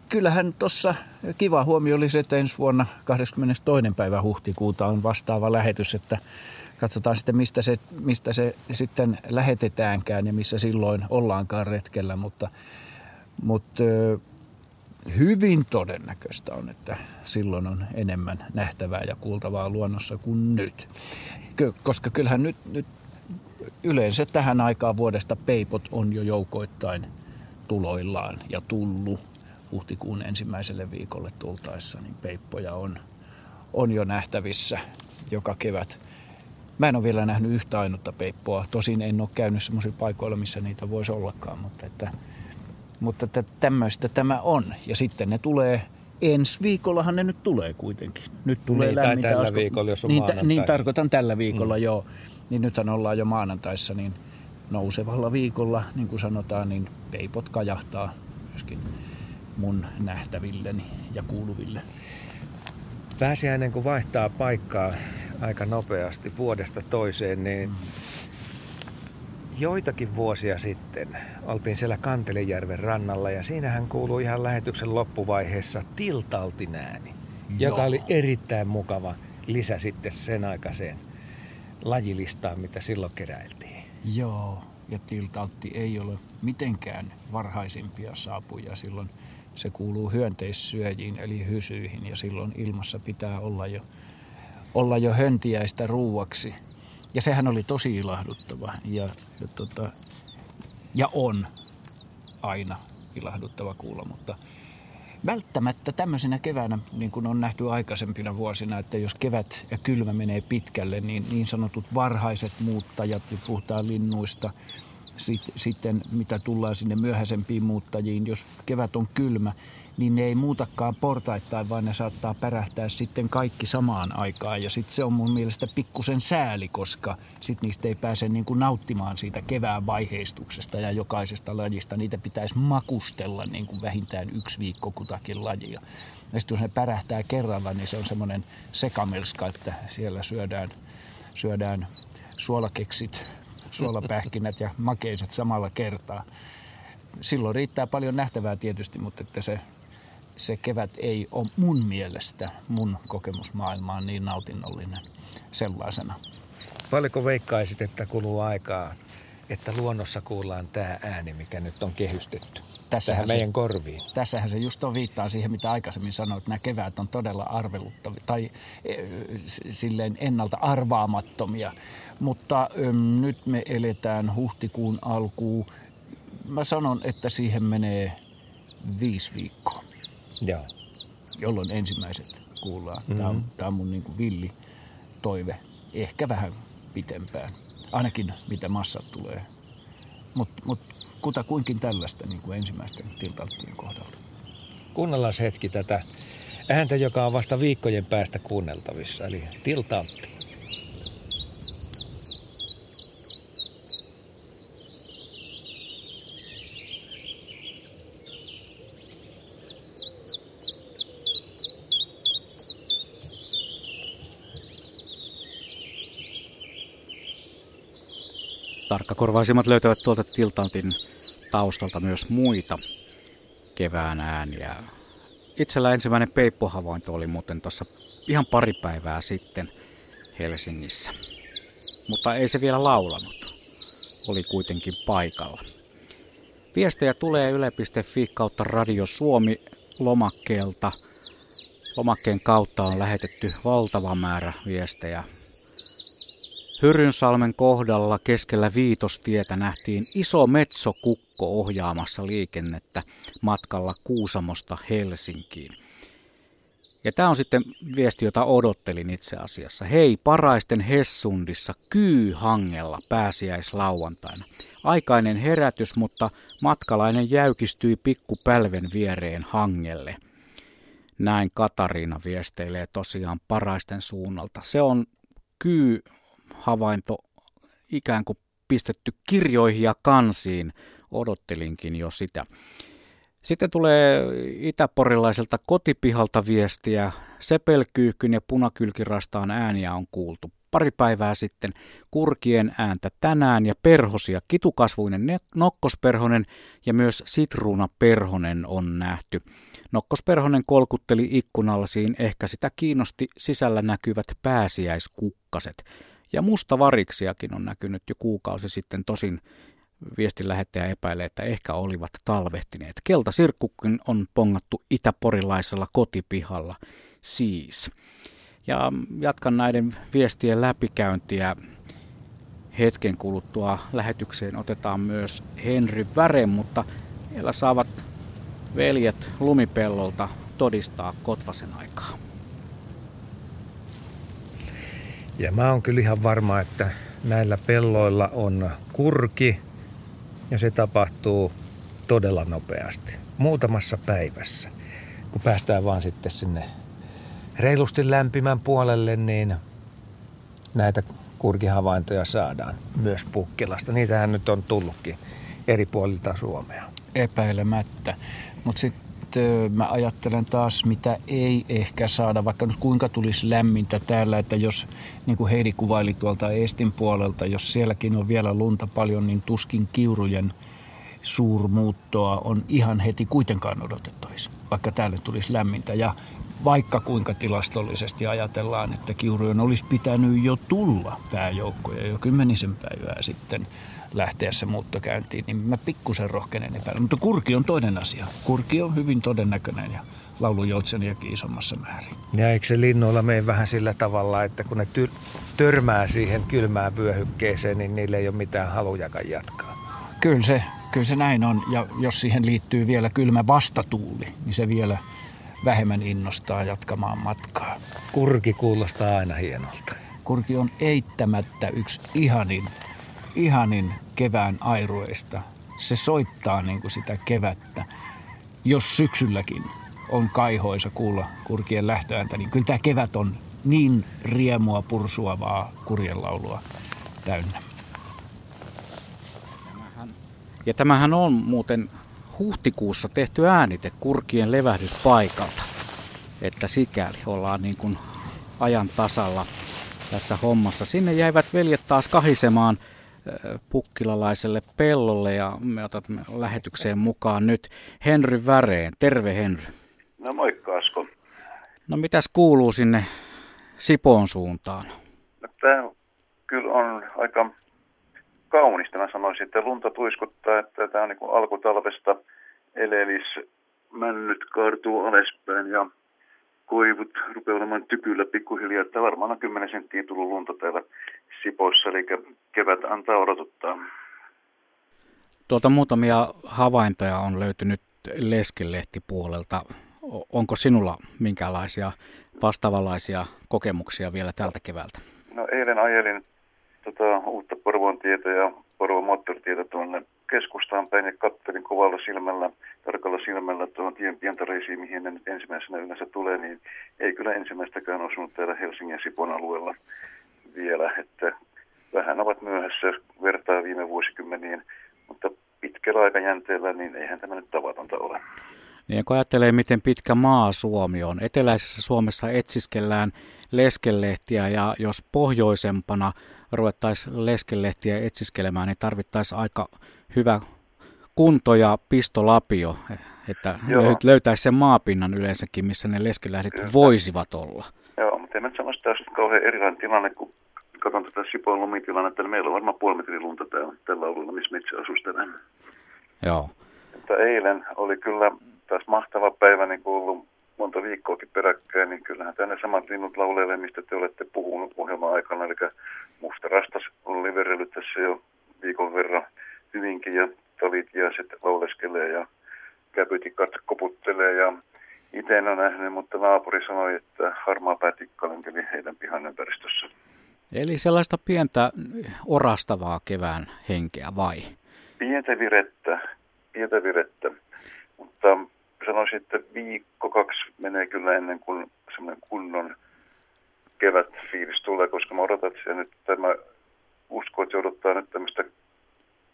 kyllähän tuossa kiva huomio oli se, että ensi vuonna 22. päivä huhtikuuta on vastaava lähetys, että katsotaan sitten mistä se, mistä se sitten lähetetäänkään ja missä silloin ollaankaan retkellä, mutta mutta hyvin todennäköistä on, että silloin on enemmän nähtävää ja kuultavaa luonnossa kuin nyt. Koska kyllähän nyt, nyt yleensä tähän aikaan vuodesta peipot on jo joukoittain tuloillaan ja tullut huhtikuun ensimmäiselle viikolle tultaessa, niin peippoja on, on jo nähtävissä joka kevät. Mä en ole vielä nähnyt yhtä ainutta peippoa. Tosin en ole käynyt sellaisilla paikoilla, missä niitä voisi ollakaan, mutta että mutta tämmöistä tämä on. Ja sitten ne tulee, ensi viikollahan ne nyt tulee kuitenkin. Nyt tulee niin, lämmintä. tällä asko... viikolla, jos on niin, t- niin tarkoitan tällä viikolla, mm. joo. Niin nythän ollaan jo maanantaissa, niin nousevalla viikolla, niin kuin sanotaan, niin peipot kajahtaa myöskin mun nähtävilleni ja kuuluville. Pääsiäinen kun vaihtaa paikkaa aika nopeasti vuodesta toiseen, niin joitakin vuosia sitten oltiin siellä Kantelejärven rannalla ja siinähän kuuluu ihan lähetyksen loppuvaiheessa tiltaltin ääni, joka oli erittäin mukava lisä sitten sen aikaiseen lajilistaan, mitä silloin keräiltiin. Joo, ja tiltaltti ei ole mitenkään varhaisimpia saapuja. Silloin se kuuluu hyönteissyöjiin eli hysyihin ja silloin ilmassa pitää olla jo, olla jo höntiäistä ruuaksi. Ja sehän oli tosi ilahduttava. Ja, ja, tota, ja on aina ilahduttava kuulla, mutta välttämättä tämmöisenä keväänä, niin kuin on nähty aikaisempina vuosina, että jos kevät ja kylmä menee pitkälle, niin niin sanotut varhaiset muuttajat, puhutaan linnuista, sitten mitä tullaan sinne myöhäisempiin muuttajiin, jos kevät on kylmä, niin ne ei muutakaan portaittain, vaan ne saattaa pärähtää sitten kaikki samaan aikaan. Ja sitten se on mun mielestä pikkusen sääli, koska sitten niistä ei pääse niin kuin nauttimaan siitä kevään vaiheistuksesta ja jokaisesta lajista. Niitä pitäisi makustella niin kuin vähintään yksi viikko kutakin lajia. Ja sitten jos ne pärähtää kerralla, niin se on semmoinen sekamelska, että siellä syödään, syödään suolakeksit, suolapähkinät ja makeiset samalla kertaa silloin riittää paljon nähtävää tietysti, mutta että se se kevät ei ole mun mielestä, mun kokemusmaailmaan niin nautinnollinen sellaisena. Paljonko veikkaisit, että kuluu aikaa, että luonnossa kuullaan tämä ääni, mikä nyt on kehystetty tässähän tähän meidän se, korviin? Tässähän se just on viittaa siihen, mitä aikaisemmin sanoit, että nämä keväät on todella arveluttavia tai e, silleen ennalta arvaamattomia. Mutta ö, nyt me eletään huhtikuun alkuun. Mä sanon, että siihen menee viisi viikkoa. Joo. Jolloin ensimmäiset kuullaan. Mm-hmm. Tämä, on, tämä on mun niin kuin villi toive. Ehkä vähän pitempään. Ainakin mitä massat tulee. Mutta mut, kutakuinkin tällaista niin kuin ensimmäisten tiltalttien kohdalta. Kuunnellaan hetki tätä ääntä, joka on vasta viikkojen päästä kuunneltavissa, eli tiltaltti. Tarkkakorvaisimmat löytävät tuolta Tiltantin taustalta myös muita kevään ääniä. Itsellä ensimmäinen peippohavainto oli muuten tuossa ihan pari päivää sitten Helsingissä. Mutta ei se vielä laulanut. Oli kuitenkin paikalla. Viestejä tulee yle.fi kautta Radio Suomi lomakkeelta. Lomakkeen kautta on lähetetty valtava määrä viestejä Hyrynsalmen kohdalla keskellä viitostietä nähtiin iso metsokukko ohjaamassa liikennettä matkalla Kuusamosta Helsinkiin. Ja tämä on sitten viesti, jota odottelin itse asiassa. Hei, paraisten Hessundissa kyyhangella pääsiäislauantaina. Aikainen herätys, mutta matkalainen jäykistyi pikkupälven viereen hangelle. Näin Katariina viesteilee tosiaan paraisten suunnalta. Se on kyy havainto ikään kuin pistetty kirjoihin ja kansiin. Odottelinkin jo sitä. Sitten tulee itäporilaiselta kotipihalta viestiä. Sepelkyyhkyn ja punakylkirastaan ääniä on kuultu. Pari päivää sitten kurkien ääntä tänään ja perhosia. Kitukasvuinen nokkosperhonen ja myös sitruunaperhonen on nähty. Nokkosperhonen kolkutteli ikkunallasiin, ehkä sitä kiinnosti sisällä näkyvät pääsiäiskukkaset. Ja mustavariksiakin on näkynyt jo kuukausi sitten, tosin viestin lähettäjä epäilee, että ehkä olivat talvehtineet. Keltasirkkukin on pongattu itäporilaisella kotipihalla siis. Ja jatkan näiden viestien läpikäyntiä. Hetken kuluttua lähetykseen otetaan myös Henry Väre, mutta vielä saavat veljet lumipellolta todistaa Kotvasen aikaa. Ja mä oon kyllä ihan varma, että näillä pelloilla on kurki ja se tapahtuu todella nopeasti. Muutamassa päivässä. Kun päästään vaan sitten sinne reilusti lämpimän puolelle, niin näitä kurkihavaintoja saadaan myös Pukkilasta. Niitähän nyt on tullutkin eri puolilta Suomea. Epäilemättä. Mutta sitten mä ajattelen taas, mitä ei ehkä saada, vaikka nyt kuinka tulisi lämmintä täällä, että jos, niin kuin Heidi kuvaili tuolta Estin puolelta, jos sielläkin on vielä lunta paljon, niin tuskin kiurujen suurmuuttoa on ihan heti kuitenkaan odotettaisi, vaikka täällä tulisi lämmintä. Ja vaikka kuinka tilastollisesti ajatellaan, että kiurujen olisi pitänyt jo tulla pääjoukkoja jo kymmenisen päivää sitten lähteessä muuttokäyntiin, niin mä pikkusen rohkenen epäillä. Mutta kurki on toinen asia. Kurki on hyvin todennäköinen ja laulujoutseniakin isommassa määrin. Ja eikö se linnoilla mene vähän sillä tavalla, että kun ne ty- törmää siihen kylmään vyöhykkeeseen, niin niille ei ole mitään halujakaan jatkaa? Kyllä se, kyllä se näin on. Ja jos siihen liittyy vielä kylmä vastatuuli, niin se vielä vähemmän innostaa jatkamaan matkaa. Kurki kuulostaa aina hienolta. Kurki on eittämättä yksi ihanin, ihanin kevään airueista. Se soittaa niin kuin sitä kevättä. Jos syksylläkin on kaihoisa kuulla kurkien lähtöääntä, niin kyllä tämä kevät on niin riemua pursuavaa kurjenlaulua täynnä. Ja tämähän on muuten huhtikuussa tehty äänite kurkien levähdyspaikalta. Että sikäli ollaan niin kuin ajan tasalla tässä hommassa. Sinne jäivät veljet taas kahisemaan pukkilalaiselle pellolle ja me otamme lähetykseen mukaan nyt Henry Väreen. Terve Henry. No moikka Asko. No mitäs kuuluu sinne Sipoon suuntaan? No, tämä kyllä on aika kaunista. Mä sanoisin, että lunta tuiskuttaa, että tämä on niin alkutalvesta elevis männyt kaartuu alaspäin ja koivut rupeaa olemaan tykyllä pikkuhiljaa, että varmaan on 10 senttiä tullut lunta täällä Sipoissa, eli kevät antaa odotuttaa. Tuota muutamia havaintoja on löytynyt leskelehtipuolelta. Onko sinulla minkälaisia vastaavanlaisia kokemuksia vielä tältä keväältä? No eilen ajelin tota, uutta Porvoon tietä ja Porvoon moottoritietä tuonne keskustaan päin ja kattelin kovalla silmällä, tarkalla silmällä tuohon tien pientareisiin, mihin ne nyt ensimmäisenä yleensä tulee, niin ei kyllä ensimmäistäkään osunut täällä Helsingin ja Sipon alueella vielä, että vähän ovat myöhässä vertaa viime vuosikymmeniin, mutta pitkällä aikajänteellä niin eihän tämä nyt tavatonta ole. Niin kun ajattelee, miten pitkä maa Suomi on. Eteläisessä Suomessa etsiskellään leskelehtiä ja jos pohjoisempana ruvettaisiin leskelehtiä etsiskelemään, niin tarvittaisiin aika hyvä kunto ja pistolapio, että Joo. löytäisi sen maapinnan yleensäkin, missä ne leskelähdet Kyllä. voisivat olla. Joo, mutta mä sano, että tämä kauhean erilainen tilanne, kun katson tätä Sipoon lumitilannetta, niin meillä on varmaan puoli metrin lunta täällä, tällä alueella, missä metsä asustelen. Joo. Mutta eilen oli kyllä taas mahtava päivä, niin kuin ollut monta viikkoakin peräkkäin, niin kyllähän tänne samat linnut lauleilee, mistä te olette puhunut ohjelman aikana. Eli musta rastas on liverellyt tässä jo viikon verran hyvinkin ja sitten lauleskelee ja käpytikat koputtelee ja itse en ole nähnyt, mutta naapuri sanoi, että harmaa päätikka lenteli heidän pihan ympäristössä. Eli sellaista pientä orastavaa kevään henkeä vai? Pientä virettä, pientä virettä, mutta sanoisin, että viikko kaksi menee kyllä ennen kuin semmoinen kunnon kevät fiilis tulee, koska mä odotan, että nyt tämä usko, että odottaa nyt tämmöistä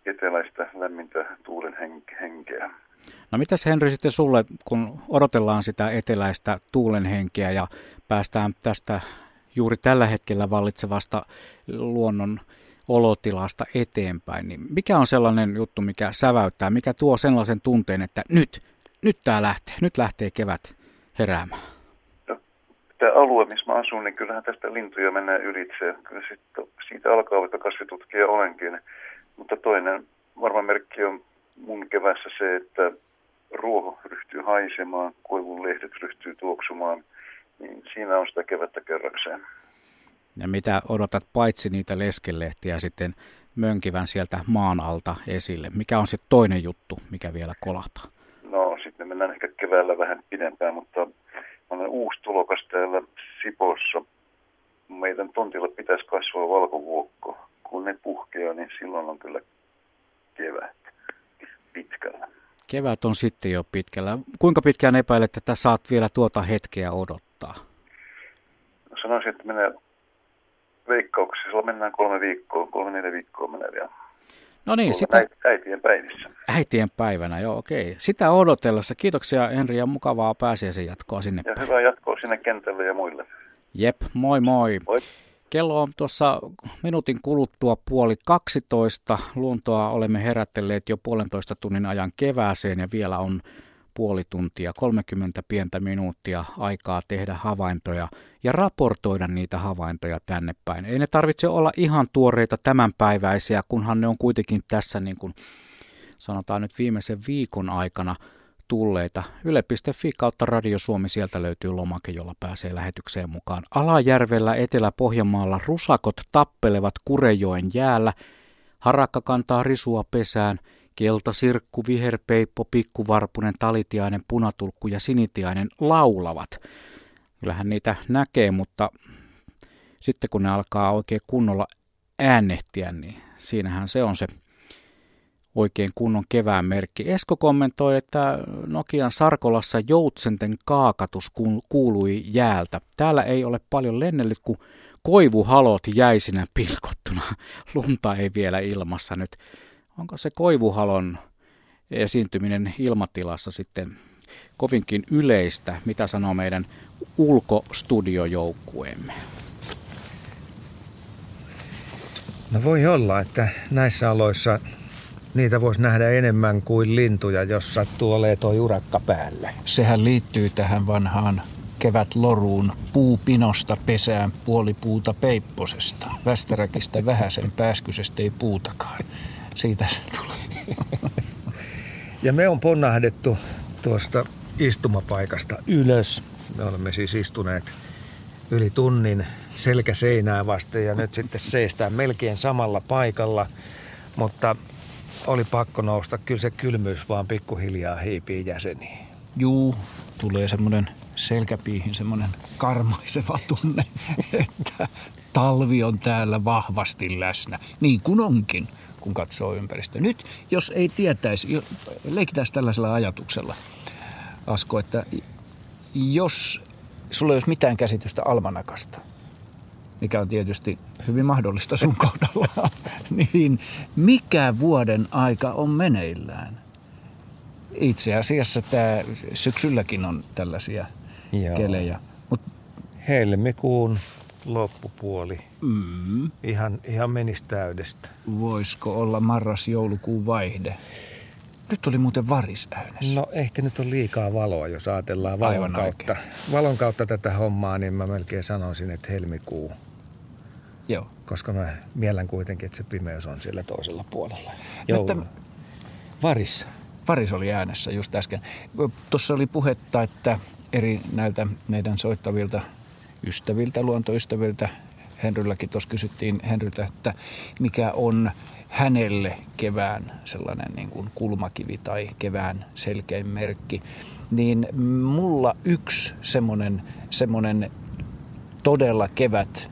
eteläistä lämmintä tuulen henkeä. No mitäs Henri sitten sulle, kun odotellaan sitä eteläistä tuulen henkeä ja päästään tästä juuri tällä hetkellä vallitsevasta luonnon olotilasta eteenpäin, niin mikä on sellainen juttu, mikä säväyttää, mikä tuo sellaisen tunteen, että nyt, nyt tämä lähtee, nyt lähtee kevät heräämään? No, tämä alue, missä mä asun, niin kyllähän tästä lintuja menee ylitse. Kyllä siitä, siitä alkaa, vaikka kasvitutkija olenkin. Mutta toinen varma merkki on mun kevässä se, että ruoho ryhtyy haisemaan, koivun lehdet ryhtyy tuoksumaan, niin siinä on sitä kevättä kerrakseen. Ja mitä odotat paitsi niitä leskelehtiä sitten mönkivän sieltä maan alta esille? Mikä on se toinen juttu, mikä vielä kolahtaa? No sitten mennään ehkä keväällä vähän pidempään, mutta olen uusi tulokas täällä Sipossa. Meidän tontilla pitäisi kasvaa valkovuokko. Kun ne puhkeaa, niin silloin on kyllä kevät pitkällä. Kevät on sitten jo pitkällä. Kuinka pitkään epäilet, että saat vielä tuota hetkeä odottaa? No sanoisin, että menee veikkauksissa, mennään kolme viikkoa, kolme neljä viikkoa menee vielä. No niin, sitä... Äitien päivissä. Äitien päivänä, joo okei. Sitä odotellessa. Kiitoksia Henri ja mukavaa pääsiäisen jatkoa sinne. Ja hyvää jatkoa sinne kentälle ja muille. Jep, moi moi. Moi. Kello on tuossa minuutin kuluttua puoli 12. Luontoa olemme herättelleet jo puolentoista tunnin ajan kevääseen ja vielä on puoli tuntia, 30 pientä minuuttia aikaa tehdä havaintoja ja raportoida niitä havaintoja tänne päin. Ei ne tarvitse olla ihan tuoreita tämänpäiväisiä, kunhan ne on kuitenkin tässä niin kuin sanotaan nyt viimeisen viikon aikana tulleita. Yle.fi kautta Radio Suomi, sieltä löytyy lomake, jolla pääsee lähetykseen mukaan. Alajärvellä Etelä-Pohjanmaalla rusakot tappelevat Kurejoen jäällä. Harakka kantaa risua pesään. Keltasirkku, viherpeippo, pikkuvarpunen, talitiainen, punatulkku ja sinitiainen laulavat. Kyllähän niitä näkee, mutta sitten kun ne alkaa oikein kunnolla äänehtiä, niin siinähän se on se oikein kunnon kevään merkki. Esko kommentoi, että Nokian Sarkolassa joutsenten kaakatus kuului jäältä. Täällä ei ole paljon lennellyt, kun koivuhalot jäisinä pilkottuna. Lunta ei vielä ilmassa nyt. Onko se koivuhalon esiintyminen ilmatilassa sitten kovinkin yleistä, mitä sanoo meidän ulkostudiojoukkueemme? No voi olla, että näissä aloissa niitä voisi nähdä enemmän kuin lintuja, jos sattuu olemaan tuo urakka päällä. Sehän liittyy tähän vanhaan kevät loruun puupinosta pesään puoli puuta peipposesta. Västäräkistä vähäsen pääskysestä ei puutakaan. Siitä se tulee. Ja me on ponnahdettu tuosta istumapaikasta ylös. Me olemme siis istuneet yli tunnin selkä seinää vasten ja nyt sitten seistään melkein samalla paikalla. Mutta oli pakko nousta. Kyllä se kylmyys vaan pikkuhiljaa hiipii jäseniin. Juu, tulee semmoinen selkäpiihin semmoinen karmaiseva tunne, että talvi on täällä vahvasti läsnä. Niin kuin onkin, kun katsoo ympäristöä. Nyt, jos ei tietäisi, leikitään tällaisella ajatuksella, Asko, että jos sulla ei olisi mitään käsitystä almanakasta – mikä on tietysti hyvin mahdollista sun kohdalla, niin mikä vuoden aika on meneillään? Itse asiassa tämä syksylläkin on tällaisia Joo. kelejä. Mut... Helmikuun loppupuoli. Mm. Ihan, ihan menisi täydestä. Voisiko olla marras-joulukuun vaihde? Nyt oli muuten varis äänessä. No ehkä nyt on liikaa valoa, jos ajatellaan valon kautta. Valon kautta tätä hommaa, niin mä melkein sanoisin, että helmikuu Joo. Koska mä miellän kuitenkin, että se pimeys on siellä toisella puolella. Joulun. Että... Varis. Varis oli äänessä just äsken. Tuossa oli puhetta, että eri näiltä meidän soittavilta ystäviltä, luontoystäviltä, Henrylläkin tuossa kysyttiin Henryltä, että mikä on hänelle kevään sellainen niin kuin kulmakivi tai kevään selkein merkki, niin mulla yksi semmoinen, semmoinen todella kevät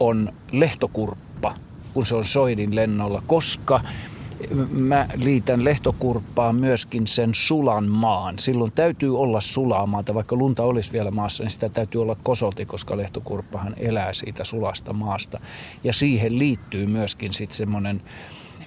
on lehtokurppa, kun se on soidin lennolla, koska mä liitän lehtokurppaan myöskin sen sulan maan. Silloin täytyy olla sulaa maata, vaikka lunta olisi vielä maassa, niin sitä täytyy olla kosolti, koska lehtokurppahan elää siitä sulasta maasta. Ja siihen liittyy myöskin sitten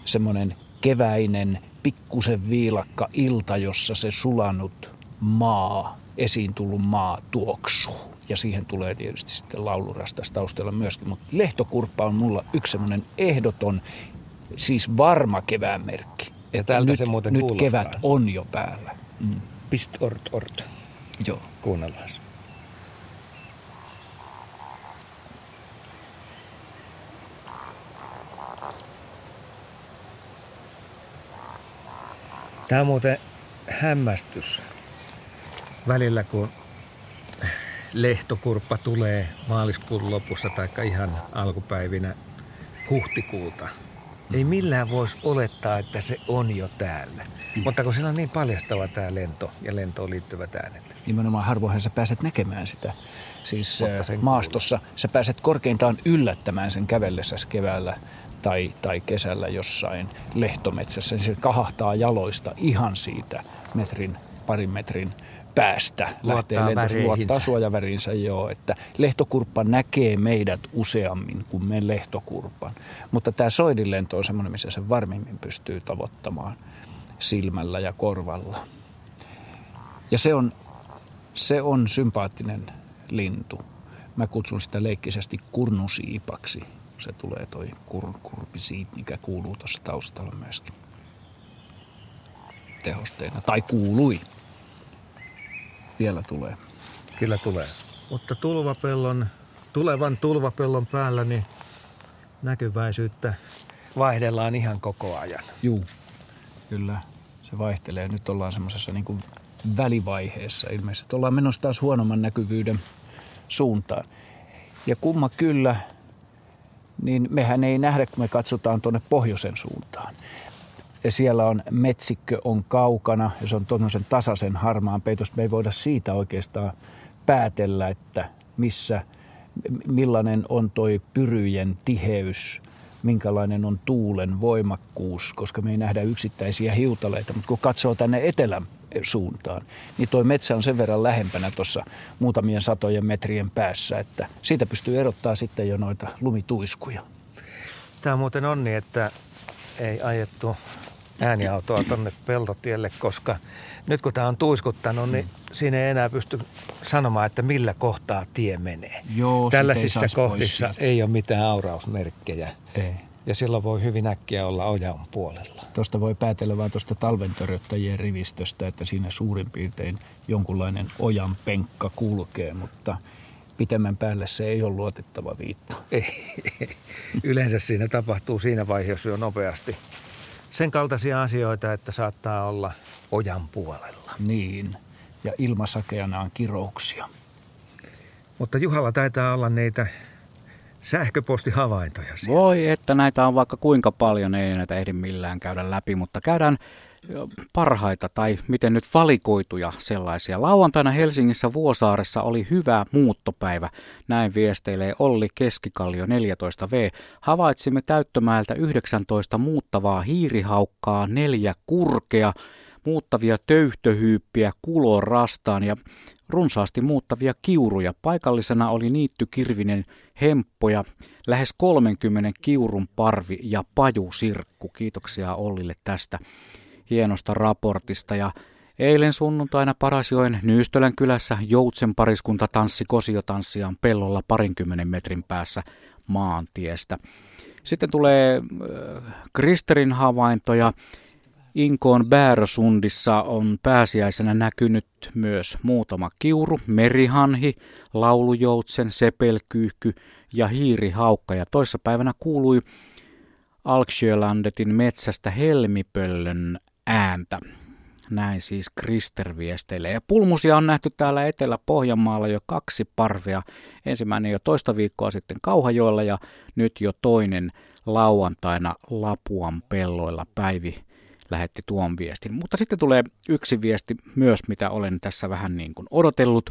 semmoinen, keväinen, pikkusen viilakka ilta, jossa se sulanut maa, esiin tullut maa tuoksuu ja siihen tulee tietysti sitten laulurastas taustalla myöskin. Mutta lehtokurppa on mulla yksi semmoinen ehdoton, siis varma kevään merkki. Ja tältä nyt, se muuten Nyt kuulostaa. kevät on jo päällä. Mm. Pist ort ort. Joo. Kuunnellaan. Tämä on muuten hämmästys. Välillä kun lehtokurppa tulee maaliskuun lopussa tai ihan alkupäivinä huhtikuuta. Ei millään voisi olettaa, että se on jo täällä. Mm. Mutta kun siinä on niin paljastava tämä lento ja lentoon liittyvät äänet. Nimenomaan harvoinhan sä pääset näkemään sitä. Siis maastossa kuuluu. sä pääset korkeintaan yllättämään sen kävellessäsi keväällä tai, tai kesällä jossain lehtometsässä. Niin se kahahtaa jaloista ihan siitä metrin, parin metrin päästä luottaa lähtee lentoon, luottaa suojavärinsä, joo. Että lehtokurppa näkee meidät useammin kuin me lehtokurpan. Mutta tämä soidinlento on semmoinen, missä se varmimmin pystyy tavoittamaan silmällä ja korvalla. Ja se on, se on sympaattinen lintu. Mä kutsun sitä leikkisesti kurnusiipaksi. Se tulee toi kur, kurpisiip, mikä kuuluu tuossa taustalla myöskin tehosteena. Tai kuului. Vielä tulee. Kyllä tulee. Mutta tulvapellon, tulevan tulvapellon päällä niin näkyväisyyttä vaihdellaan ihan koko ajan. Juu, kyllä se vaihtelee. Nyt ollaan semmoisessa niin välivaiheessa ilmeisesti. Ollaan menossa taas huonomman näkyvyyden suuntaan. Ja kumma kyllä, niin mehän ei nähdä, kun me katsotaan tuonne pohjoisen suuntaan. Ja siellä on metsikkö on kaukana ja se on tuommoisen tasaisen harmaan peitos. Me ei voida siitä oikeastaan päätellä, että missä, millainen on toi pyryjen tiheys, minkälainen on tuulen voimakkuus, koska me ei nähdä yksittäisiä hiutaleita. Mutta kun katsoo tänne etelän suuntaan, niin tuo metsä on sen verran lähempänä tuossa muutamien satojen metrien päässä, että siitä pystyy erottaa sitten jo noita lumituiskuja. Tämä muuten on niin, että ei ajettu ääniautoa tonne peltotielle, koska nyt kun tämä on tuiskuttanut, niin siinä ei enää pysty sanomaan, että millä kohtaa tie menee. Joo, ei Tällaisissa pois kohdissa ei ole mitään aurausmerkkejä. Ei. Ja silloin voi hyvin äkkiä olla ojan puolella. Tuosta voi päätellä vain tuosta talventöröttäjien rivistöstä, että siinä suurin piirtein jonkunlainen ojan penkka kulkee, mutta pitemmän päälle se ei ole luotettava viitto. Ei. Yleensä siinä tapahtuu siinä vaiheessa jo nopeasti sen kaltaisia asioita, että saattaa olla ojan puolella. Niin, ja ilmasakeana on kirouksia. Mutta Juhalla taitaa olla niitä sähköpostihavaintoja siellä. Voi, että näitä on vaikka kuinka paljon, ei näitä ehdi millään käydä läpi, mutta käydään parhaita tai miten nyt valikoituja sellaisia. Lauantaina Helsingissä Vuosaaressa oli hyvä muuttopäivä. Näin viesteilee Olli Keskikallio 14V. Havaitsimme Täyttömäeltä 19 muuttavaa hiirihaukkaa, neljä kurkea, muuttavia töyhtöhyyppiä kuloon rastaan ja runsaasti muuttavia kiuruja. Paikallisena oli niitty Kirvinen hemppoja, lähes 30 kiurun parvi ja pajusirkku. Kiitoksia Ollille tästä hienosta raportista. Ja eilen sunnuntaina Parasjoen Nyystölän kylässä Joutsen pariskunta tanssi kosiotanssiaan pellolla parinkymmenen metrin päässä maantiestä. Sitten tulee äh, Kristerin havaintoja. Inkoon Bäärösundissa on pääsiäisenä näkynyt myös muutama kiuru, merihanhi, laulujoutsen, sepelkyyhky ja hiirihaukka. Ja toissapäivänä kuului Alksjölandetin metsästä helmipöllön ääntä. Näin siis Krister viesteilee. Ja pulmusia on nähty täällä Etelä-Pohjanmaalla jo kaksi parvea. Ensimmäinen jo toista viikkoa sitten Kauhajoella ja nyt jo toinen lauantaina Lapuan pelloilla Päivi lähetti tuon viestin. Mutta sitten tulee yksi viesti myös, mitä olen tässä vähän niin kuin odotellut,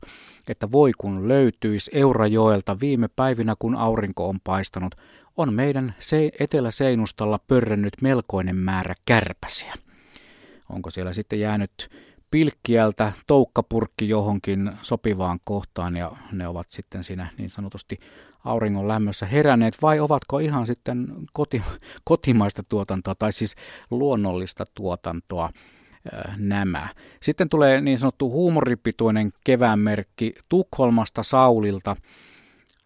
että voi kun löytyisi Eurajoelta viime päivinä, kun aurinko on paistanut, on meidän se- Etelä-Seinustalla pörrännyt melkoinen määrä kärpäsiä. Onko siellä sitten jäänyt pilkkiältä toukkapurkki johonkin sopivaan kohtaan ja ne ovat sitten siinä niin sanotusti auringon lämmössä heränneet vai ovatko ihan sitten koti, kotimaista tuotantoa tai siis luonnollista tuotantoa nämä. Sitten tulee niin sanottu huumoripituinen keväänmerkki Tukholmasta Saulilta.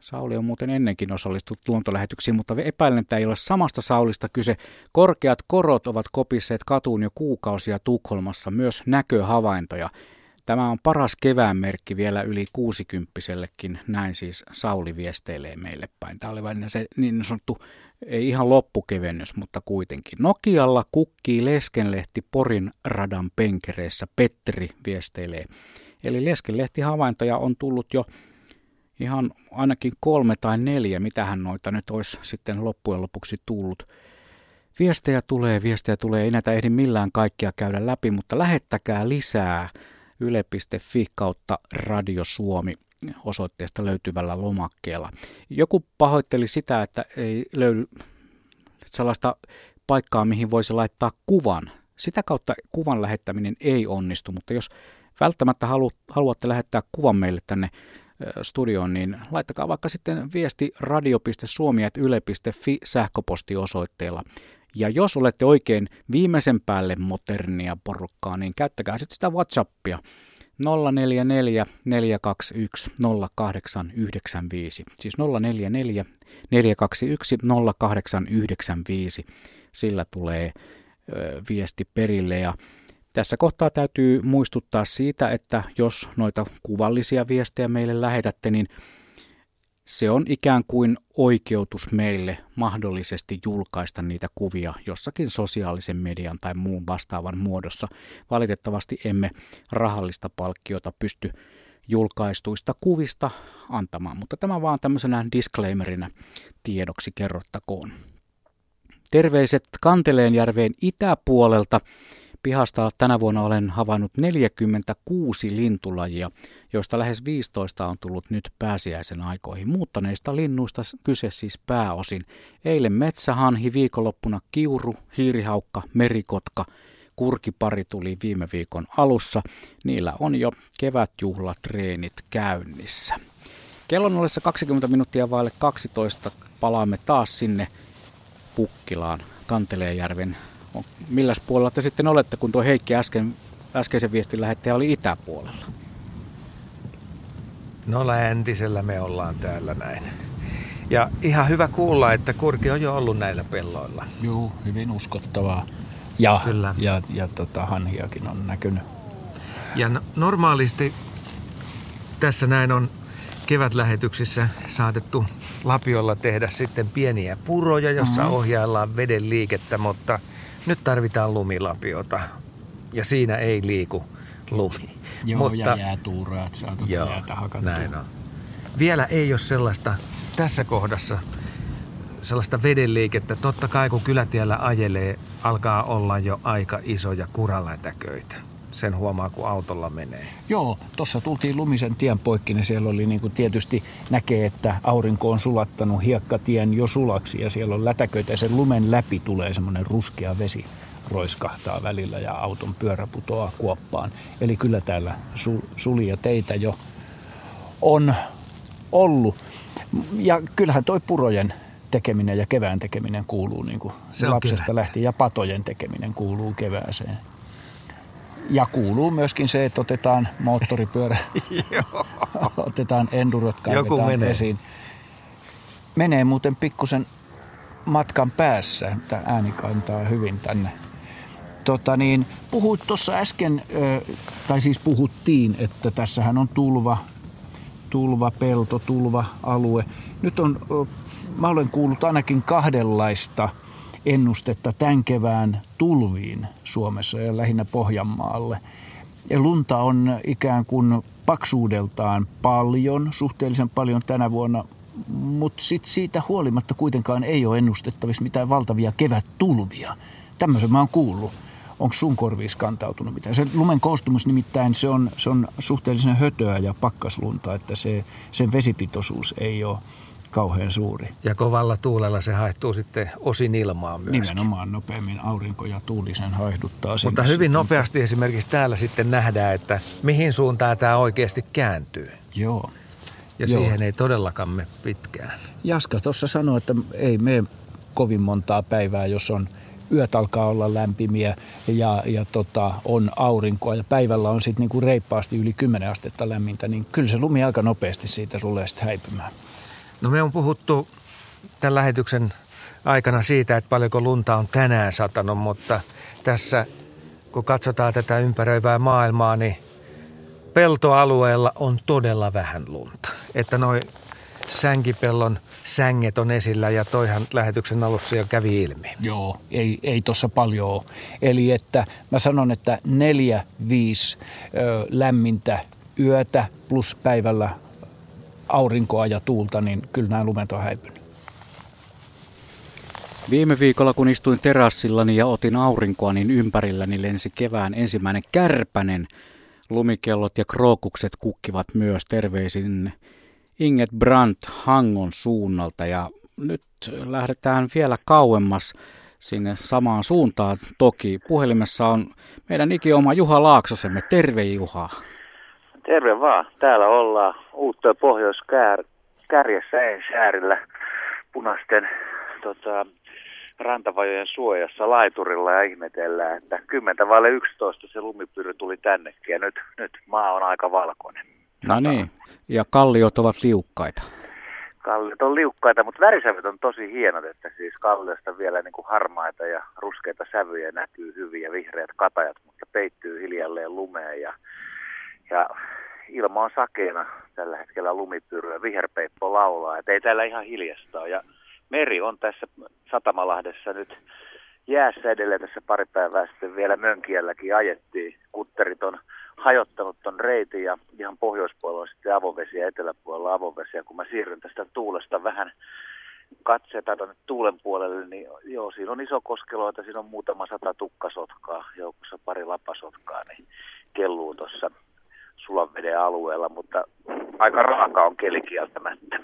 Sauli on muuten ennenkin osallistunut luontolähetyksiin, mutta epäilen, että ei ole samasta Saulista kyse. Korkeat korot ovat kopisseet katuun jo kuukausia Tukholmassa, myös näköhavaintoja. Tämä on paras keväänmerkki vielä yli kuusikymppisellekin, näin siis Sauli viesteilee meille päin. Tämä oli vain se niin sanottu, ei ihan loppukevennys, mutta kuitenkin. Nokialla kukkii leskenlehti Porin radan penkereissä, Petteri viesteilee. Eli leskenlehti havaintoja on tullut jo ihan ainakin kolme tai neljä, mitähän noita nyt olisi sitten loppujen lopuksi tullut. Viestejä tulee, viestejä tulee, ei näitä ehdi millään kaikkia käydä läpi, mutta lähettäkää lisää yle.fi kautta Radio Suomi osoitteesta löytyvällä lomakkeella. Joku pahoitteli sitä, että ei löydy sellaista paikkaa, mihin voisi laittaa kuvan. Sitä kautta kuvan lähettäminen ei onnistu, mutta jos välttämättä halu, haluatte lähettää kuvan meille tänne studioon, niin laittakaa vaikka sitten viesti radio.suomi.yle.fi sähköpostiosoitteella. Ja jos olette oikein viimeisen päälle modernia porukkaa, niin käyttäkää sitten sitä WhatsAppia 044 421 0895. Siis 044 421 0895. Sillä tulee ö, viesti perille ja tässä kohtaa täytyy muistuttaa siitä, että jos noita kuvallisia viestejä meille lähetätte, niin se on ikään kuin oikeutus meille mahdollisesti julkaista niitä kuvia jossakin sosiaalisen median tai muun vastaavan muodossa. Valitettavasti emme rahallista palkkiota pysty julkaistuista kuvista antamaan, mutta tämä vaan tämmöisenä disclaimerina tiedoksi kerrottakoon. Terveiset Kanteleenjärveen itäpuolelta. Pihasta tänä vuonna olen havainnut 46 lintulajia, joista lähes 15 on tullut nyt pääsiäisen aikoihin. Muuttaneista linnuista kyse siis pääosin. Eilen metsähanhi, viikonloppuna kiuru, hiirihaukka, merikotka, kurkipari tuli viime viikon alussa. Niillä on jo kevätjuhlatreenit käynnissä. Kellon ollessa 20 minuuttia vaille 12 palaamme taas sinne Pukkilaan Kanteleenjärven milläs puolella te sitten olette, kun tuo Heikki äsken, äskeisen viestin lähettäjä oli itäpuolella? No läntisellä me ollaan täällä näin. Ja ihan hyvä kuulla, että kurki on jo ollut näillä pelloilla. Joo, hyvin uskottavaa. Ja, Kyllä. ja, ja tota, hanhiakin on näkynyt. Ja no, normaalisti tässä näin on kevätlähetyksissä saatettu lapiolla tehdä sitten pieniä puroja, jossa mm-hmm. ohjaillaan veden liikettä, mutta – nyt tarvitaan lumilapiota ja siinä ei liiku lumi. Joo, Mutta, ja jäätuuraa, että saat joo, jäätä hakattua. näin on. Vielä ei ole sellaista tässä kohdassa sellaista vedenliikettä. Totta kai kun kylätiellä ajelee, alkaa olla jo aika isoja kuralätäköitä. Sen huomaa, kun autolla menee. Joo, tuossa tultiin lumisen tien poikki, niin siellä oli niin kuin tietysti näkee, että aurinko on sulattanut hiekkatien jo sulaksi ja siellä on lätäköitä ja sen lumen läpi tulee semmoinen ruskea vesi roiskahtaa välillä ja auton pyörä putoaa kuoppaan. Eli kyllä täällä sul- sulia teitä jo on ollut. Ja kyllähän toi purojen tekeminen ja kevään tekeminen kuuluu niin kuin Se lapsesta lähtien ja patojen tekeminen kuuluu kevääseen. Ja kuuluu myöskin se, että otetaan moottoripyörä, otetaan endurot, kaivetaan menee. esiin. Menee muuten pikkusen matkan päässä, että ääni kantaa hyvin tänne. Tota niin, puhuit tuossa äsken, tai siis puhuttiin, että tässähän on tulva, tulva pelto, tulva alue. Nyt on, mä olen kuullut ainakin kahdenlaista – ennustetta tämän kevään tulviin Suomessa ja lähinnä Pohjanmaalle. Ja lunta on ikään kuin paksuudeltaan paljon, suhteellisen paljon tänä vuonna, mutta sit siitä huolimatta kuitenkaan ei ole ennustettavissa mitään valtavia kevättulvia. Tämmöisen mä oon kuullut. Onko sun korviis kantautunut mitään? Se lumen koostumus nimittäin se on, se on suhteellisen hötöä ja pakkaslunta, että se, sen vesipitoisuus ei ole kauhean suuri. Ja kovalla tuulella se haehtuu sitten osin ilmaa myös. Nimenomaan nopeammin aurinko ja tuuli sen haihduttaa. Mutta hyvin nopeasti esimerkiksi täällä sitten nähdään, että mihin suuntaan tämä oikeasti kääntyy. Joo. Ja Joo. siihen ei todellakaan me pitkään. Jaska tuossa sanoi, että ei me kovin montaa päivää, jos on yöt alkaa olla lämpimiä ja, ja tota, on aurinkoa ja päivällä on sitten niinku reippaasti yli 10 astetta lämmintä, niin kyllä se lumi aika nopeasti siitä tulee sitten häipymään. No me on puhuttu tämän lähetyksen aikana siitä, että paljonko lunta on tänään satanut, mutta tässä kun katsotaan tätä ympäröivää maailmaa, niin peltoalueella on todella vähän lunta. Että noin sänkipellon sänget on esillä ja toihan lähetyksen alussa jo kävi ilmi. Joo, ei, ei tuossa paljon ole. Eli että mä sanon, että neljä, viisi ö, lämmintä yötä plus päivällä aurinkoa ja tuulta, niin kyllä nämä lumet on häipynyt. Viime viikolla, kun istuin terassillani ja otin aurinkoa, niin ympärilläni lensi kevään ensimmäinen kärpänen. Lumikellot ja krookukset kukkivat myös terveisin Inget Brandt Hangon suunnalta ja nyt lähdetään vielä kauemmas sinne samaan suuntaan toki. Puhelimessa on meidän ikioma Juha Laaksosemme. Terve Juha. Terve vaan. Täällä ollaan uutta pohjoiskärjessä Eensääärillä punaisten tota, rantavajojen suojassa laiturilla ja ihmetellään, että 10 vaille 11 se lumipyry tuli tännekin ja nyt, nyt maa on aika valkoinen. No niin, ja kalliot ovat liukkaita. Kalliot on liukkaita, mutta värisävyt on tosi hienot, että siis kalliosta vielä niin kuin harmaita ja ruskeita sävyjä näkyy hyvin ja vihreät katajat, mutta peittyy hiljalleen lumeen ja, ja ilma on sakeena tällä hetkellä lumipyryä, viherpeippo laulaa, että ei täällä ihan hiljasta ole. Ja meri on tässä Satamalahdessa nyt jäässä edelleen tässä pari päivää sitten vielä Mönkielläkin ajettiin. Kutterit on hajottanut ton reitin ja ihan pohjoispuolella on sitten avovesi ja eteläpuolella avovesi. Ja kun mä siirryn tästä tuulesta vähän katseita tuonne tuulen puolelle, niin joo, siinä on iso koskeloita, siinä on muutama sata tukkasotkaa, joukossa pari lapasotkaa, niin kelluu tuossa sulanveden alueella, mutta aika raaka on keli kieltämättä.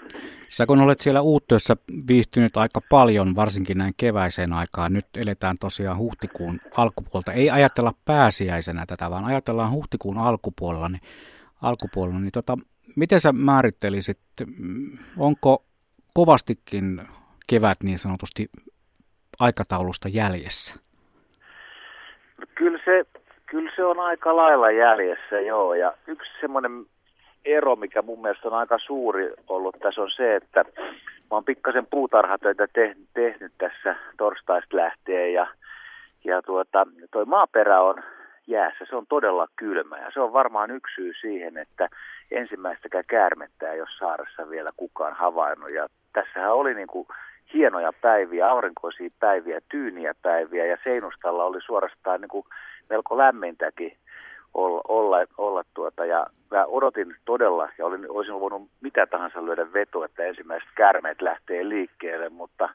Sä kun olet siellä uuttyössä viihtynyt aika paljon, varsinkin näin keväiseen aikaan, nyt eletään tosiaan huhtikuun alkupuolta. Ei ajatella pääsiäisenä tätä, vaan ajatellaan huhtikuun alkupuolella. Niin, alkupuolella, niin tota, miten sä määrittelisit, onko kovastikin kevät niin sanotusti aikataulusta jäljessä? Kyllä se Kyllä se on aika lailla jäljessä, joo. Ja yksi semmoinen ero, mikä mun mielestä on aika suuri ollut tässä on se, että mä oon pikkasen puutarhatöitä tehnyt, tehnyt tässä torstaista lähtien ja, ja tuota, toi maaperä on jäässä, se on todella kylmä ja se on varmaan yksi syy siihen, että ensimmäistäkään käärmettä ei ole saaressa vielä kukaan havainnut ja tässähän oli niin kuin hienoja päiviä, aurinkoisia päiviä, tyyniä päiviä ja seinustalla oli suorastaan niin kuin melko lämmintäkin olla, olla, olla tuota, ja mä odotin todella, ja olin, olisin voinut mitä tahansa lyödä veto, että ensimmäiset kärmeet lähtee liikkeelle, mutta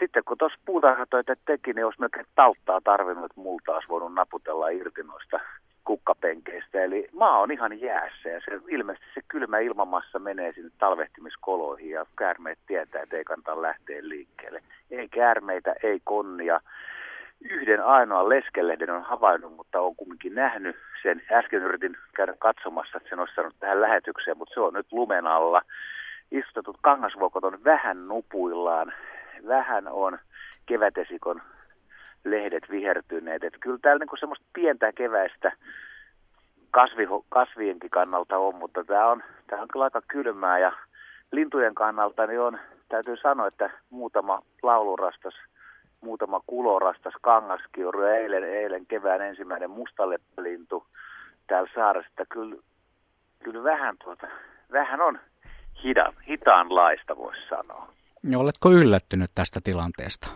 sitten kun tuossa puutarhatöitä teki, niin olisi melkein tauttaa tarvinnut, että multa olisi voinut naputella irti noista kukkapenkeistä. Eli maa on ihan jäässä ja se, ilmeisesti se kylmä ilmamassa menee sinne talvehtimiskoloihin ja käärmeet tietää, että ei kannata lähteä liikkeelle. Ei käärmeitä, ei konnia, yhden ainoan leskelehden on havainnut, mutta on kumminkin nähnyt sen. Äsken yritin käydä katsomassa, että se olisi saanut tähän lähetykseen, mutta se on nyt lumen alla. Istutut kangasvuokot on vähän nupuillaan, vähän on kevätesikon lehdet vihertyneet. Että kyllä täällä niin semmoista pientä keväistä kasvi, kasvienkin kannalta on, mutta tämä on, tämä on kyllä aika kylmää ja lintujen kannalta niin on, täytyy sanoa, että muutama laulurastas – muutama kulorastas kangaskiuru ja eilen, eilen kevään ensimmäinen mustalleppelintu täällä saaressa. Kyllä, kyllä vähän, tuota, vähän on hidan, hitaanlaista, voisi sanoa. Ja oletko yllättynyt tästä tilanteesta?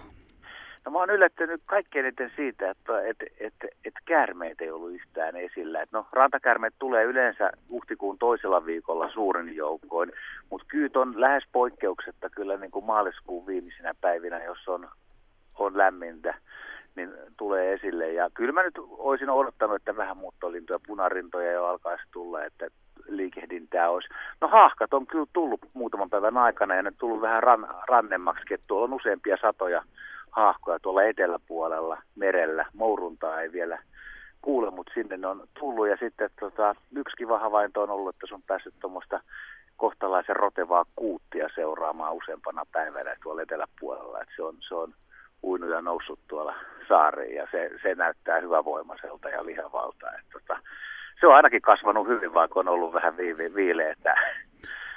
No mä oon yllättynyt kaikkein eniten siitä, että et, et, et käärmeitä ei ollut yhtään esillä. Et no, rantakärmeet tulee yleensä huhtikuun toisella viikolla suurin joukkoin, mutta kyyt on lähes poikkeuksetta kyllä niin kuin maaliskuun viimeisinä päivinä, jos on on lämmintä, niin tulee esille. Ja kyllä mä nyt olisin odottanut, että vähän muuttolintoja, punarintoja jo alkaisi tulla, että liikehdintää olisi. No haahkat on kyllä tullut muutaman päivän aikana ja ne tullut vähän ran, rannemmaksi, että tuolla on useampia satoja haahkoja tuolla eteläpuolella merellä. Mouruntaa ei vielä kuule, mutta sinne ne on tullut. Ja sitten tota, yksi kiva havainto on ollut, että se on päässyt tuommoista kohtalaisen rotevaa kuuttia seuraamaan useampana päivänä tuolla eteläpuolella. Että se on, se on uinut ja noussut tuolla saariin ja se, se näyttää hyvävoimaiselta ja lihavalta. Et tota, se on ainakin kasvanut hyvin, vaikka on ollut vähän viive, viileitä.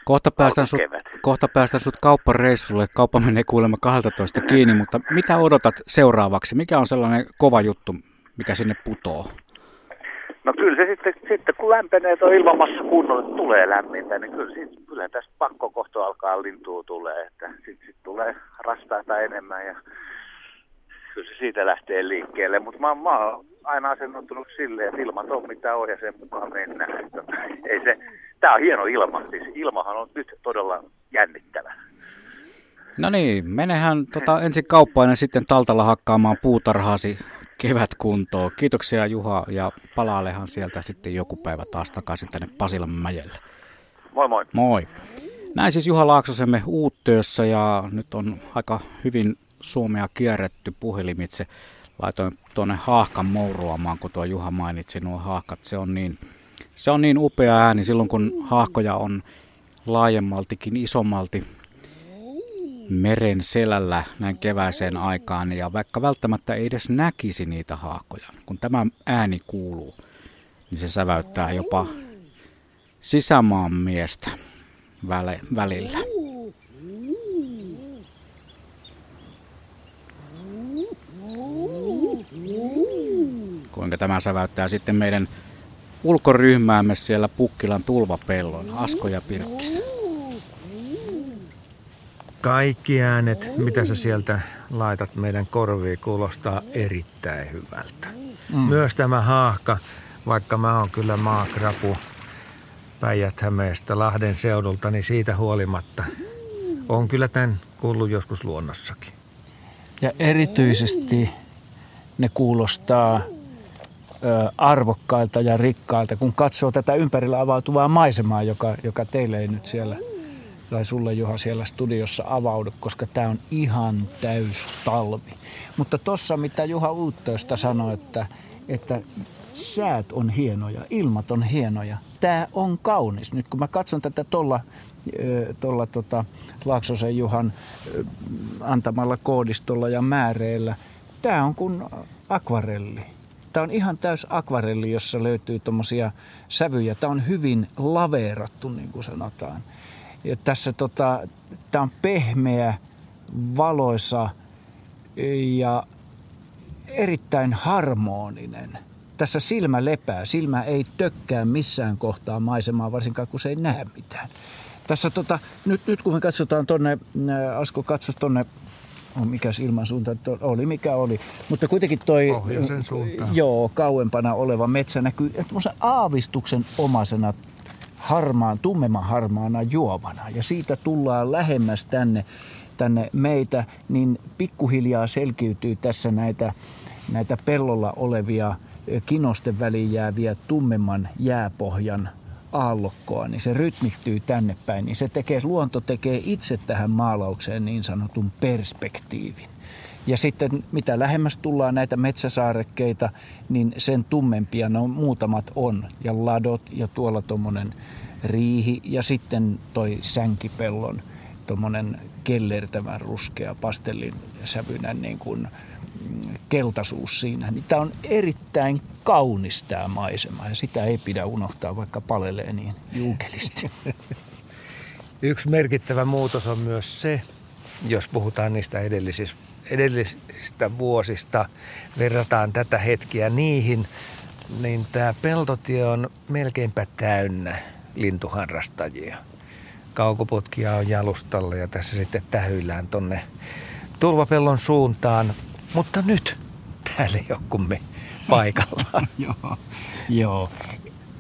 Kohta päästään, sut, kohta päästään sut kauppareissulle. Kauppa menee kuulemma 12 kiinni, mutta mitä odotat seuraavaksi? Mikä on sellainen kova juttu, mikä sinne putoo? No kyllä se sitten, sitten kun lämpenee tuo ilmamassa kunnolla, tulee lämmintä, niin kyllä, sit, kyllä tässä pakko kohta alkaa lintua tulee, että sitten sit tulee rastaita enemmän ja kyllä se siitä lähtee liikkeelle. Mutta mä, mä oon aina asennuttunut silleen, että ilmat on mitä on ja sen mukaan mennään. Tota, ei se, tää on hieno ilma. Siis ilmahan on nyt todella jännittävä. No niin, menehän tota, ensin kauppaan ja sitten taltalla hakkaamaan puutarhaasi kevätkuntoon. Kiitoksia Juha ja palaalehan sieltä sitten joku päivä taas takaisin tänne Pasilan mäjelle. Moi moi. Moi. Näin siis Juha Laaksosemme uuttöössä ja nyt on aika hyvin Suomea kierretty puhelimitse. Laitoin tuonne haahkan mouruamaan, kun tuo Juha mainitsi nuo haahkat. Se on niin, se on niin upea ääni silloin, kun haahkoja on laajemmaltikin isommalti meren selällä näin keväiseen aikaan. Ja vaikka välttämättä ei edes näkisi niitä haahkoja, kun tämä ääni kuuluu, niin se säväyttää jopa sisämaan miestä välillä. Kuinka tämä säväyttää sitten meidän ulkoryhmäämme siellä Pukkilan tulvapellon, Asko ja Pirkkis. Kaikki äänet, mitä sä sieltä laitat meidän korviin, kuulostaa erittäin hyvältä. Mm. Myös tämä haahka, vaikka mä oon kyllä maakrapu päijät Lahden seudulta, niin siitä huolimatta on kyllä tämän kuullut joskus luonnossakin. Ja erityisesti ne kuulostaa arvokkailta ja rikkailta, kun katsoo tätä ympärillä avautuvaa maisemaa, joka, joka teille ei nyt siellä tai sulle Juha siellä studiossa avaudu, koska tämä on ihan täys talvi. Mutta tossa mitä Juha Uuttöistä sanoi, että, että säät on hienoja, ilmat on hienoja. Tämä on kaunis. Nyt kun mä katson tätä tuolla tuolla tota, Laaksosen Juhan antamalla koodistolla ja määreillä, tämä on kuin akvarelli. Tämä on ihan täys akvarelli, jossa löytyy tuommoisia sävyjä. Tämä on hyvin laveerattu, niin kuin sanotaan. Ja tässä tota, tämä on pehmeä, valoisa ja erittäin harmoninen. Tässä silmä lepää. Silmä ei tökkää missään kohtaa maisemaa, varsinkaan kun se ei näe mitään. Tässä tota, nyt, nyt kun me katsotaan tuonne, Asko katsos tuonne oh, mikä ilmansuunta oli, mikä oli. Mutta kuitenkin toi joo, kauempana oleva metsä näkyy aavistuksen omaisena harmaan, tummemman harmaana juovana. Ja siitä tullaan lähemmäs tänne, tänne meitä, niin pikkuhiljaa selkiytyy tässä näitä, näitä pellolla olevia kinosten väliin jääviä tummemman jääpohjan aallokkoa, niin se rytmittyy tänne päin. Niin se tekee, luonto tekee itse tähän maalaukseen niin sanotun perspektiivin. Ja sitten mitä lähemmäs tullaan näitä metsäsaarekkeita, niin sen tummempia no muutamat on. Ja ladot ja tuolla tuommoinen riihi ja sitten toi sänkipellon tuommoinen kellertävän ruskea pastellin sävynän niin kuin keltaisuus siinä. Niin tämä on erittäin kaunis tämä maisema ja sitä ei pidä unohtaa, vaikka palelee niin juukelisti. Yksi merkittävä muutos on myös se, jos puhutaan niistä edellisistä edellisistä vuosista, verrataan tätä hetkiä niihin, niin tämä peltotie on melkeinpä täynnä lintuharrastajia. Kaukoputkia on jalustalla ja tässä sitten tähyillään tonne tulvapellon suuntaan. Mutta nyt täällä ei ole kuin me paikalla. joo, joo,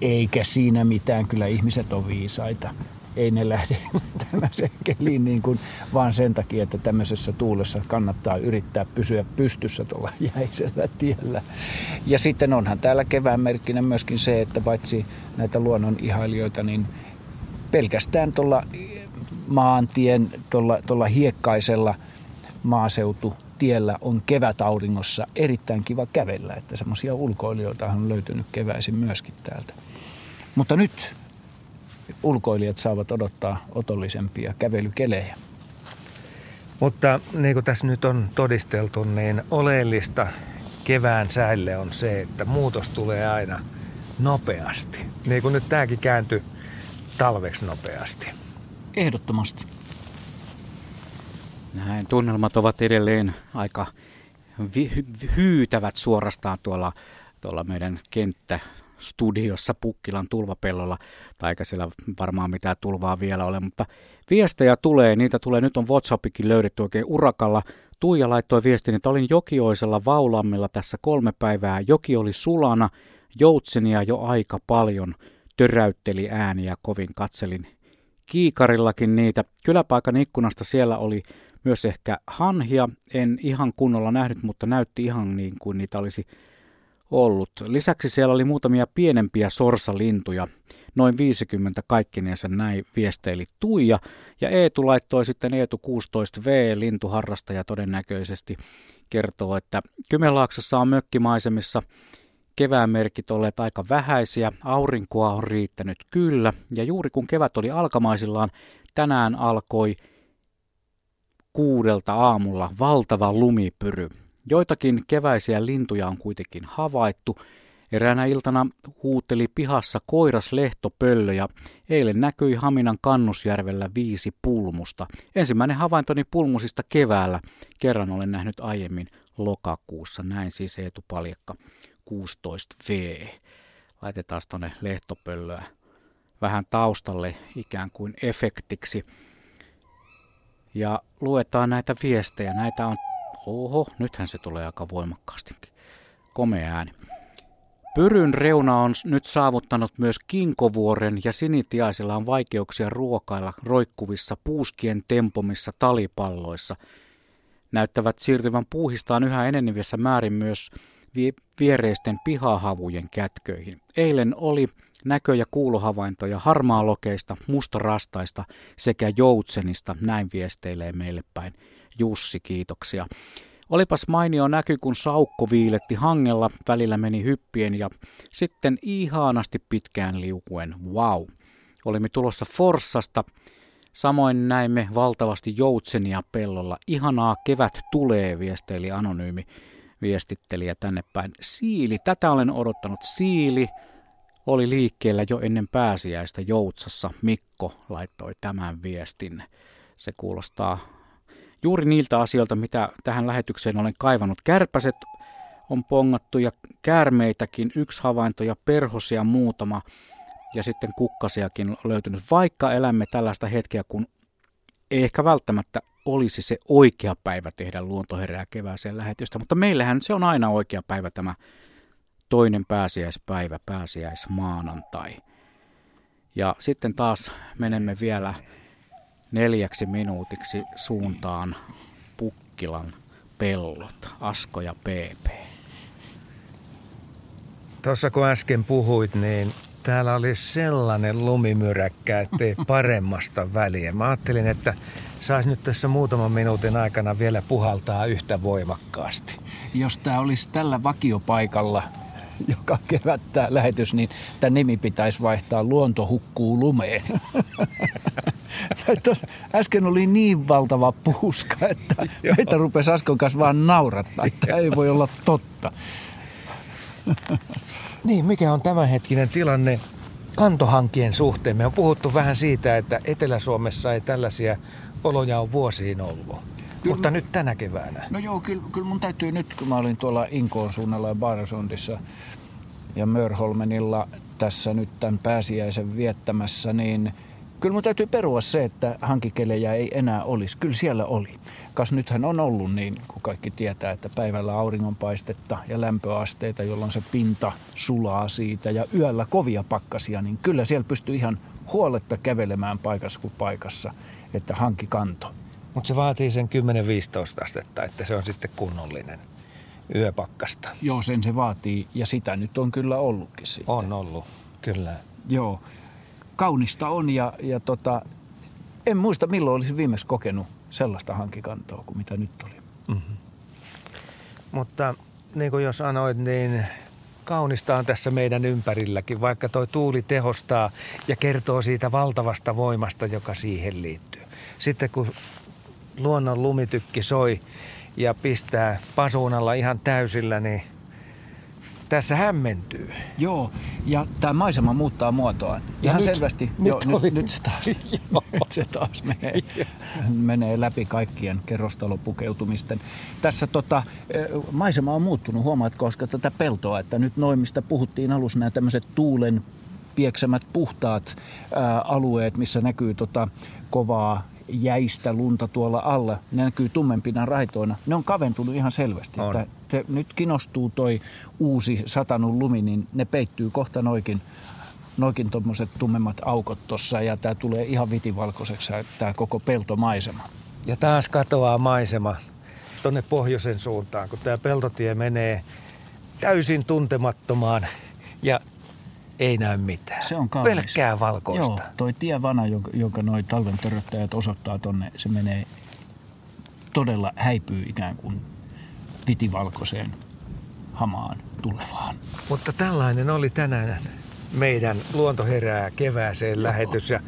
eikä siinä mitään. Kyllä ihmiset on viisaita ei ne lähde tämmöiseen keliin niin kuin, vaan sen takia, että tämmöisessä tuulessa kannattaa yrittää pysyä pystyssä tuolla jäisellä tiellä. Ja sitten onhan täällä kevään merkkinä myöskin se, että paitsi näitä luonnon ihailijoita, niin pelkästään tuolla maantien, tuolla, tuolla hiekkaisella maaseututiellä on kevätauringossa erittäin kiva kävellä, että semmoisia ulkoilijoita on löytynyt keväisin myöskin täältä. Mutta nyt ulkoilijat saavat odottaa otollisempia kävelykelejä. Mutta niin kuin tässä nyt on todisteltu, niin oleellista kevään säille on se, että muutos tulee aina nopeasti. Niin kuin nyt tämäkin kääntyi talveksi nopeasti. Ehdottomasti. Näin tunnelmat ovat edelleen aika vi- hyytävät suorastaan tuolla, tuolla meidän kenttä studiossa Pukkilan tulvapellolla, tai eikä siellä varmaan mitään tulvaa vielä ole, mutta viestejä tulee, niitä tulee, nyt on Whatsappikin löydetty oikein urakalla. Tuija laittoi viestin, että olin Jokioisella Vaulammilla tässä kolme päivää. Joki oli sulana, joutsenia jo aika paljon, töräytteli ääniä kovin katselin kiikarillakin niitä. Kyläpaikan ikkunasta siellä oli myös ehkä hanhia, en ihan kunnolla nähnyt, mutta näytti ihan niin kuin niitä olisi ollut. Lisäksi siellä oli muutamia pienempiä sorsalintuja, noin 50 kaikkinensa näin viesteili Tuija. Ja Eetu laittoi sitten Eetu 16V, lintuharrastaja todennäköisesti, kertoo, että Kymenlaaksossa on mökkimaisemissa. Kevään merkit olleet aika vähäisiä, aurinkoa on riittänyt kyllä, ja juuri kun kevät oli alkamaisillaan, tänään alkoi kuudelta aamulla valtava lumipyry. Joitakin keväisiä lintuja on kuitenkin havaittu. Eräänä iltana huuteli pihassa koiras lehtopöllö ja eilen näkyi Haminan Kannusjärvellä viisi pulmusta. Ensimmäinen havaintoni pulmusista keväällä. Kerran olen nähnyt aiemmin lokakuussa. Näin siis Eetu Paljakka 16V. Laitetaan tuonne lehtopöllöä vähän taustalle ikään kuin efektiksi. Ja luetaan näitä viestejä. Näitä on, oho, nythän se tulee aika voimakkaastikin. Komea ääni. Pyryn reuna on nyt saavuttanut myös Kinkovuoren ja sinitiaisilla on vaikeuksia ruokailla roikkuvissa puuskien tempomissa talipalloissa. Näyttävät siirtyvän puuhistaan yhä enenevissä määrin myös viereisten pihahavujen kätköihin. Eilen oli näkö- ja kuulohavaintoja harmaalokeista, mustarastaista sekä joutsenista, näin viesteilee meille päin. Jussi, kiitoksia. Olipas mainio näky, kun saukko viiletti hangella, välillä meni hyppien ja sitten ihanasti pitkään liukuen. Wow! Olimme tulossa Forssasta. Samoin näimme valtavasti joutsenia pellolla. Ihanaa kevät tulee, viesteili anonyymi viestittelijä tänne päin. Siili, tätä olen odottanut. Siili oli liikkeellä jo ennen pääsiäistä Joutsassa. Mikko laittoi tämän viestin. Se kuulostaa juuri niiltä asioilta, mitä tähän lähetykseen olen kaivannut. Kärpäset on pongattu ja käärmeitäkin, yksi havainto ja perhosia muutama ja sitten kukkasiakin löytynyt, vaikka elämme tällaista hetkeä, kun ei ehkä välttämättä olisi se oikea päivä tehdä luontoherää kevääseen lähetystä, mutta meillähän se on aina oikea päivä tämä toinen pääsiäispäivä, pääsiäismaanantai. Ja sitten taas menemme vielä neljäksi minuutiksi suuntaan Pukkilan pellot, Asko ja PP. Tuossa kun äsken puhuit, niin täällä oli sellainen lumimyräkkä, ettei paremmasta väliä. Mä ajattelin, että saisi nyt tässä muutaman minuutin aikana vielä puhaltaa yhtä voimakkaasti. Jos tämä olisi tällä vakiopaikalla joka kevät tämä lähetys, niin tämä nimi pitäisi vaihtaa Luonto hukkuu lumeen. Äsken oli niin valtava puuska, että meitä rupesi Askon kanssa vaan naurattaa. Tämä ei voi olla totta. niin, mikä on tämänhetkinen tilanne kantohankien suhteen? Me on puhuttu vähän siitä, että Etelä-Suomessa ei tällaisia oloja ole vuosiin ollut. Kyllä, Mutta nyt tänä keväänä. No joo, kyllä, kyllä mun täytyy nyt, kun mä olin tuolla Inkoon suunnalla ja Barsundissa ja Mörholmenilla tässä nyt tämän pääsiäisen viettämässä, niin kyllä mun täytyy perua se, että hankikelejä ei enää olisi. Kyllä siellä oli. Kas nythän on ollut niin, kun kaikki tietää, että päivällä auringonpaistetta ja lämpöasteita, jolloin se pinta sulaa siitä ja yöllä kovia pakkasia, niin kyllä siellä pystyy ihan huoletta kävelemään paikassa kuin paikassa, että hanki kanto. Mutta se vaatii sen 10-15 astetta, että se on sitten kunnollinen yöpakkasta. Joo, sen se vaatii ja sitä nyt on kyllä ollutkin sitten. On ollut, kyllä. Joo, kaunista on ja, ja tota, en muista milloin olisi viimeksi kokenut sellaista hankikantoa kuin mitä nyt oli. Mm-hmm. Mutta niin kuin jo sanoit, niin kaunista on tässä meidän ympärilläkin, vaikka toi tuuli tehostaa ja kertoo siitä valtavasta voimasta, joka siihen liittyy. Sitten kun luonnon lumitykki soi ja pistää pasuunalla ihan täysillä, niin tässä hämmentyy. Joo, ja tämä maisema muuttaa muotoaan. Ihan nyt, selvästi. Nyt, joo, oli... nyt, nyt, se taas, nyt se taas menee, menee läpi kaikkien kerrostalopukeutumisten. Tässä tota, maisema on muuttunut, huomaat, koska tätä peltoa, että nyt noin, mistä puhuttiin alussa, nämä tämmöiset tuulen pieksemät puhtaat ää, alueet, missä näkyy tota kovaa jäistä lunta tuolla alla, ne näkyy tummempina raitoina. Ne on kaventunut ihan selvästi. On. Että te, nyt kinostuu toi uusi satanut lumi, niin ne peittyy kohta noikin noikin tuommoiset tummemmat aukot tuossa ja tämä tulee ihan vitivalkoiseksi tämä koko peltomaisema. Ja taas katoaa maisema tuonne pohjoisen suuntaan, kun tämä peltotie menee täysin tuntemattomaan ja ei näy mitään. Se on kaunis. Pelkkää valkoista. Joo, toi tievana, jonka, jonka noi talven törröttäjät osoittaa tonne, se menee todella häipyy ikään kuin vitivalkoiseen hamaan tulevaan. Mutta tällainen oli tänään meidän Luonto herää kevääseen Joo. lähetys ja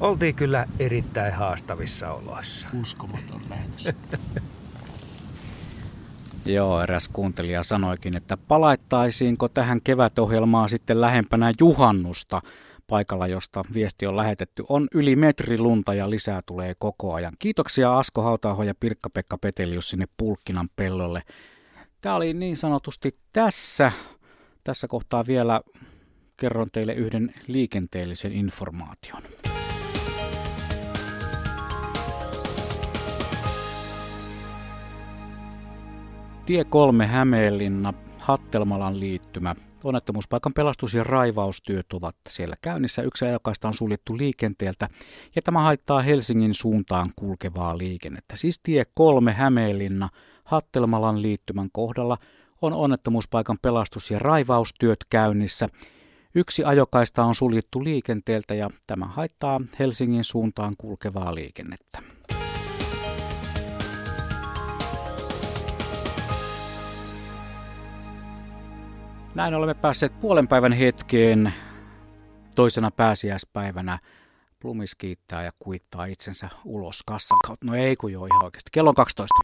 oltiin kyllä erittäin haastavissa oloissa. Uskomaton lähetys. Joo, eräs kuuntelija sanoikin, että palaittaisiinko tähän kevätohjelmaan sitten lähempänä juhannusta paikalla, josta viesti on lähetetty. On yli metri lunta ja lisää tulee koko ajan. Kiitoksia Asko Hautaaho ja Pirkka-Pekka Petelius sinne Pulkkinan pellolle. Tämä oli niin sanotusti tässä. Tässä kohtaa vielä kerron teille yhden liikenteellisen informaation. Tie 3 Hämeenlinna, Hattelmalan liittymä. Onnettomuuspaikan pelastus- ja raivaustyöt ovat siellä käynnissä. Yksi ajokaista on suljettu liikenteeltä ja tämä haittaa Helsingin suuntaan kulkevaa liikennettä. Siis tie 3 Hämeenlinna, Hattelmalan liittymän kohdalla on onnettomuuspaikan pelastus- ja raivaustyöt käynnissä. Yksi ajokaista on suljettu liikenteeltä ja tämä haittaa Helsingin suuntaan kulkevaa liikennettä. Näin olemme päässeet puolen päivän hetkeen toisena pääsiäispäivänä. Plumis kiittää ja kuittaa itsensä ulos kassan kautta. No ei kun joo ihan oikeasti. Kello on 12.